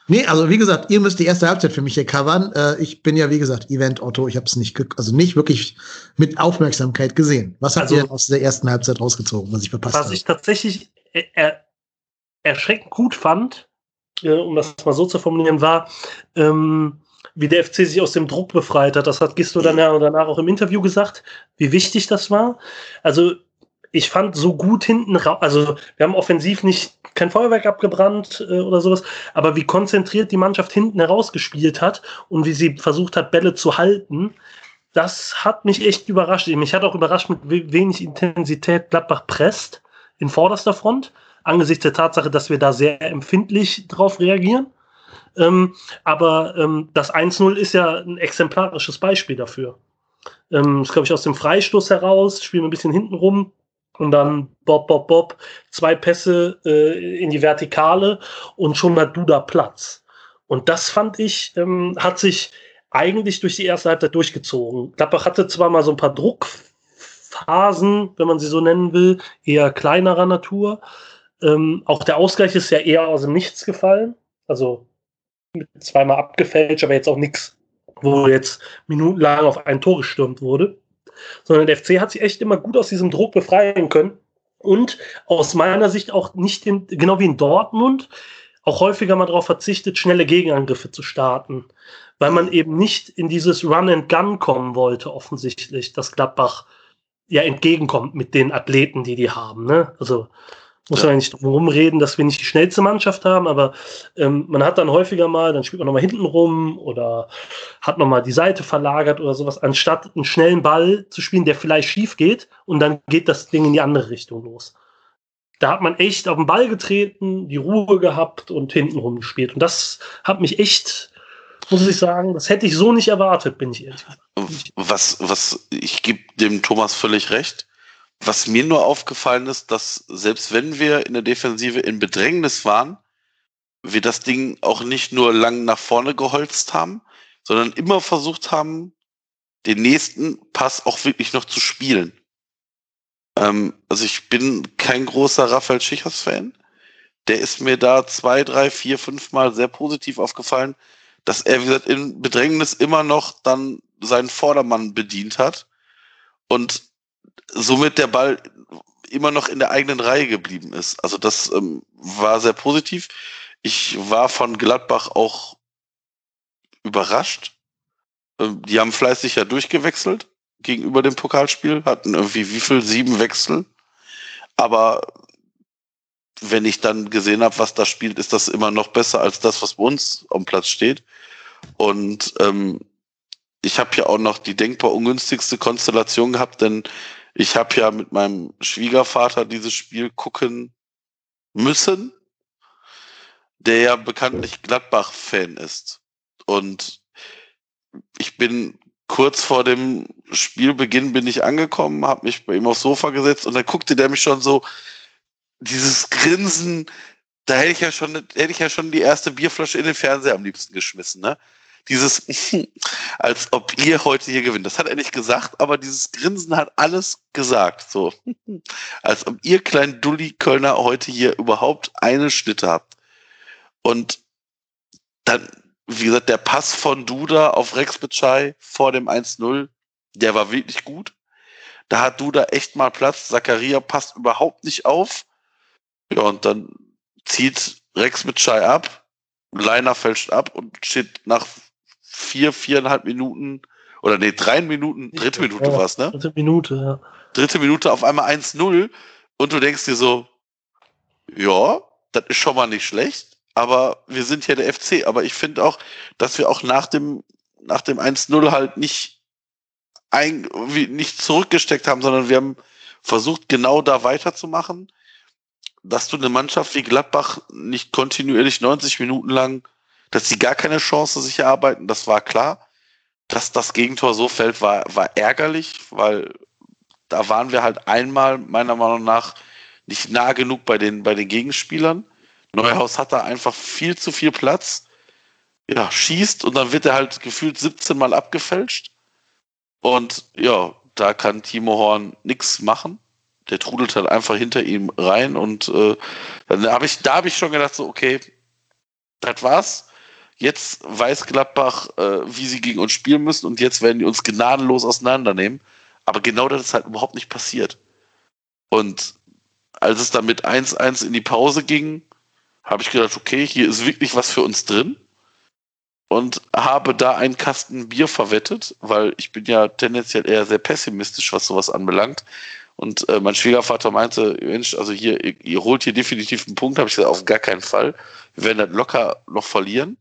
A: Nee, also wie gesagt, ihr müsst die erste Halbzeit für mich hier covern. Äh, ich bin ja, wie gesagt, Event-Otto. Ich habe es nicht, also nicht wirklich mit Aufmerksamkeit gesehen. Was habt also, ihr denn aus der ersten Halbzeit rausgezogen, was ich verpasst
C: habe? Was ich tatsächlich er, erschreckend gut fand, äh, um das mal so zu formulieren, war, ähm, wie der FC sich aus dem Druck befreit hat. Das hat Gisto dann ja danach auch im Interview gesagt, wie wichtig das war. Also ich fand so gut hinten raus, also wir haben offensiv nicht kein Feuerwerk abgebrannt äh, oder sowas, aber wie konzentriert die Mannschaft hinten herausgespielt hat und wie sie versucht hat, Bälle zu halten, das hat mich echt überrascht. Mich hat auch überrascht, mit wenig Intensität Gladbach presst in vorderster Front, angesichts der Tatsache, dass wir da sehr empfindlich drauf reagieren. Ähm, aber ähm, das 1-0 ist ja ein exemplarisches Beispiel dafür. Ähm, das glaube ich aus dem Freistoß heraus, spielen wir ein bisschen hinten rum und dann Bob, Bob, Bob, zwei Pässe äh, in die Vertikale und schon hat Duda Platz. Und das fand ich, ähm, hat sich eigentlich durch die erste Halbzeit durchgezogen. Gladbach hatte zwar mal so ein paar Druckphasen, wenn man sie so nennen will, eher kleinerer Natur. Ähm, auch der Ausgleich ist ja eher aus dem Nichts gefallen. Also zweimal abgefälscht, aber jetzt auch nichts, wo jetzt minutenlang auf ein Tor gestürmt wurde. Sondern der FC hat sich echt immer gut aus diesem Druck befreien können. Und aus meiner Sicht auch nicht in, genau wie in Dortmund, auch häufiger mal darauf verzichtet, schnelle Gegenangriffe zu starten weil man eben nicht in dieses Run and Gun kommen wollte, offensichtlich, dass Gladbach ja entgegenkommt mit den Athleten, die die haben. Ne? Also muss ja. man nicht drum reden, dass wir nicht die schnellste Mannschaft haben, aber ähm, man hat dann häufiger mal, dann spielt man nochmal hinten rum oder hat nochmal die Seite verlagert oder sowas, anstatt einen schnellen Ball zu spielen, der vielleicht schief geht und dann geht das Ding in die andere Richtung los. Da hat man echt auf den Ball getreten, die Ruhe gehabt und hinten rum gespielt. Und das hat mich echt muss ich sagen. Das hätte ich so nicht erwartet, bin ich ehrlich.
B: Was, was, ich gebe dem Thomas völlig recht. Was mir nur aufgefallen ist, dass selbst wenn wir in der Defensive in Bedrängnis waren, wir das Ding auch nicht nur lang nach vorne geholzt haben, sondern immer versucht haben, den nächsten Pass auch wirklich noch zu spielen. Ähm, also ich bin kein großer Raphael Schichers-Fan. Der ist mir da zwei, drei, vier, fünf Mal sehr positiv aufgefallen, dass er, wie gesagt, in Bedrängnis immer noch dann seinen Vordermann bedient hat und somit der Ball immer noch in der eigenen Reihe geblieben ist. Also das ähm, war sehr positiv. Ich war von Gladbach auch überrascht. Ähm, die haben fleißig ja durchgewechselt gegenüber dem Pokalspiel, hatten irgendwie wie viel? Sieben Wechsel. Aber wenn ich dann gesehen habe, was da spielt, ist das immer noch besser als das, was bei uns am Platz steht. Und ähm, ich habe ja auch noch die denkbar ungünstigste Konstellation gehabt, denn ich habe ja mit meinem Schwiegervater dieses Spiel gucken müssen, der ja bekanntlich Gladbach-Fan ist. Und ich bin kurz vor dem Spielbeginn bin ich angekommen, habe mich bei ihm aufs Sofa gesetzt und dann guckte der mich schon so, dieses Grinsen, da hätte ich ja schon, hätte ich ja schon die erste Bierflasche in den Fernseher am liebsten geschmissen, ne? Dieses, als ob ihr heute hier gewinnt. Das hat er nicht gesagt, aber dieses Grinsen hat alles gesagt. So, als ob ihr kleinen Dulli Kölner heute hier überhaupt eine Schnitte habt. Und dann, wie gesagt, der Pass von Duda auf Rex Bitschei vor dem 1-0, der war wirklich gut. Da hat Duda echt mal Platz. Zakaria passt überhaupt nicht auf. Ja, und dann zieht Rex mit ab, Leiner fälscht ab und steht nach vier, viereinhalb Minuten oder nee, drei Minuten, dritte Minute ja, war es, ne?
C: Dritte Minute, ja.
B: Dritte Minute auf einmal 1-0 und du denkst dir so, ja, das ist schon mal nicht schlecht, aber wir sind ja der FC. Aber ich finde auch, dass wir auch nach dem, nach dem 1-0 halt nicht, ein, nicht zurückgesteckt haben, sondern wir haben versucht, genau da weiterzumachen dass du eine Mannschaft wie Gladbach nicht kontinuierlich 90 Minuten lang, dass sie gar keine Chance sich erarbeiten, das war klar. Dass das Gegentor so fällt, war, war ärgerlich, weil da waren wir halt einmal meiner Meinung nach nicht nah genug bei den, bei den Gegenspielern. Neuhaus hat da einfach viel zu viel Platz. Ja, schießt und dann wird er halt gefühlt 17 Mal abgefälscht. Und ja, da kann Timo Horn nichts machen der trudelt halt einfach hinter ihm rein und äh, dann habe ich, da habe ich schon gedacht, so, okay, das war's. Jetzt weiß Gladbach, äh, wie sie gegen uns spielen müssen und jetzt werden die uns gnadenlos auseinandernehmen. Aber genau das ist halt überhaupt nicht passiert. Und als es dann mit 1-1 in die Pause ging, habe ich gedacht, okay, hier ist wirklich was für uns drin. Und habe da einen Kasten Bier verwettet, weil ich bin ja tendenziell eher sehr pessimistisch, was sowas anbelangt. Und äh, mein Schwiegervater meinte, Mensch, also hier, ihr, ihr holt hier definitiv einen Punkt. Habe ich gesagt, auf gar keinen Fall. Wir werden das locker noch verlieren.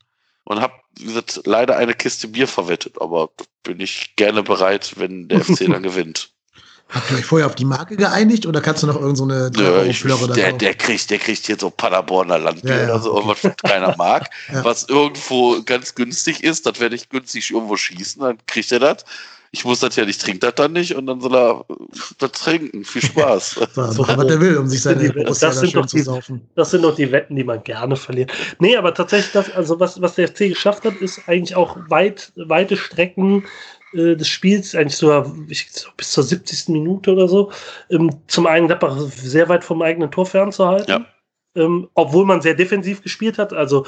B: Und habe wird leider eine Kiste Bier verwettet, aber bin ich gerne bereit, wenn der FC dann gewinnt.
A: Habt ihr euch vorher auf die Marke geeinigt oder kannst du noch irgendeine
B: so ich, der, der kriegt, der kriegt hier so Paderborner Landbier ja, ja. oder so, irgendwas, was keiner mag, ja. was irgendwo ganz günstig ist, das werde ich günstig irgendwo schießen, dann kriegt er das. Ich muss das ja nicht, trinkt das dann nicht und dann soll er das trinken. Viel Spaß.
A: so, so, was er will, um sich seine
C: Borussia das sind schön zu saufen. Das sind doch die Wetten, die man gerne verliert. Nee, aber tatsächlich, das, also was, was der FC geschafft hat, ist eigentlich auch weit, weite Strecken äh, des Spiels, eigentlich sogar ich, so bis zur 70. Minute oder so, ähm, zum einen Gladbach sehr weit vom eigenen Tor fernzuhalten. Ja. Ähm, obwohl man sehr defensiv gespielt hat. Also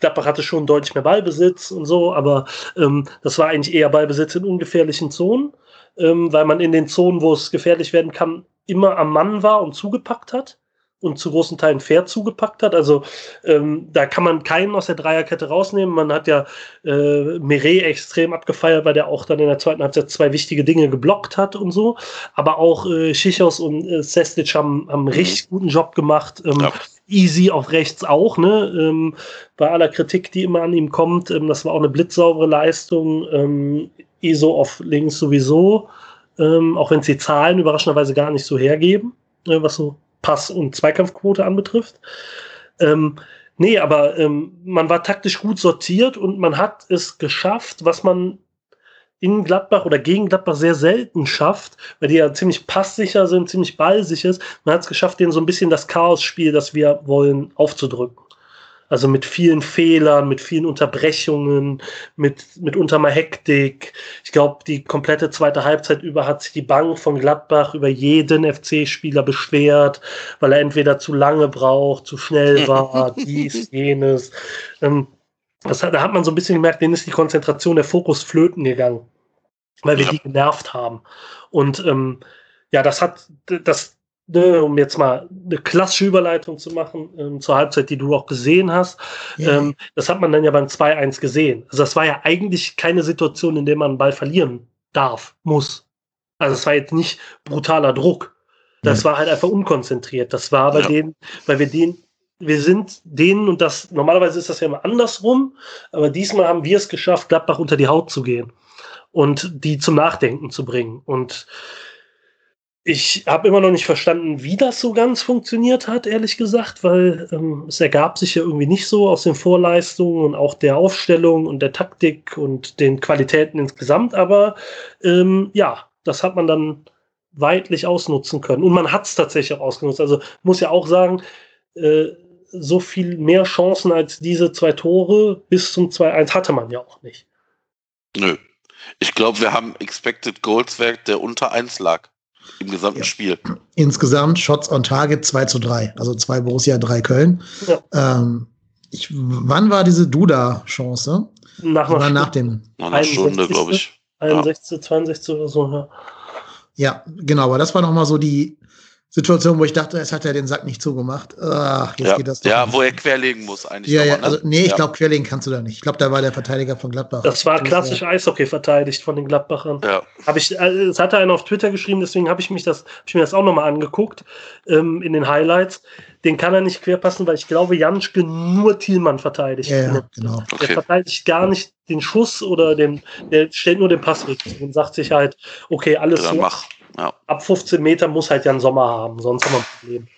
C: Gladbach hatte schon deutlich mehr Ballbesitz und so, aber ähm, das war eigentlich eher Ballbesitz in ungefährlichen Zonen, ähm, weil man in den Zonen, wo es gefährlich werden kann, immer am Mann war und zugepackt hat und zu großen Teilen fair zugepackt hat. Also ähm, da kann man keinen aus der Dreierkette rausnehmen. Man hat ja äh, Meret extrem abgefeiert, weil der auch dann in der zweiten Halbzeit zwei wichtige Dinge geblockt hat und so. Aber auch äh, Schichos und äh, Sestic haben, haben einen mhm. richtig guten Job gemacht. Ähm, ja. Easy auf rechts auch, ne? Ähm, bei aller Kritik, die immer an ihm kommt, ähm, das war auch eine blitzsaubere Leistung. Ähm, ISO auf links sowieso, ähm, auch wenn es die Zahlen überraschenderweise gar nicht so hergeben, äh, was so Pass- und Zweikampfquote anbetrifft. Ähm, nee, aber ähm, man war taktisch gut sortiert und man hat es geschafft, was man in Gladbach oder gegen Gladbach sehr selten schafft, weil die ja ziemlich passsicher sind, ziemlich ballsicher ist. Man hat es geschafft, denen so ein bisschen das Chaos-Spiel, das wir wollen, aufzudrücken. Also mit vielen Fehlern, mit vielen Unterbrechungen, mit, mitunter mal Hektik. Ich glaube, die komplette zweite Halbzeit über hat sich die Bank von Gladbach über jeden FC-Spieler beschwert, weil er entweder zu lange braucht, zu schnell war, dies, jenes. Ähm, das, da hat man so ein bisschen gemerkt, denen ist die Konzentration, der Fokus flöten gegangen, weil wir ja. die genervt haben. Und ähm, ja, das hat, das, ne, um jetzt mal eine klassische Überleitung zu machen ähm, zur Halbzeit, die du auch gesehen hast. Ja. Ähm, das hat man dann ja beim 2-1 gesehen. Also das war ja eigentlich keine Situation, in der man einen Ball verlieren darf, muss. Also es war jetzt nicht brutaler Druck. Das war halt einfach unkonzentriert. Das war bei ja. denen, weil wir den, wir sind denen, und das normalerweise ist das ja immer andersrum, aber diesmal haben wir es geschafft, Gladbach unter die Haut zu gehen und die zum Nachdenken zu bringen. Und ich habe immer noch nicht verstanden, wie das so ganz funktioniert hat, ehrlich gesagt, weil ähm, es ergab sich ja irgendwie nicht so aus den Vorleistungen und auch der Aufstellung und der Taktik und den Qualitäten insgesamt. Aber ähm, ja, das hat man dann weitlich ausnutzen können. Und man hat es tatsächlich auch ausgenutzt. Also muss ja auch sagen, äh, so viel mehr Chancen als diese zwei Tore bis zum 2-1 hatte man ja auch nicht.
B: Nö. Ich glaube, wir haben Expected Goals Werk, der unter 1 lag im gesamten ja. Spiel.
A: Insgesamt Shots on Target 2 zu 3. Also 2 Borussia, 3 Köln. Ja. Ähm, ich, wann war diese Duda-Chance?
C: Nach, war
B: nach dem. Nach einer Stunde, glaube ich.
C: 61, ja. 62 oder so, ja.
A: Ja, genau, aber das war nochmal so die, Situation, wo ich dachte, es hat er den Sack nicht zugemacht. Ach,
B: jetzt ja, geht das doch ja wo er querlegen muss eigentlich.
A: Ja, ja, ne? also nee, ich ja. glaube, querlegen kannst du da nicht. Ich glaube, da war der Verteidiger von Gladbach.
C: Das war klassisch ja. Eishockey verteidigt von den Gladbachern. Ja. Hab ich, äh, es hatte einer auf Twitter geschrieben, deswegen habe ich mich das, hab ich mir das auch nochmal angeguckt ähm, in den Highlights. Den kann er nicht querpassen, weil ich glaube, Janschke nur Thielmann verteidigt.
A: Ja, ja genau.
C: Okay. Der verteidigt gar nicht den Schuss oder den, der stellt nur den Passweg und sagt sich halt, okay, alles
B: ja, so. Mach
C: ja. Ab 15 Meter muss halt Jan Sommer haben, sonst haben wir ein Problem.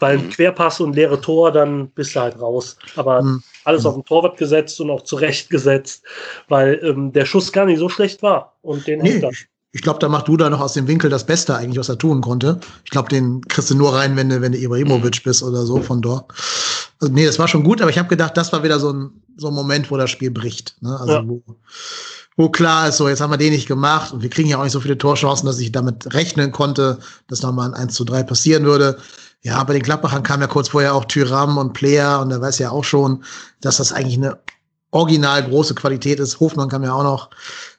C: Weil ein mhm. Querpass und leere Tor, dann bist du halt raus. Aber mhm. alles auf den Torwart gesetzt und auch zurecht gesetzt, weil ähm, der Schuss gar nicht so schlecht war. Und den
A: nee, ich, ich glaube, da macht du da noch aus dem Winkel das Beste eigentlich, was er tun konnte. Ich glaube, den kriegst du nur rein, wenn du, wenn du Ibrahimovic bist oder so von dort. Also, nee, das war schon gut, aber ich habe gedacht, das war wieder so ein, so ein Moment, wo das Spiel bricht. Ne? Also, ja. wo, wo klar ist, so jetzt haben wir den nicht gemacht und wir kriegen ja auch nicht so viele Torchancen, dass ich damit rechnen konnte, dass nochmal ein 1 zu 3 passieren würde. Ja, bei den Klappbachern kam ja kurz vorher auch Tyram und Player und da weiß ja auch schon, dass das eigentlich eine original große Qualität ist. Hofmann kam ja auch noch.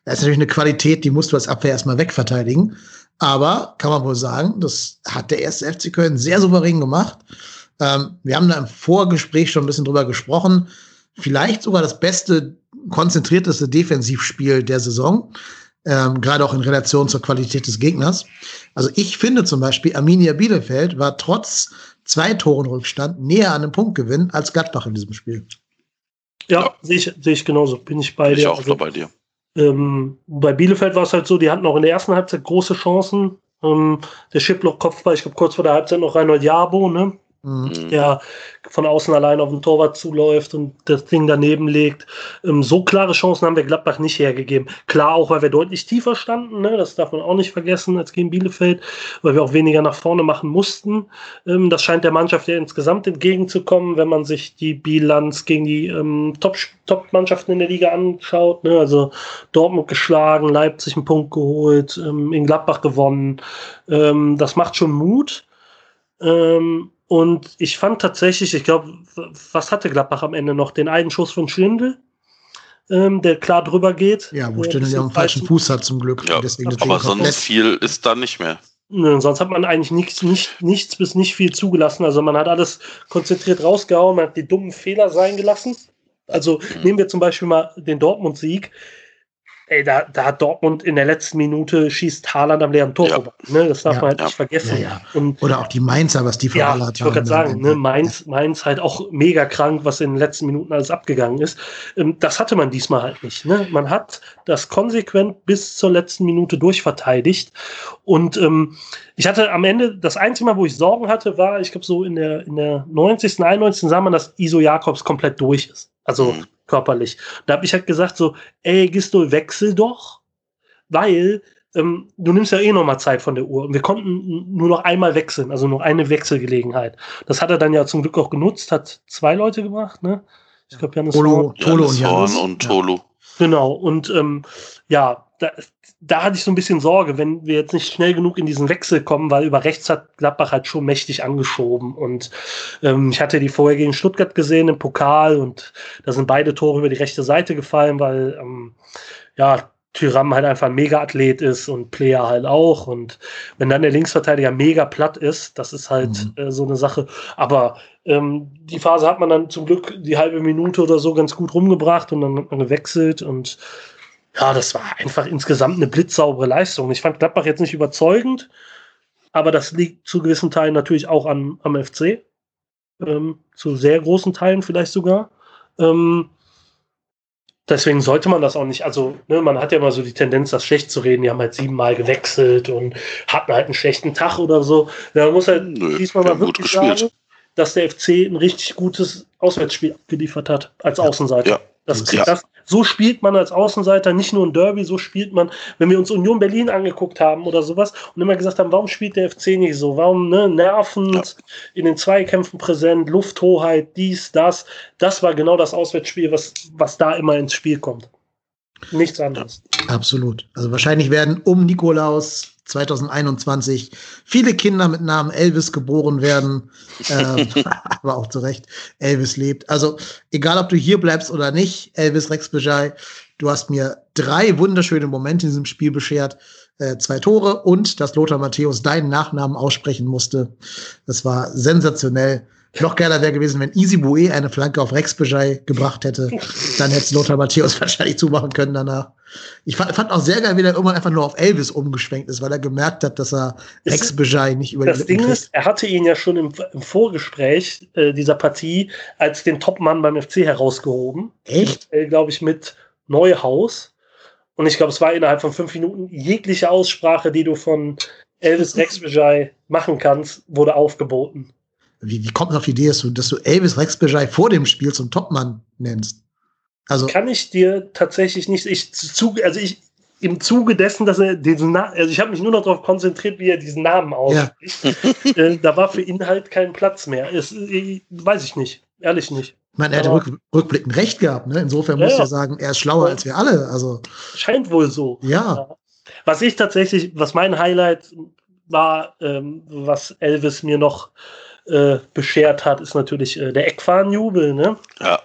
A: Das ist natürlich eine Qualität, die musst du als Abwehr erstmal wegverteidigen. Aber kann man wohl sagen, das hat der erste FC Köln sehr souverän gemacht. Ähm, wir haben da im Vorgespräch schon ein bisschen drüber gesprochen. Vielleicht sogar das beste konzentrierteste Defensivspiel der Saison, ähm, gerade auch in Relation zur Qualität des Gegners. Also ich finde zum Beispiel, Arminia Bielefeld war trotz zwei Toren Rückstand näher an einem Punktgewinn als Gladbach in diesem Spiel.
C: Ja, ja. sehe ich, seh ich genauso. Bin ich bei
B: Bin
C: dir.
B: Ich auch also, bei dir.
C: Ähm, bei Bielefeld war es halt so, die hatten auch in der ersten Halbzeit große Chancen. Ähm, der Schiploch-Kopfball, ich glaube, kurz vor der Halbzeit noch Reinhold Jabo, ne? Mhm. der von außen allein auf den Torwart zuläuft und das Ding daneben legt. Ähm, so klare Chancen haben wir Gladbach nicht hergegeben. Klar auch, weil wir deutlich tiefer standen, ne? das darf man auch nicht vergessen als gegen Bielefeld, weil wir auch weniger nach vorne machen mussten. Ähm, das scheint der Mannschaft ja insgesamt entgegenzukommen, wenn man sich die Bilanz gegen die ähm, Top-Mannschaften in der Liga anschaut. Ne? Also Dortmund geschlagen, Leipzig einen Punkt geholt, ähm, in Gladbach gewonnen. Das macht schon Mut. Ähm, und ich fand tatsächlich, ich glaube, was hatte Gladbach am Ende noch? Den einen Schuss von Schlindel, ähm, der klar drüber geht.
A: Ja, wo Stindl ja am falschen Fuß hat zum Glück.
B: Ja, aber sonst viel ist da nicht mehr.
C: Nö, sonst hat man eigentlich nichts, nicht, nichts bis nicht viel zugelassen. Also man hat alles konzentriert rausgehauen, man hat die dummen Fehler sein gelassen. Also mhm. nehmen wir zum Beispiel mal den Dortmund-Sieg. Ey, da, da hat Dortmund in der letzten Minute schießt Haaland am leeren Tor
B: ja.
C: vorbei. Ne? Das darf
A: ja,
C: man halt nicht vergessen.
A: Ja, Und, Oder auch die Mainzer, was die für
C: ja, Haaland Ich wollte gerade sagen, ne? Mainz, Mainz halt auch mega krank, was in den letzten Minuten alles abgegangen ist. Ähm, das hatte man diesmal halt nicht. Ne? Man hat das konsequent bis zur letzten Minute durchverteidigt. Und ähm, ich hatte am Ende, das einzige Mal, wo ich Sorgen hatte, war, ich glaube, so in der, in der 90., 91. sah man, dass Iso Jakobs komplett durch ist. Also mhm körperlich. Da habe ich halt gesagt so, ey Gistol, wechsel doch, weil ähm, du nimmst ja eh noch mal Zeit von der Uhr. Und wir konnten nur noch einmal wechseln, also nur eine Wechselgelegenheit. Das hat er dann ja zum Glück auch genutzt, hat zwei Leute gemacht, ne? Ich glaube, Janis
B: Tolo, Horn, Tolo und Janis. und Tolo.
C: Genau, und ähm, ja, da, da hatte ich so ein bisschen Sorge, wenn wir jetzt nicht schnell genug in diesen Wechsel kommen, weil über rechts hat Gladbach halt schon mächtig angeschoben. Und ähm, ich hatte die vorher gegen Stuttgart gesehen im Pokal und da sind beide Tore über die rechte Seite gefallen, weil ähm, ja, Tyram halt einfach ein Mega-Athlet ist und Player halt auch. Und wenn dann der Linksverteidiger mega platt ist, das ist halt mhm. äh, so eine Sache. Aber ähm, die Phase hat man dann zum Glück die halbe Minute oder so ganz gut rumgebracht und dann hat man gewechselt und ja, das war einfach insgesamt eine blitzsaubere Leistung. Ich fand Gladbach jetzt nicht überzeugend, aber das liegt zu gewissen Teilen natürlich auch an, am FC. Ähm, zu sehr großen Teilen vielleicht sogar. Ähm, deswegen sollte man das auch nicht, also ne, man hat ja immer so die Tendenz, das schlecht zu reden. Die haben halt siebenmal gewechselt und hatten halt einen schlechten Tag oder so. Ja, man muss halt Nö, diesmal mal wirklich sagen, dass der FC ein richtig gutes Auswärtsspiel abgeliefert hat als Außenseiter. Ja. Das, ja. das, so spielt man als Außenseiter nicht nur ein Derby, so spielt man, wenn wir uns Union Berlin angeguckt haben oder sowas und immer gesagt haben, warum spielt der FC nicht so? Warum ne, nervend, ja. in den Zweikämpfen präsent, Lufthoheit, dies, das. Das war genau das Auswärtsspiel, was, was da immer ins Spiel kommt. Nichts anderes.
A: Absolut. Also wahrscheinlich werden um Nikolaus 2021 viele Kinder mit Namen Elvis geboren werden. ähm, aber auch zu Recht, Elvis lebt. Also egal, ob du hier bleibst oder nicht, Elvis Rex Bejai, du hast mir drei wunderschöne Momente in diesem Spiel beschert. Äh, zwei Tore und dass Lothar Matthäus deinen Nachnamen aussprechen musste. Das war sensationell. Noch geiler wäre gewesen, wenn Easy Boué eine Flanke auf Rex Bejai gebracht hätte. Dann hätte Lothar Matthäus wahrscheinlich zumachen können danach. Ich fand, fand, auch sehr geil, wie er irgendwann einfach nur auf Elvis umgeschwenkt ist, weil er gemerkt hat, dass er Rex Bejai nicht über
C: Das Ding kriegt. ist, er hatte ihn ja schon im, im Vorgespräch äh, dieser Partie als den Topmann beim FC herausgehoben.
A: Echt?
C: Äh, Glaube ich, mit Neuhaus. Und ich glaube, es war innerhalb von fünf Minuten jegliche Aussprache, die du von Elvis Rex Bejai machen kannst, wurde aufgeboten.
A: Wie, wie kommt man auf die Idee, dass du, dass du Elvis Rexbejai vor dem Spiel zum Topmann nennst?
C: Also kann ich dir tatsächlich nicht. Ich zu, also ich im Zuge dessen, dass er diesen Na also ich habe mich nur noch darauf konzentriert, wie er diesen Namen ausspricht. Ja. äh, da war für Inhalt kein Platz mehr. Es, äh, weiß ich nicht, ehrlich nicht.
A: Ich meine, er hätte rück, rückblickend recht gehabt. Ne? Insofern ja, muss er sagen, er ist schlauer ja. als wir alle. Also
C: scheint wohl so.
A: Ja.
C: Was ich tatsächlich, was mein Highlight war, ähm, was Elvis mir noch äh, beschert hat, ist natürlich äh, der Eckfahnenjubel. Ne?
B: Ja.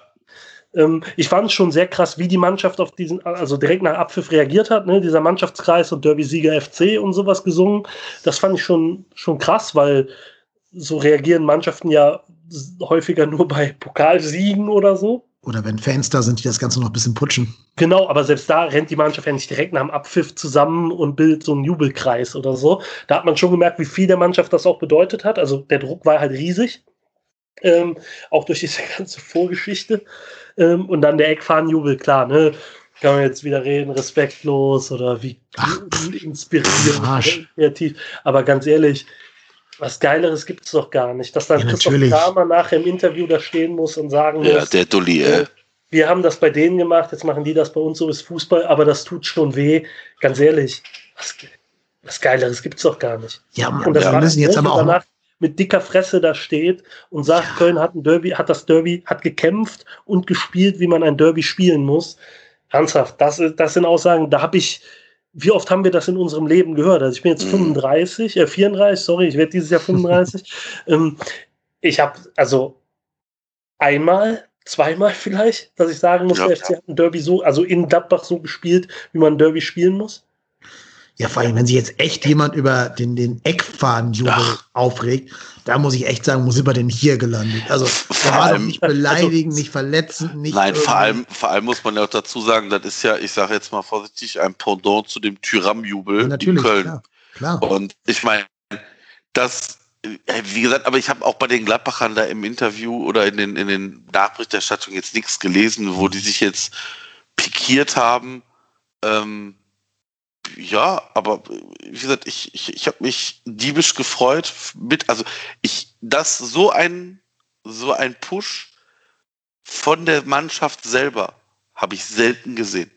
C: Ähm, ich fand es schon sehr krass, wie die Mannschaft auf diesen, also direkt nach Abpfiff reagiert hat. Ne? Dieser Mannschaftskreis und Derby-Sieger FC und sowas gesungen. Das fand ich schon, schon krass, weil so reagieren Mannschaften ja häufiger nur bei Pokalsiegen oder so.
A: Oder wenn Fans da sind, die das Ganze noch ein bisschen putschen.
C: Genau, aber selbst da rennt die Mannschaft ja nicht direkt nach dem Abpfiff zusammen und bildet so einen Jubelkreis oder so. Da hat man schon gemerkt, wie viel der Mannschaft das auch bedeutet hat. Also der Druck war halt riesig. Ähm, auch durch diese ganze Vorgeschichte. Ähm, und dann der Eckfahnenjubel, klar, ne? Kann man jetzt wieder reden, respektlos oder wie inspirierend, kreativ. Aber ganz ehrlich, was Geileres gibt es doch gar nicht. Dass dann ja, Christoph Kramer nachher im Interview da stehen muss und sagen
B: ja,
C: muss,
B: der Dulli, äh,
C: wir haben das bei denen gemacht, jetzt machen die das bei uns, so ist Fußball, aber das tut schon weh. Ganz ehrlich, was, was Geileres gibt es doch gar nicht.
A: Ja, und das wir müssen jetzt aber auch
C: danach mit dicker Fresse da steht und sagt, ja. Köln hat ein Derby, hat das Derby, hat gekämpft und gespielt, wie man ein Derby spielen muss. Ernsthaft, das, das sind Aussagen, da habe ich, wie oft haben wir das in unserem Leben gehört? Also ich bin jetzt 35, mhm. äh 34, sorry, ich werde dieses Jahr 35. ähm, ich habe also einmal, zweimal vielleicht, dass ich sagen muss, ja, der FC hat ein Derby so, also in Gladbach so gespielt, wie man ein Derby spielen muss.
A: Ja, vor allem, wenn sich jetzt echt jemand über den, den Eckfahnenjubel aufregt, da muss ich echt sagen, wo sind wir denn hier gelandet? Also, vor allem, nicht beleidigen, also, nicht verletzen, nicht.
B: Nein, vor allem, vor allem muss man ja auch dazu sagen, das ist ja, ich sage jetzt mal vorsichtig, ein Pendant zu dem Tyram-Jubel ja, in Köln. Klar, klar. Und ich meine, das, äh, wie gesagt, aber ich habe auch bei den Gladbachern da im Interview oder in den, in den Nachberichterstattungen jetzt nichts gelesen, wo die sich jetzt pikiert haben. Ähm, ja, aber wie gesagt, ich, ich, ich habe mich diebisch gefreut mit, also ich, das so ein, so ein Push von der Mannschaft selber habe ich selten gesehen.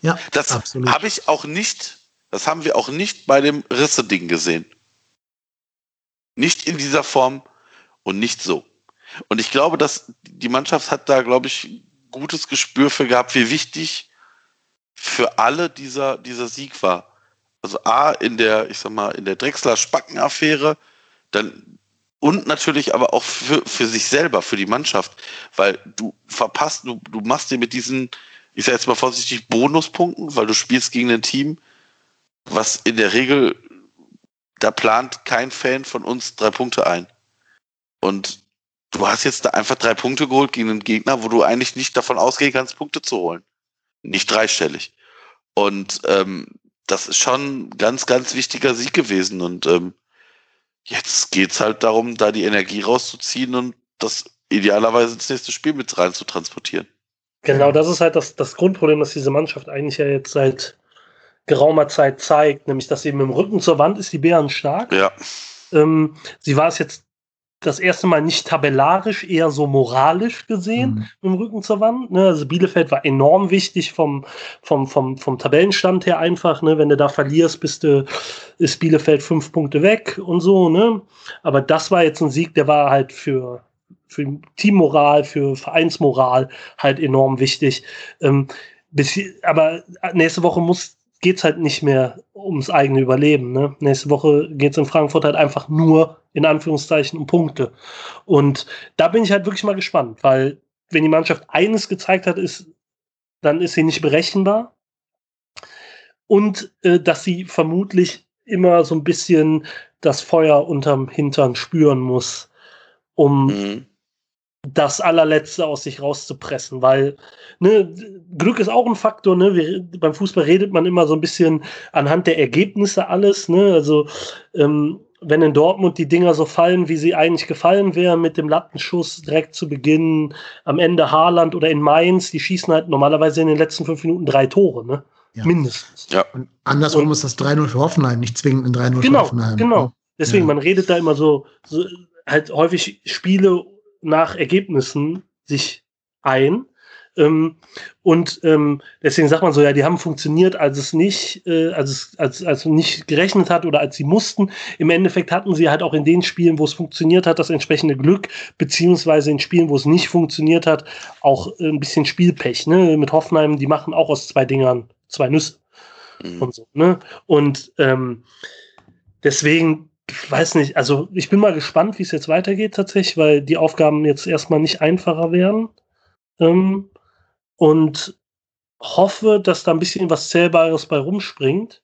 A: Ja,
B: das habe ich auch nicht, das haben wir auch nicht bei dem Risse-Ding gesehen. Nicht in dieser Form und nicht so. Und ich glaube, dass die Mannschaft hat da, glaube ich, gutes Gespür für gehabt, wie wichtig für alle dieser, dieser Sieg war. Also A, in der, ich sag mal, in der Drechsler-Spacken-Affäre, dann und natürlich aber auch für, für sich selber, für die Mannschaft, weil du verpasst, du, du machst dir mit diesen, ich sag jetzt mal vorsichtig, Bonuspunkten, weil du spielst gegen ein Team, was in der Regel, da plant kein Fan von uns drei Punkte ein. Und du hast jetzt da einfach drei Punkte geholt gegen einen Gegner, wo du eigentlich nicht davon ausgehen kannst, Punkte zu holen nicht dreistellig. Und ähm, das ist schon ein ganz, ganz wichtiger Sieg gewesen. Und ähm, jetzt geht's halt darum, da die Energie rauszuziehen und das idealerweise ins nächste Spiel mit rein zu transportieren.
C: Genau, das ist halt das, das Grundproblem, das diese Mannschaft eigentlich ja jetzt seit geraumer Zeit zeigt, nämlich dass sie mit dem Rücken zur Wand ist, die Bären stark.
B: Ja.
C: Ähm, sie war es jetzt das erste Mal nicht tabellarisch, eher so moralisch gesehen mhm. im Rücken zur Wand. Ne? Also Bielefeld war enorm wichtig vom, vom, vom, vom Tabellenstand her einfach. Ne? Wenn du da verlierst, bist du, ist Bielefeld fünf Punkte weg und so. Ne? Aber das war jetzt ein Sieg, der war halt für, für Teammoral, für Vereinsmoral halt enorm wichtig. Ähm, bis, aber nächste Woche muss geht es halt nicht mehr ums eigene Überleben. Ne? Nächste Woche geht es in Frankfurt halt einfach nur in Anführungszeichen um Punkte. Und da bin ich halt wirklich mal gespannt, weil wenn die Mannschaft eines gezeigt hat, ist, dann ist sie nicht berechenbar. Und äh, dass sie vermutlich immer so ein bisschen das Feuer unterm Hintern spüren muss, um mhm das allerletzte aus sich rauszupressen, weil ne, Glück ist auch ein Faktor. Ne? Wir, beim Fußball redet man immer so ein bisschen anhand der Ergebnisse alles. Ne? Also ähm, wenn in Dortmund die Dinger so fallen, wie sie eigentlich gefallen wären, mit dem Lattenschuss direkt zu Beginn, am Ende Haaland oder in Mainz, die schießen halt normalerweise in den letzten fünf Minuten drei Tore, ne?
A: Ja. Mindestens. Ja. Und andersrum und, ist das 3-0 für Hoffenheim, nicht zwingend ein 3-0
C: genau,
A: für Hoffenheim.
C: Genau. Ne? Deswegen, ja. man redet da immer so, so halt häufig Spiele nach Ergebnissen sich ein. Ähm, und ähm, deswegen sagt man so, ja, die haben funktioniert, als es nicht, äh, als es als, als nicht gerechnet hat oder als sie mussten. Im Endeffekt hatten sie halt auch in den Spielen, wo es funktioniert hat, das entsprechende Glück, beziehungsweise in Spielen, wo es nicht funktioniert hat, auch ein bisschen Spielpech. Ne? Mit Hoffenheim, die machen auch aus zwei Dingern zwei Nüsse. Mhm. Und so, ne? Und ähm, deswegen ich weiß nicht, also ich bin mal gespannt, wie es jetzt weitergeht tatsächlich, weil die Aufgaben jetzt erstmal nicht einfacher werden. Ähm, und hoffe, dass da ein bisschen was Zählbares bei rumspringt,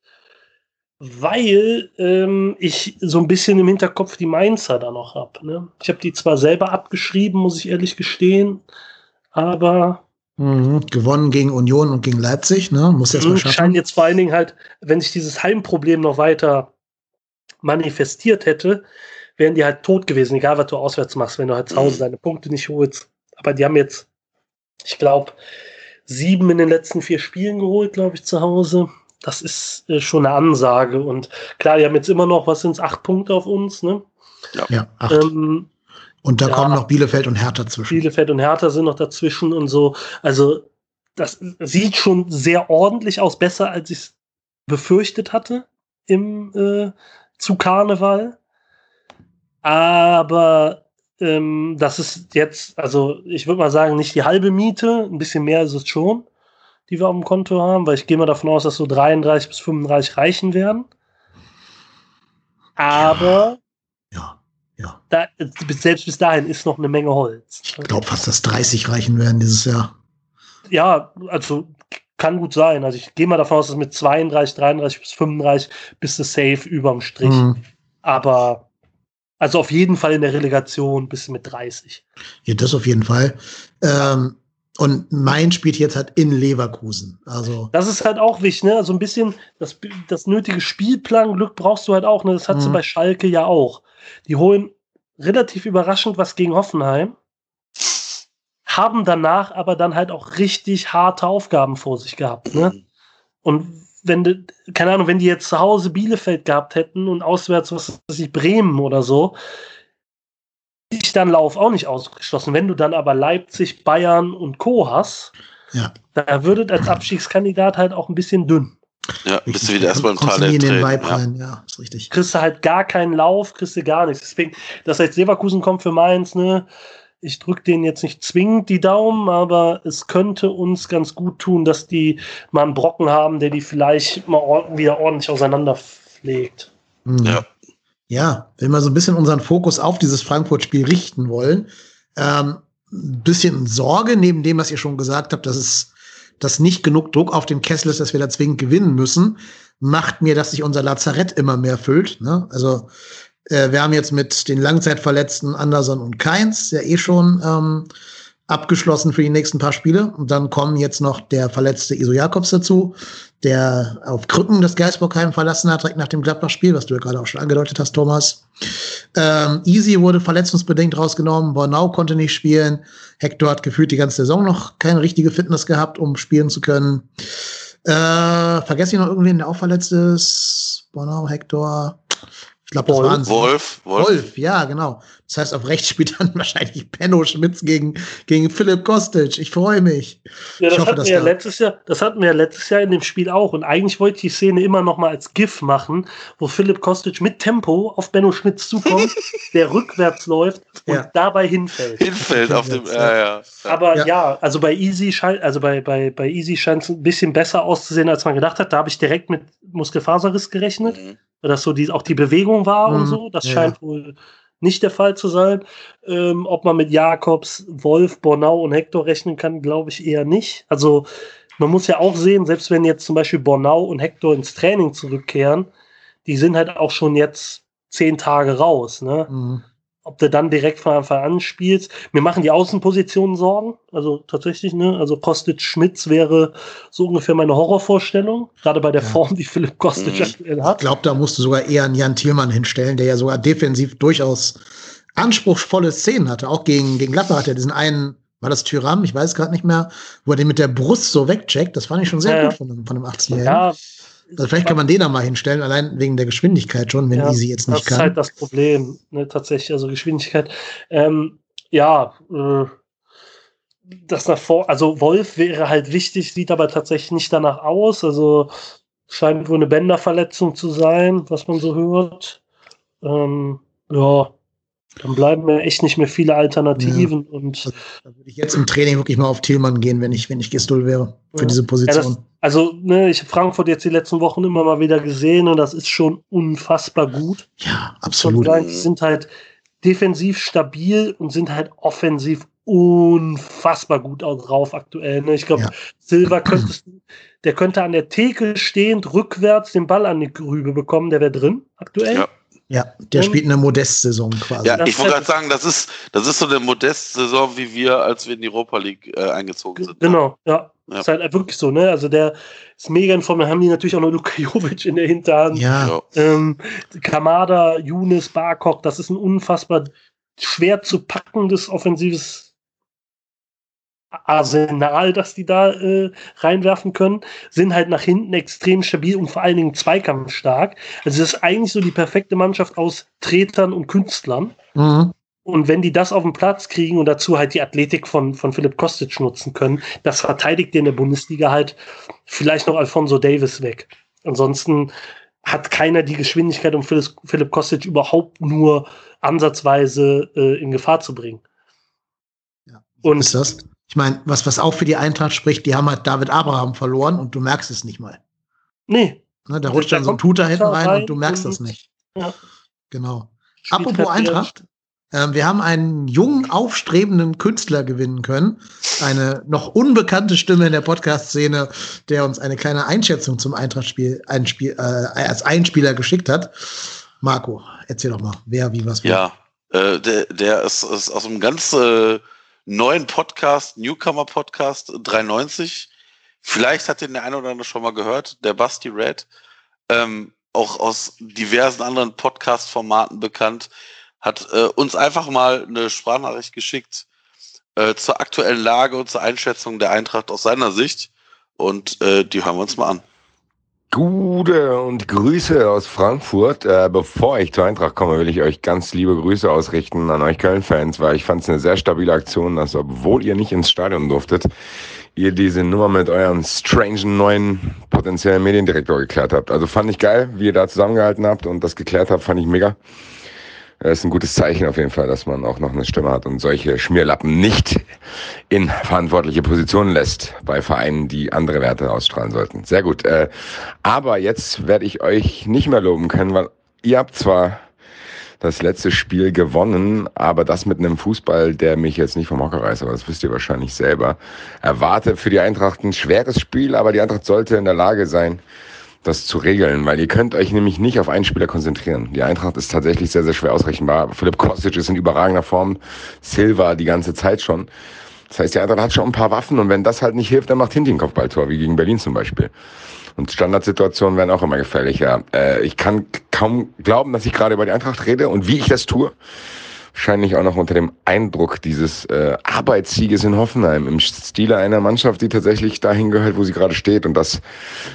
C: weil ähm, ich so ein bisschen im Hinterkopf die Mainzer da noch habe. Ne? Ich habe die zwar selber abgeschrieben, muss ich ehrlich gestehen, aber
A: Mhm, gewonnen gegen Union und gegen Leipzig, ne? Muss jetzt mal
C: schaffen. Scheint jetzt vor allen Dingen halt, wenn sich dieses Heimproblem noch weiter manifestiert hätte, wären die halt tot gewesen, egal was du auswärts machst, wenn du halt zu Hause
B: Mhm.
C: deine Punkte nicht holst. Aber die haben jetzt, ich glaube, sieben in den letzten vier Spielen geholt, glaube ich, zu Hause. Das ist äh, schon eine Ansage. Und klar, die haben jetzt immer noch, was sind es, acht Punkte auf uns, ne?
A: Ja, acht.
C: Ähm,
A: und da
C: ja.
A: kommen noch Bielefeld und Hertha zwischen.
C: Bielefeld und Hertha sind noch dazwischen und so. Also, das sieht schon sehr ordentlich aus, besser als ich es befürchtet hatte im äh, zu Karneval. Aber ähm, das ist jetzt, also ich würde mal sagen, nicht die halbe Miete, ein bisschen mehr ist es schon, die wir auf dem Konto haben, weil ich gehe mal davon aus, dass so 33 bis 35 reichen werden. Aber
A: Ja, ja.
C: da, selbst bis dahin ist noch eine Menge Holz.
A: Ich glaube fast, dass 30 reichen werden dieses Jahr.
C: Ja, also kann gut sein. Also ich gehe mal davon aus, dass mit 32, 33 bis 35 bist du safe überm Strich.
A: Mhm.
C: Aber also auf jeden Fall in der Relegation bist du mit 30.
A: Ja, das auf jeden Fall. Ähm, und Main spielt jetzt halt in Leverkusen. Also,
C: Das ist halt auch wichtig, ne? Also ein bisschen das, das nötige Spielplanglück brauchst du halt auch. Ne? Das hat sie
A: Mhm.
C: bei Schalke ja auch. Die holen relativ überraschend was gegen Hoffenheim, haben danach aber dann halt auch richtig harte Aufgaben vor sich gehabt. Ne? Und wenn du, keine Ahnung, wenn die jetzt zu Hause Bielefeld gehabt hätten und auswärts, was weiß ich, Bremen oder so, ich dann Lauf auch nicht ausgeschlossen. Wenn du dann aber Leipzig, Bayern und Co. hast,
A: ja.
C: da würdet als Abstiegskandidat halt auch ein bisschen dünn.
B: Ja, bist du wieder erstmal im Tal
A: in den Vibe
B: ja.
A: rein. Ja, ist richtig.
C: Kriegst du halt gar keinen Lauf, kriegst du gar nichts. Deswegen, dass jetzt Leverkusen kommt für Mainz, ne? Ich drücke denen jetzt nicht zwingend die Daumen, aber es könnte uns ganz gut tun, dass die mal einen Brocken haben, der die vielleicht mal ord- wieder ordentlich auseinanderpflegt.
A: Mhm.
B: Ja.
A: Ja, wenn wir so ein bisschen unseren Fokus auf dieses Frankfurt-Spiel richten wollen, ähm, ein bisschen Sorge neben dem, was ihr schon gesagt habt, dass es dass nicht genug Druck auf dem Kessel ist, dass wir da zwingend gewinnen müssen, macht mir, dass sich unser Lazarett immer mehr füllt. Ne? Also äh, wir haben jetzt mit den Langzeitverletzten Anderson und Keins ja eh schon ähm, abgeschlossen für die nächsten paar Spiele. Und dann kommen jetzt noch der verletzte Iso Jakobs dazu, der auf Krücken das Geisbockheim verlassen hat, direkt nach dem Gladbach-Spiel, was du ja gerade auch schon angedeutet hast, Thomas. Ähm, Easy wurde verletzungsbedingt rausgenommen, Bornau konnte nicht spielen. Hector hat gefühlt die ganze Saison noch keine richtige Fitness gehabt, um spielen zu können. Äh, vergesse ich noch irgendwen, der auch verletzt ist? Bornau, Hector. Ich glaube, das
C: Wolf.
A: waren.
B: Wolf, Wolf.
A: Wolf, ja, genau. Das heißt, auf rechts spielt dann wahrscheinlich Penno Schmitz gegen, gegen Philipp Kostic. Ich freue mich.
C: Ja,
A: Ich
C: das
A: hoffe,
C: hatten wir ja
A: da-
C: letztes Jahr, das hatten wir ja letztes Jahr in dem Spiel auch. Und eigentlich wollte ich die Szene immer noch mal als GIF machen, wo Philipp Kostic mit Tempo auf Benno Schmitz zukommt, der rückwärts läuft und
A: Ja.
C: dabei hinfällt.
B: Hinfällt auf dem. Ja, ja.
C: Aber
A: Ja.
C: ja, also bei Easy scheint, also bei, bei, bei Easy scheint es ein bisschen besser auszusehen, als man gedacht hat. Da habe ich direkt mit Muskelfaserriss gerechnet,
B: Mhm.
C: Weil das so die, auch die Bewegung war und
A: Mhm.
C: so. Das
A: Ja,
C: scheint wohl nicht der Fall zu sein. Ähm, ob man mit Jakobs, Wolf, Bornau und Hector rechnen kann, glaube ich eher nicht. Also man muss ja auch sehen, selbst wenn jetzt zum Beispiel Bornau und Hector ins Training zurückkehren, die sind halt auch schon jetzt zehn Tage raus. Ne?
A: Mhm.
C: Ob du dann direkt von Anfang an spielst. Mir machen die Außenpositionen Sorgen. Also tatsächlich, ne? Also Kostic Schmitz wäre so ungefähr meine Horrorvorstellung. Gerade bei der
A: Ja.
C: Form, die Philipp Kostic
B: Mhm.
C: aktuell
A: Ich
C: hat.
A: glaube, da musst du sogar eher einen Jan Thielmann hinstellen, der ja sogar defensiv durchaus anspruchsvolle Szenen hatte. Auch gegen, gegen Gladbach hat er diesen einen, war das Tyram? Ich weiß gerade nicht mehr, wo er den mit der Brust so wegcheckt. Das fand ich schon sehr
C: Ja,
A: gut von, dem- von dem 18-Jährigen.
C: Ja,
A: also vielleicht kann man den da mal hinstellen, allein wegen der Geschwindigkeit schon, wenn
C: Ja,
A: Easy jetzt
C: das
A: nicht
C: ist
A: kann.
C: halt das Problem, ne? tatsächlich, also Geschwindigkeit. Ähm, ja, äh, das nach vor, also Wolf wäre halt wichtig, sieht aber tatsächlich nicht danach aus. Also scheint wohl eine Bänderverletzung zu sein, was man so hört. Ähm, ja, dann bleiben mir echt nicht mehr viele Alternativen und
A: Da würde ich jetzt im Training wirklich mal auf Thielmann gehen, wenn ich, wenn ich Gistol wäre, für
C: Ja.
A: diese
C: Ja,
A: Position.
C: das, also, ne, ich habe Frankfurt jetzt die letzten Wochen immer mal wieder gesehen und das ist schon unfassbar gut.
A: Ja, absolut.
C: die sind halt defensiv stabil und sind halt offensiv unfassbar gut auch drauf aktuell. Ne? Ich glaube,
A: Ja.
C: Silva könnte, der könnte an der Theke stehend rückwärts den Ball an die Grübe bekommen, der wäre drin aktuell.
B: Ja.
A: Ja, der
C: Ähm,
A: spielt eine Modest-Saison quasi.
B: Ja, ich wollte
C: halt-
B: gerade sagen, das ist, das ist so eine Modest-Saison, wie wir, als wir in die Europa League äh, eingezogen sind. ne?
C: Genau, ja. Ja. Ist halt wirklich so, ne? Also der ist mega in Form. Dann haben die natürlich auch noch Luka Jovic in der Hinterhand.
A: Ja.
C: Ähm, Kamada, Younes, Barkok, das ist ein unfassbar schwer zu packendes offensives Arsenal, das die da äh, reinwerfen können, sind halt nach hinten extrem stabil und vor allen Dingen zweikampfstark. Also es ist eigentlich so die perfekte Mannschaft aus Tretern und Künstlern. Mhm. Und wenn die das auf den Platz kriegen und dazu halt die Athletik von, von Philipp Kostic nutzen können, das verteidigt dir in der Bundesliga halt vielleicht noch Alfonso Davis weg. Ansonsten hat keiner die Geschwindigkeit, um Philipp, Philipp Kostic überhaupt nur ansatzweise äh, in Gefahr zu bringen.
A: Ja. Und ist das? Ich meine, was, was auch für die Eintracht spricht, die haben halt David Abraham verloren und du merkst es nicht mal.
C: Nee.
A: Ne, da rutscht dann so ein Tutor hinten rein, und du merkst das nicht. Ja. Genau. Apropos Eintracht, äh, wir haben einen jungen, aufstrebenden Künstler gewinnen können. Eine noch unbekannte Stimme in der Podcast-Szene, der uns eine kleine Einschätzung zum Eintracht-Spiel ein Spiel, äh, als Einspieler geschickt hat. Marco, erzähl doch mal, wer, wie, was.
B: Ja, äh, der, der ist, ist aus einem ganz äh, neuen Podcast, Newcomer Podcast 390. Vielleicht hat den der eine oder andere schon mal gehört, der Basti Red, ähm, auch aus diversen anderen Podcast-Formaten bekannt, hat äh, uns einfach mal eine Sprachnachricht geschickt äh, zur aktuellen Lage und zur Einschätzung der Eintracht aus seiner Sicht. Und äh, die hören wir uns mal an.
D: Gute und Grüße aus Frankfurt. Äh, bevor ich zur Eintracht komme, will ich euch ganz liebe Grüße ausrichten an euch Köln-Fans, weil ich fand es eine sehr stabile Aktion, dass obwohl ihr nicht ins Stadion durftet, ihr diese Nummer mit eurem strangen neuen potenziellen Mediendirektor geklärt habt. Also fand ich geil, wie ihr da zusammengehalten habt und das geklärt habt, fand ich mega. Das ist ein gutes Zeichen auf jeden Fall, dass man auch noch eine Stimme hat und solche Schmierlappen nicht in verantwortliche Positionen lässt bei Vereinen, die andere Werte ausstrahlen sollten. Sehr gut. Äh, aber jetzt werde ich euch nicht mehr loben können, weil ihr habt zwar das letzte Spiel gewonnen, aber das mit einem Fußball, der mich jetzt nicht vom Hocker reißt, aber das wisst ihr wahrscheinlich selber. Erwarte für die Eintracht ein schweres Spiel, aber die Eintracht sollte in der Lage sein, das zu regeln, weil ihr könnt euch nämlich nicht auf einen Spieler konzentrieren. Die Eintracht ist tatsächlich sehr, sehr schwer ausrechenbar. Philipp Kostic ist in überragender Form, Silva die ganze Zeit schon. Das heißt, die Eintracht hat schon ein paar Waffen und wenn das halt nicht hilft, dann macht Hinti ein Kopfballtor, wie gegen Berlin zum Beispiel. Und Standardsituationen werden auch immer gefährlicher. Äh, ich kann kaum glauben, dass ich gerade über die Eintracht rede und wie ich das tue wahrscheinlich auch noch unter dem Eindruck dieses äh, Arbeitssieges in Hoffenheim im Stile einer Mannschaft, die tatsächlich dahin gehört, wo sie gerade steht. Und das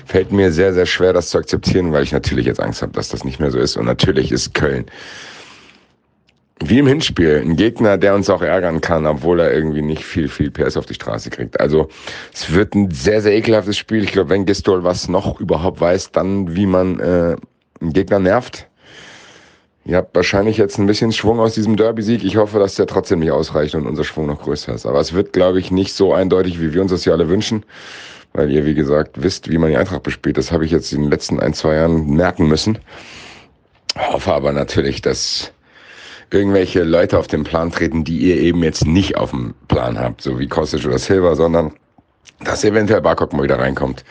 D: fällt mir sehr, sehr schwer, das zu akzeptieren, weil ich natürlich jetzt Angst habe, dass das nicht mehr so ist. Und natürlich ist Köln wie im Hinspiel ein Gegner, der uns auch ärgern kann, obwohl er irgendwie nicht viel, viel PS auf die Straße kriegt. Also es wird ein sehr, sehr ekelhaftes Spiel. Ich glaube, wenn Gistol was noch überhaupt weiß, dann wie man äh, einen Gegner nervt Ihr habt wahrscheinlich jetzt ein bisschen Schwung aus diesem Derby-Sieg. Ich hoffe, dass der trotzdem nicht ausreicht und unser Schwung noch größer ist. Aber es wird, glaube ich, nicht so eindeutig, wie wir uns das hier alle wünschen. Weil ihr, wie gesagt, wisst, wie man die Eintracht bespielt. Das habe ich jetzt in den letzten ein, zwei Jahren merken müssen. Hoffe aber natürlich, dass irgendwelche Leute auf den Plan treten, die ihr eben jetzt nicht auf dem Plan habt, so wie Kostic oder Silva, sondern dass eventuell Barkok mal wieder reinkommt.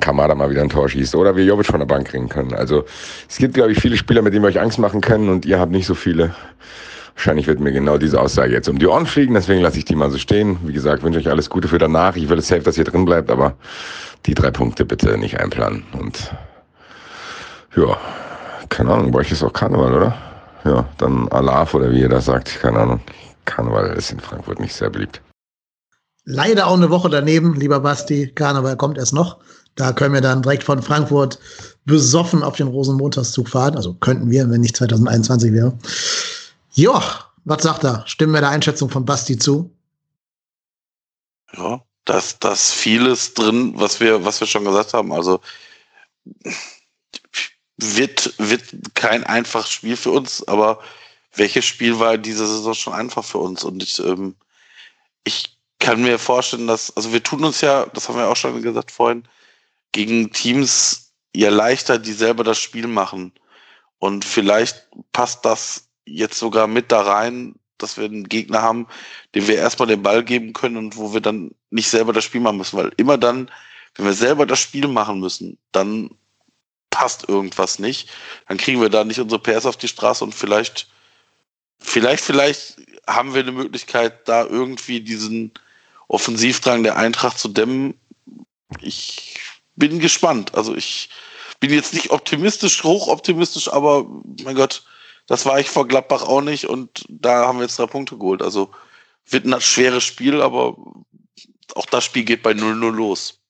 D: Kamada mal wieder ein Tor schießt oder wir Jovic von der Bank kriegen können. Also es gibt, glaube ich, viele Spieler, mit denen wir euch Angst machen können und ihr habt nicht so viele. Wahrscheinlich wird mir genau diese Aussage jetzt um die Ohren fliegen, deswegen lasse ich die mal so stehen. Wie gesagt, wünsche euch alles Gute für danach. Ich will es safe, dass ihr drin bleibt, aber die drei Punkte bitte nicht einplanen. Und ja, keine Ahnung, bei euch ist auch Karneval, oder? Ja, dann Alaf oder wie ihr das sagt, keine Ahnung. Karneval ist in Frankfurt nicht sehr beliebt.
A: Leider auch eine Woche daneben, lieber Basti. Karneval kommt erst noch. Da können wir dann direkt von Frankfurt besoffen auf den Rosenmontagszug fahren. Also könnten wir, wenn nicht 2021 wäre. Ja, was sagt er? Stimmen wir der Einschätzung von Basti zu?
B: Ja, dass das vieles drin, was wir, was wir schon gesagt haben. Also wird, wird kein einfaches Spiel für uns, aber welches Spiel war diese Saison schon einfach für uns? Und ich, ähm, ich kann mir vorstellen, dass, also wir tun uns ja, das haben wir auch schon gesagt vorhin, gegen Teams ja leichter, die selber das Spiel machen. Und vielleicht passt das jetzt sogar mit da rein, dass wir einen Gegner haben, dem wir erstmal den Ball geben können und wo wir dann nicht selber das Spiel machen müssen. Weil immer dann, wenn wir selber das Spiel machen müssen, dann passt irgendwas nicht. Dann kriegen wir da nicht unsere PS auf die Straße und vielleicht, vielleicht, vielleicht haben wir eine Möglichkeit, da irgendwie diesen Offensivdrang der Eintracht zu dämmen. Ich bin gespannt. Also ich bin jetzt nicht optimistisch, hochoptimistisch, aber mein Gott, das war ich vor Gladbach auch nicht und da haben wir jetzt drei Punkte geholt. Also wird ein schweres Spiel, aber auch das Spiel geht bei 0-0 los.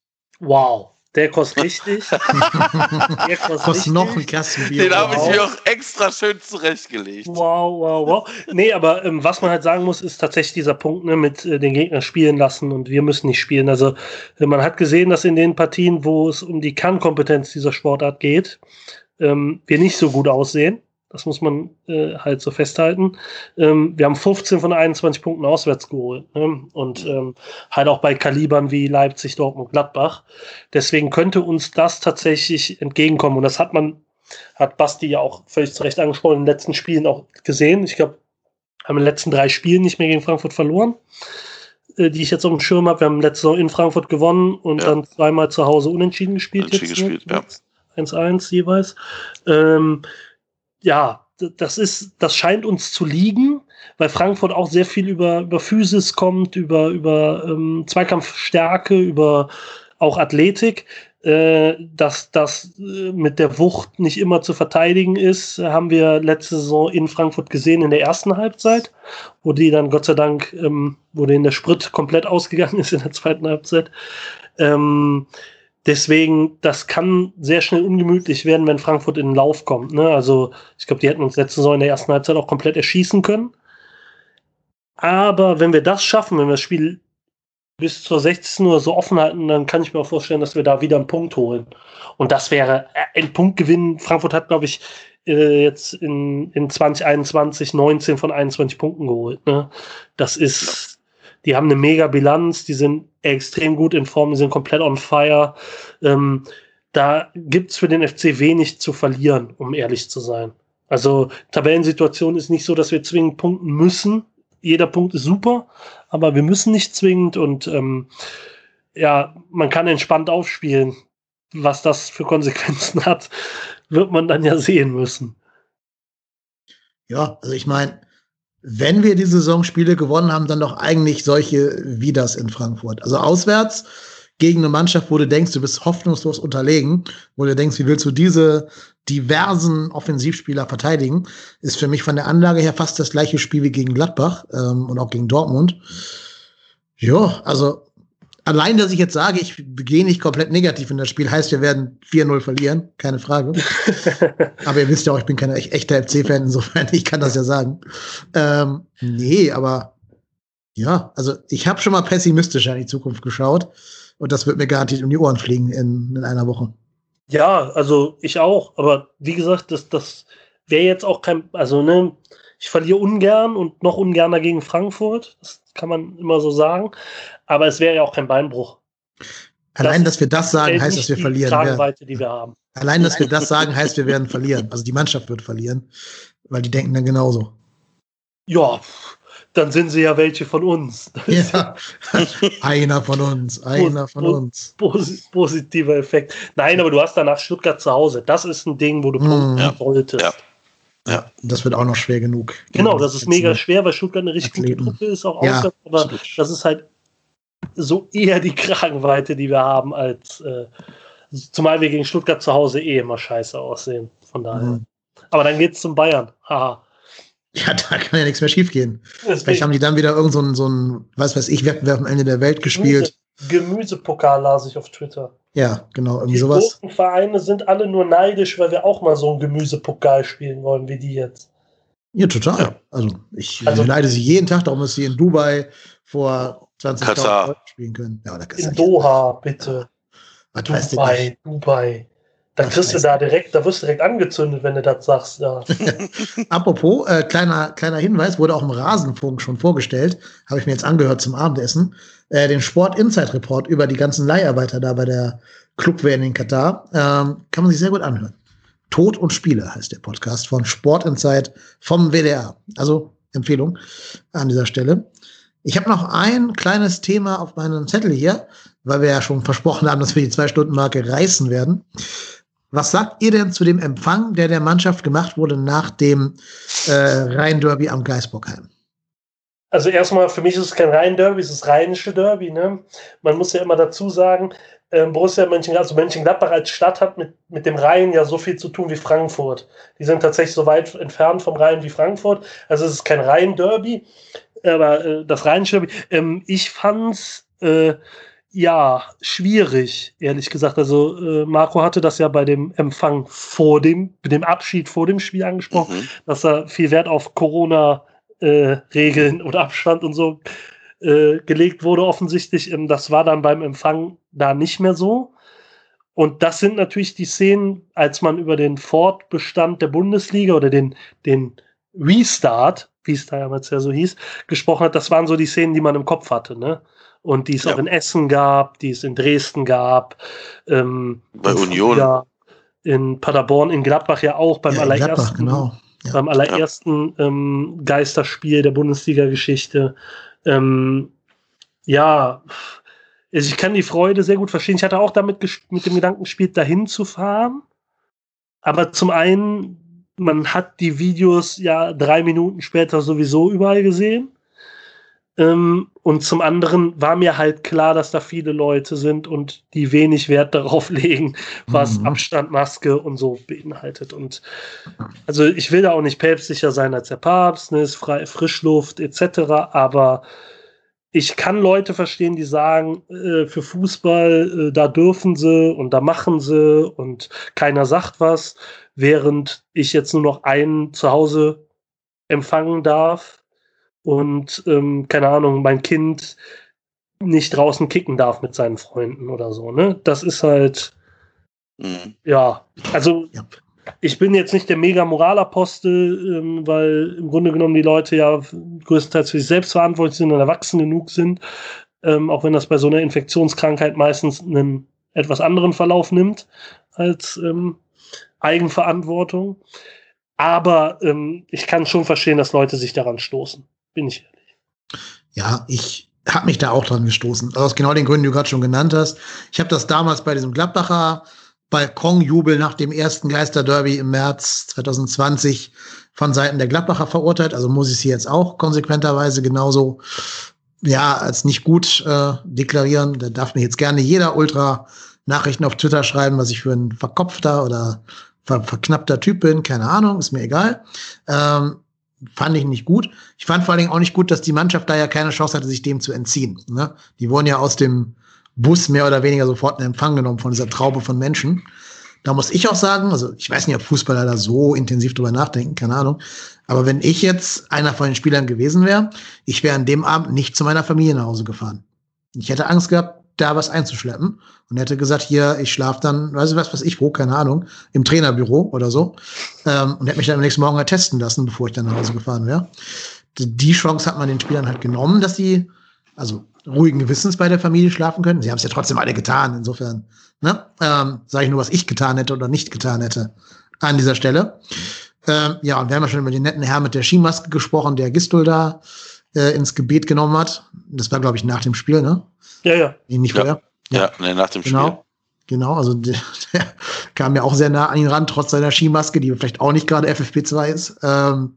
C: Wow. Der kostet richtig.
A: der kostet, kostet noch ein Kasten
B: Bier. Den habe ich mir auch extra schön zurechtgelegt.
C: Wow, wow, wow. Nee, aber ähm, was man halt sagen muss, ist tatsächlich dieser Punkt ne, mit äh, den Gegnern spielen lassen und wir müssen nicht spielen. Also äh, man hat gesehen, dass in den Partien, wo es um die Kernkompetenz dieser Sportart geht, ähm, wir nicht so gut aussehen. Das muss man äh, halt so festhalten. Ähm, wir haben 15 von 21 Punkten auswärts geholt. Ne? Und ähm, halt auch bei Kalibern wie Leipzig, Dortmund, Gladbach. Deswegen könnte uns das tatsächlich entgegenkommen. Und das hat man, hat Basti ja auch völlig zu Recht angesprochen, in den letzten Spielen auch gesehen. Ich glaube, haben in den letzten drei Spielen nicht mehr gegen Frankfurt verloren, äh, die ich jetzt auf dem Schirm habe. Wir haben letzte Saison in Frankfurt gewonnen und ja. dann zweimal zu Hause unentschieden gespielt.
B: Unentschieden
C: jetzt,
B: gespielt,
C: ja. 1-1 jeweils. Ähm, ja, das ist, das scheint uns zu liegen, weil Frankfurt auch sehr viel über, über Physis kommt, über, über ähm, Zweikampfstärke, über auch Athletik. Äh, dass das äh, mit der Wucht nicht immer zu verteidigen ist, haben wir letzte Saison in Frankfurt gesehen in der ersten Halbzeit, wo die dann Gott sei Dank, ähm, wo denen der Sprit komplett ausgegangen ist in der zweiten Halbzeit. Ähm, Deswegen, das kann sehr schnell ungemütlich werden, wenn Frankfurt in den Lauf kommt. Ne? Also, ich glaube, die hätten uns letzte Saison in der ersten Halbzeit auch komplett erschießen können. Aber wenn wir das schaffen, wenn wir das Spiel bis zur 16 Uhr so offen halten, dann kann ich mir auch vorstellen, dass wir da wieder einen Punkt holen. Und das wäre äh, ein Punktgewinn. Frankfurt hat, glaube ich, äh, jetzt in, in 2021 19 von 21 Punkten geholt. Ne? Das ist die haben eine mega Bilanz, die sind extrem gut in Form, die sind komplett on fire. Ähm, da gibt es für den FC wenig zu verlieren, um ehrlich zu sein. Also Tabellensituation ist nicht so, dass wir zwingend punkten müssen. Jeder Punkt ist super, aber wir müssen nicht zwingend und ähm, ja, man kann entspannt aufspielen. Was das für Konsequenzen hat, wird man dann ja sehen müssen.
A: Ja, also ich meine, wenn wir die Saisonspiele gewonnen haben, dann doch eigentlich solche wie das in Frankfurt. Also auswärts gegen eine Mannschaft, wo du denkst, du bist hoffnungslos unterlegen, wo du denkst, wie willst du diese diversen Offensivspieler verteidigen, ist für mich von der Anlage her fast das gleiche Spiel wie gegen Gladbach ähm, und auch gegen Dortmund. Ja, also allein, dass ich jetzt sage, ich gehe nicht komplett negativ in das Spiel, heißt, wir werden 4-0 verlieren, keine Frage. aber ihr wisst ja auch, ich bin kein echter FC-Fan, insofern, ich kann das ja sagen. Ähm, nee, aber ja, also ich habe schon mal pessimistischer in die Zukunft geschaut und das wird mir garantiert um die Ohren fliegen in, in einer Woche.
C: Ja, also ich auch, aber wie gesagt, das, das wäre jetzt auch kein, also ne, ich verliere ungern und noch ungerner gegen Frankfurt. Das kann man immer so sagen. Aber es wäre ja auch kein Beinbruch.
A: Allein, das dass wir das sagen, heißt, dass wir verlieren.
C: Tragweite, die wir haben.
A: Allein, dass wir das sagen, heißt, wir werden verlieren. Also die Mannschaft wird verlieren, weil die denken dann genauso.
C: Ja, dann sind sie ja welche von uns.
A: Ja, einer von uns, einer von uns.
C: positiver Effekt. Nein, aber du hast danach Stuttgart zu Hause. Das ist ein Ding, wo du punkten ja. solltest.
A: Ja. Ja, das wird auch noch schwer genug.
C: Genau, das ist mega schwer, weil Stuttgart eine richtig Athleten. gute Truppe ist, auch ja, auswärts, aber absolut. das ist halt so eher die Kragenweite, die wir haben, als äh, zumal wir gegen Stuttgart zu Hause eh immer scheiße aussehen. Von daher. Mhm. Aber dann geht's zum Bayern. Haha.
A: Ja, da kann ja nichts mehr schiefgehen. Deswegen. Vielleicht haben die dann wieder irgend so ein, so ein was weiß ich, Wettbewerb am Ende der Welt gespielt.
C: Gemüsepokal las ich auf Twitter.
A: Ja, genau, irgendwie
C: die
A: sowas.
C: Die Vereine sind alle nur neidisch, weil wir auch mal so ein Gemüsepokal spielen wollen wie die jetzt.
A: Ja, total. Also ich also, leide sie jeden Tag, darum dass sie in Dubai vor 20 Jahren spielen können.
C: Ja, in Doha, bitte.
A: Was
C: Dubai, Dubai. Dann kriegst du da direkt, da wirst du direkt angezündet, wenn du das sagst. Ja.
A: Apropos, äh, kleiner, kleiner Hinweis, wurde auch im Rasenfunk schon vorgestellt, habe ich mir jetzt angehört zum Abendessen, äh, den Sport Insight Report über die ganzen Leiharbeiter da bei der Clubwährung in Katar. Ähm, kann man sich sehr gut anhören. Tod und Spiele heißt der Podcast von Sport Insight vom WDR. Also Empfehlung an dieser Stelle. Ich habe noch ein kleines Thema auf meinem Zettel hier, weil wir ja schon versprochen haben, dass wir die Zwei-Stunden-Marke reißen werden. Was sagt ihr denn zu dem Empfang, der der Mannschaft gemacht wurde nach dem äh, Rhein-Derby am Geisbockheim?
C: Also erstmal, für mich ist es kein rein Derby, es ist rheinische Derby. Ne? Man muss ja immer dazu sagen, ähm, Borussia Mönchengladbach, also Mönchengladbach als Stadt hat mit, mit dem Rhein ja so viel zu tun wie Frankfurt. Die sind tatsächlich so weit entfernt vom Rhein wie Frankfurt. Also es ist kein Rhein-Derby, aber äh, das rheinische Derby. Ähm, ich fand's äh, ja schwierig, ehrlich gesagt. Also äh, Marco hatte das ja bei dem Empfang vor dem, mit dem Abschied vor dem Spiel angesprochen, mhm. dass er viel Wert auf Corona äh, Regeln oder Abstand und so äh, gelegt wurde, offensichtlich. Ähm, das war dann beim Empfang da nicht mehr so. Und das sind natürlich die Szenen, als man über den Fortbestand der Bundesliga oder den, den Restart, wie es damals ja so hieß, gesprochen hat. Das waren so die Szenen, die man im Kopf hatte. Ne? Und die es ja. auch in Essen gab, die es in Dresden gab. Ähm,
B: Bei Union.
C: In Paderborn, in Gladbach ja auch beim ja, allerersten. Gladbach, genau. Beim allerersten ähm, Geisterspiel der Bundesliga-Geschichte. Ähm, ja, also ich kann die Freude sehr gut verstehen. Ich hatte auch damit mit dem Gedanken gespielt, dahin zu fahren. Aber zum einen, man hat die Videos ja drei Minuten später sowieso überall gesehen. Ähm, und zum anderen war mir halt klar, dass da viele Leute sind und die wenig Wert darauf legen, was mhm. Abstand, Maske und so beinhaltet. Und also ich will da auch nicht päpstlicher sein als der Papst, ne, ist frei, Frischluft etc. Aber ich kann Leute verstehen, die sagen, äh, für Fußball, äh, da dürfen sie und da machen sie und keiner sagt was, während ich jetzt nur noch einen zu Hause empfangen darf und ähm, keine Ahnung, mein Kind nicht draußen kicken darf mit seinen Freunden oder so, ne? Das ist halt, mhm. ja, also ja. ich bin jetzt nicht der mega Moralapostel, ähm, weil im Grunde genommen die Leute ja größtenteils für sich selbst verantwortlich sind und erwachsen genug sind, ähm, auch wenn das bei so einer Infektionskrankheit meistens einen etwas anderen Verlauf nimmt als ähm, Eigenverantwortung. Aber ähm, ich kann schon verstehen, dass Leute sich daran stoßen bin ich ehrlich.
A: Ja, ich habe mich da auch dran gestoßen. Also aus genau den Gründen, die du gerade schon genannt hast. Ich habe das damals bei diesem Gladbacher Balkonjubel nach dem ersten Geisterderby im März 2020 von Seiten der Gladbacher verurteilt. Also muss ich sie jetzt auch konsequenterweise genauso ja als nicht gut äh, deklarieren. Da darf mir jetzt gerne jeder Ultra Nachrichten auf Twitter schreiben, was ich für ein verkopfter oder ver verknappter Typ bin. Keine Ahnung, ist mir egal. Ähm, fand ich nicht gut. Ich fand vor allen Dingen auch nicht gut, dass die Mannschaft da ja keine Chance hatte, sich dem zu entziehen. Ne? Die wurden ja aus dem Bus mehr oder weniger sofort in Empfang genommen von dieser Traube von Menschen. Da muss ich auch sagen, also ich weiß nicht, ob Fußballer da so intensiv drüber nachdenken, keine Ahnung. Aber wenn ich jetzt einer von den Spielern gewesen wäre, ich wäre an dem Abend nicht zu meiner Familie nach Hause gefahren. Ich hätte Angst gehabt, da was einzuschleppen und hätte gesagt, hier, ich schlafe dann, weiß ich was, was ich wo, keine Ahnung, im Trainerbüro oder so ähm, und hätte mich dann am nächsten Morgen halt testen lassen, bevor ich dann nach Hause gefahren wäre. Die Chance hat man den Spielern halt genommen, dass sie also ruhigen Gewissens bei der Familie schlafen können. Sie haben es ja trotzdem alle getan, insofern ne? ähm, sage ich nur, was ich getan hätte oder nicht getan hätte an dieser Stelle. Ähm, ja, und wir haben ja schon über den netten Herr mit der Skimaske gesprochen, der Gistul da äh, ins Gebet genommen hat. Das war, glaube ich, nach dem Spiel, ne?
C: Ja, ja.
A: Nicht
B: vorher? Ja, ja nee, nach dem
A: genau.
B: Spiel.
A: Genau, also der, der, kam ja auch sehr nah an ihn ran, trotz seiner Skimaske, die vielleicht auch nicht gerade FFP2 ist. Ähm,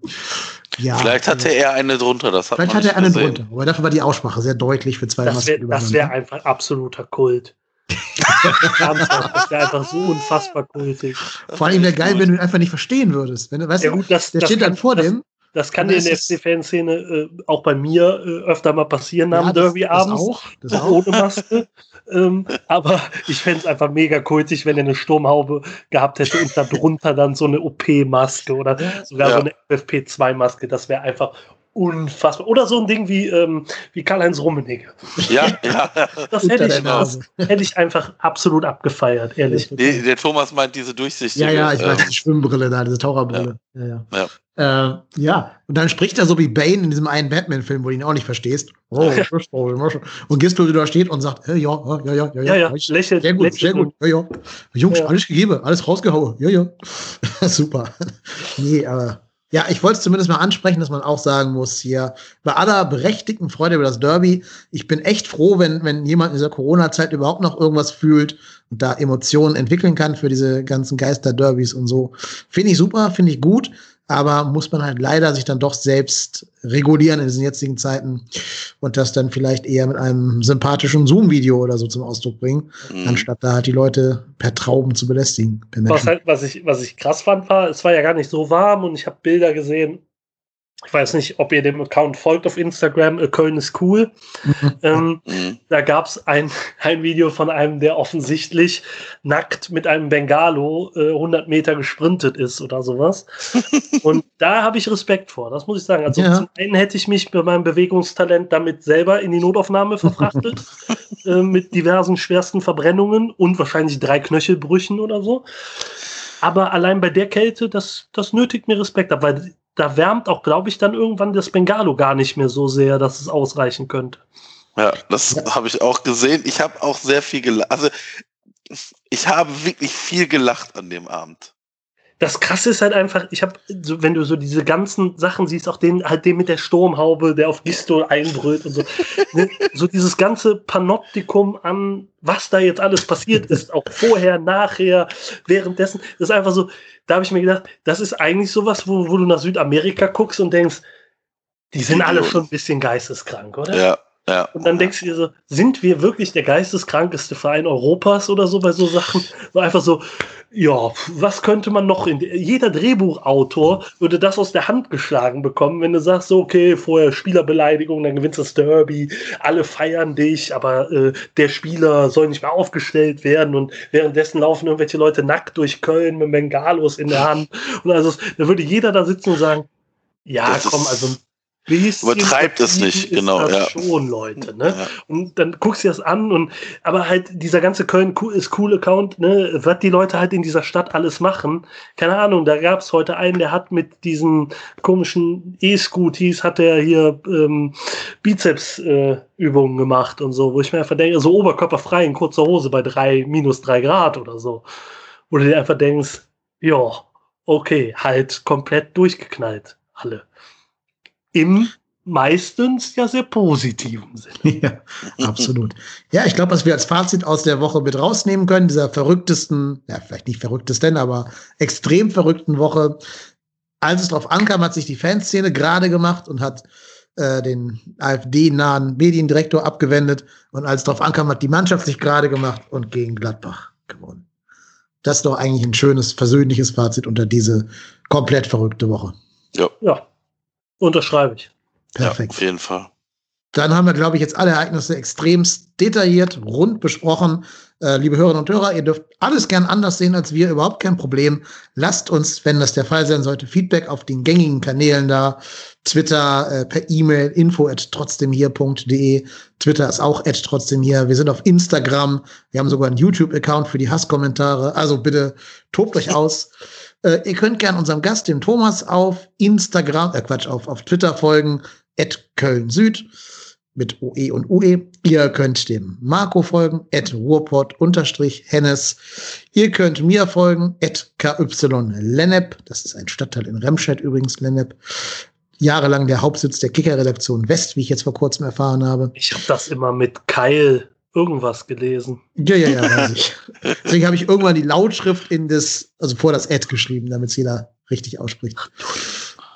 B: ja, vielleicht hatte er eine drunter, das hat
A: Vielleicht hatte er eine gesehen. drunter, aber dafür war die Aussprache sehr deutlich für zwei
C: Das wäre wär einfach absoluter Kult. das wäre einfach so unfassbar kultig.
A: Vor allem wäre geil, wenn du ihn einfach nicht verstehen würdest. Wenn, weißt ja, gut, das,
C: der
A: das steht dann vor
C: das,
A: dem
C: das kann dir in der FC-Fanszene äh, auch bei mir äh, öfter mal passieren ja, am Derby abends. Auch, das auch. Ohne Maske. ähm, aber ich fände es einfach mega kultig, wenn er eine Sturmhaube gehabt hätte und darunter dann so eine OP-Maske oder sogar ja. so eine FFP2-Maske. Das wäre einfach unfassbar. Oder so ein Ding wie, ähm, wie Karl-Heinz Rummenigge.
B: Ja, ja.
C: Das hätte ich, das hätte ich einfach absolut abgefeiert, ehrlich.
B: Nee, der Thomas meint diese durchsichtige.
A: Ja, ja, ich weiß, die Schwimmbrille da, diese Taucherbrille. Ja, ja. ja. Äh, ja, und dann spricht er so wie Bane in diesem einen Batman-Film, wo du ihn auch nicht verstehst. Oh, und Gistel da steht und sagt, hey, ja, ja, ja, ja, ja, ja,
C: lächelt.
A: Sehr gut,
C: lächelt
A: sehr gut. Ja, ja. Jungs, ja. alles gegeben, alles rausgehauen. Ja, ja. Super. nee, aber ja, ich wollte es zumindest mal ansprechen, dass man auch sagen muss hier, bei aller berechtigten Freude über das Derby, ich bin echt froh, wenn, wenn jemand in dieser Corona-Zeit überhaupt noch irgendwas fühlt und da Emotionen entwickeln kann für diese ganzen Geister-Derbys und so. Finde ich super, finde ich gut. Aber muss man halt leider sich dann doch selbst regulieren in diesen jetzigen Zeiten und das dann vielleicht eher mit einem sympathischen Zoom-Video oder so zum Ausdruck bringen, mhm. anstatt da halt die Leute per Trauben zu belästigen.
C: Was, halt, was, ich, was ich krass fand, war, es war ja gar nicht so warm und ich habe Bilder gesehen, ich weiß nicht, ob ihr dem Account folgt auf Instagram, Köln ist cool. Ähm, mhm. da gab es ein, ein Video von einem, der offensichtlich nackt mit einem Bengalo äh, 100 Meter gesprintet ist oder sowas. Und da habe ich Respekt vor, das muss ich sagen. Also ja. zum einen hätte ich mich bei meinem Bewegungstalent damit selber in die Notaufnahme verfrachtet, äh, mit diversen schwersten Verbrennungen und wahrscheinlich drei Knöchelbrüchen oder so. Aber allein bei der Kälte, das, das nötigt mir Respekt ab, weil da wärmt auch, glaube ich, dann irgendwann das Bengalo gar nicht mehr so sehr, dass es ausreichen könnte.
B: Ja, das ja. habe ich auch gesehen. Ich habe auch sehr viel gelacht. Also ich habe wirklich viel gelacht an dem Abend
C: das Krasse ist halt einfach, ich habe, so, wenn du so diese ganzen Sachen siehst, auch den, halt den mit der Sturmhaube, der auf Gisto einbrüllt und so, ne? so dieses ganze Panoptikum an, was da jetzt alles passiert ist, auch vorher, nachher, währenddessen, das ist einfach so, da habe ich mir gedacht, das ist eigentlich sowas, wo, wo du nach Südamerika guckst und denkst, die sind alle schon ein bisschen geisteskrank, oder?
B: Ja, ja.
C: Und dann denkst du dir so, sind wir wirklich der geisteskrankeste Verein Europas oder so bei so Sachen? So einfach so, ja, was könnte man noch in jeder Drehbuchautor würde das aus der Hand geschlagen bekommen, wenn du sagst, so, okay, vorher Spielerbeleidigung, dann gewinnst du das Derby, alle feiern dich, aber äh, der Spieler soll nicht mehr aufgestellt werden und währenddessen laufen irgendwelche Leute nackt durch Köln mit Bengalos in der Hand und also da würde jeder da sitzen und sagen, ja, das komm, also
B: bisschen übertreibt es nicht, genau, ja.
C: Schon, Leute, ne? Ja. Und dann guckst du das an und aber halt dieser ganze Köln ist cool Account, ne? Was die Leute halt in dieser Stadt alles machen, keine Ahnung. Da gab es heute einen, der hat mit diesen komischen E-Scooties hat er hier ähm, Bizeps äh, gemacht und so, wo ich mir einfach denke, so oberkörperfrei in kurzer Hose bei drei minus drei Grad oder so, wo du dir einfach denkst, ja, okay, halt komplett durchgeknallt alle im meistens ja sehr positiven Sinne.
A: Ja, absolut. Ja, ich glaube, was wir als Fazit aus der Woche mit rausnehmen können, dieser verrücktesten, ja, vielleicht nicht verrücktesten, aber extrem verrückten Woche, als es darauf ankam, hat sich die Fanszene gerade gemacht und hat äh, den AfD-nahen Mediendirektor abgewendet. Und als es darauf ankam, hat die Mannschaft sich gerade gemacht und gegen Gladbach gewonnen. Das ist doch eigentlich ein schönes, versöhnliches Fazit unter diese komplett verrückte Woche.
C: Ja. Ja, Unterschreibe ich.
B: Perfekt. Ja, auf jeden Fall.
A: Dann haben wir, glaube ich, jetzt alle Ereignisse extremst detailliert, rund besprochen. Äh, liebe Hörerinnen und Hörer, ihr dürft alles gern anders sehen als wir, überhaupt kein Problem. Lasst uns, wenn das der Fall sein sollte, Feedback auf den gängigen Kanälen da. Twitter, äh, per E-Mail, info at trotzdemhier.de. Twitter ist auch at trotzdem hier. Wir sind auf Instagram. Wir haben sogar einen YouTube-Account für die Hasskommentare. Also bitte tobt euch aus. Äh, ihr könnt gern unserem Gast, dem Thomas, auf Instagram, äh Quatsch, auf, auf Twitter folgen, at Köln Süd mit OE und UE. Ihr könnt dem Marco folgen, at Ruhrpott unterstrich Hennes. Ihr könnt mir folgen, at KY Lennep. Das ist ein Stadtteil in Remscheid übrigens, Lennep. Jahrelang der Hauptsitz der Kicker-Redaktion West, wie ich jetzt vor kurzem erfahren habe.
C: Ich habe das immer mit Keil irgendwas gelesen.
A: Ja, ja, ja, weiß ich. Deswegen habe ich irgendwann die Lautschrift in das, also vor das Ad geschrieben, damit es jeder richtig ausspricht.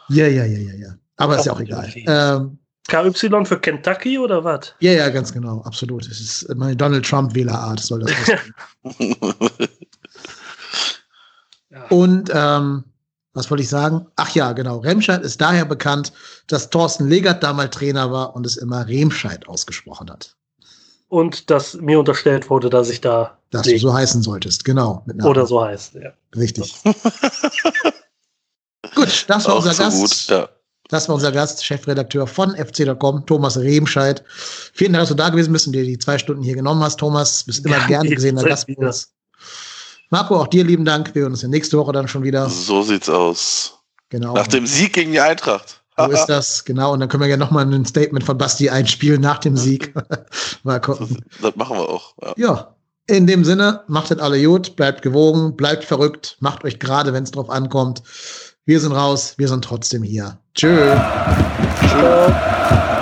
A: Ja, ja, ja, ja, ja. Aber ist ja auch egal. Ähm,
C: KY für Kentucky oder was?
A: Ja, ja, ganz genau, absolut. Es ist meine Donald Trump-Wählerart, soll das ja. Und ähm, was wollte ich sagen? Ach ja, genau. Remscheid ist daher bekannt, dass Thorsten Legert damals Trainer war und es immer Remscheid ausgesprochen hat
C: und dass mir unterstellt wurde, dass ich da.
A: Dass du so heißen solltest, genau.
C: Oder so heißt, ja.
A: Richtig. gut, das war Auch unser Gast. Gut, ja. Das war unser Gast, Chefredakteur von fc.com, Thomas Remscheid. Vielen Dank, dass du da gewesen bist und dir die zwei Stunden hier genommen hast, Thomas. Bist immer ja, gerne gesehener Gast bei uns. Marco, auch dir lieben Dank. Wir hören uns nächste Woche dann schon wieder.
B: So sieht's aus.
A: Genau.
B: Nach dem Sieg gegen die Eintracht.
A: So ist das, genau. Und dann können wir ja nochmal ein Statement von Basti einspielen nach dem Sieg. mal gucken.
B: Das machen wir auch.
A: Ja. ja. In dem Sinne, macht es alle gut, bleibt gewogen, bleibt verrückt, macht euch gerade, wenn es drauf ankommt. Wir sind raus, wir sind trotzdem hier. Tschö. Tschö.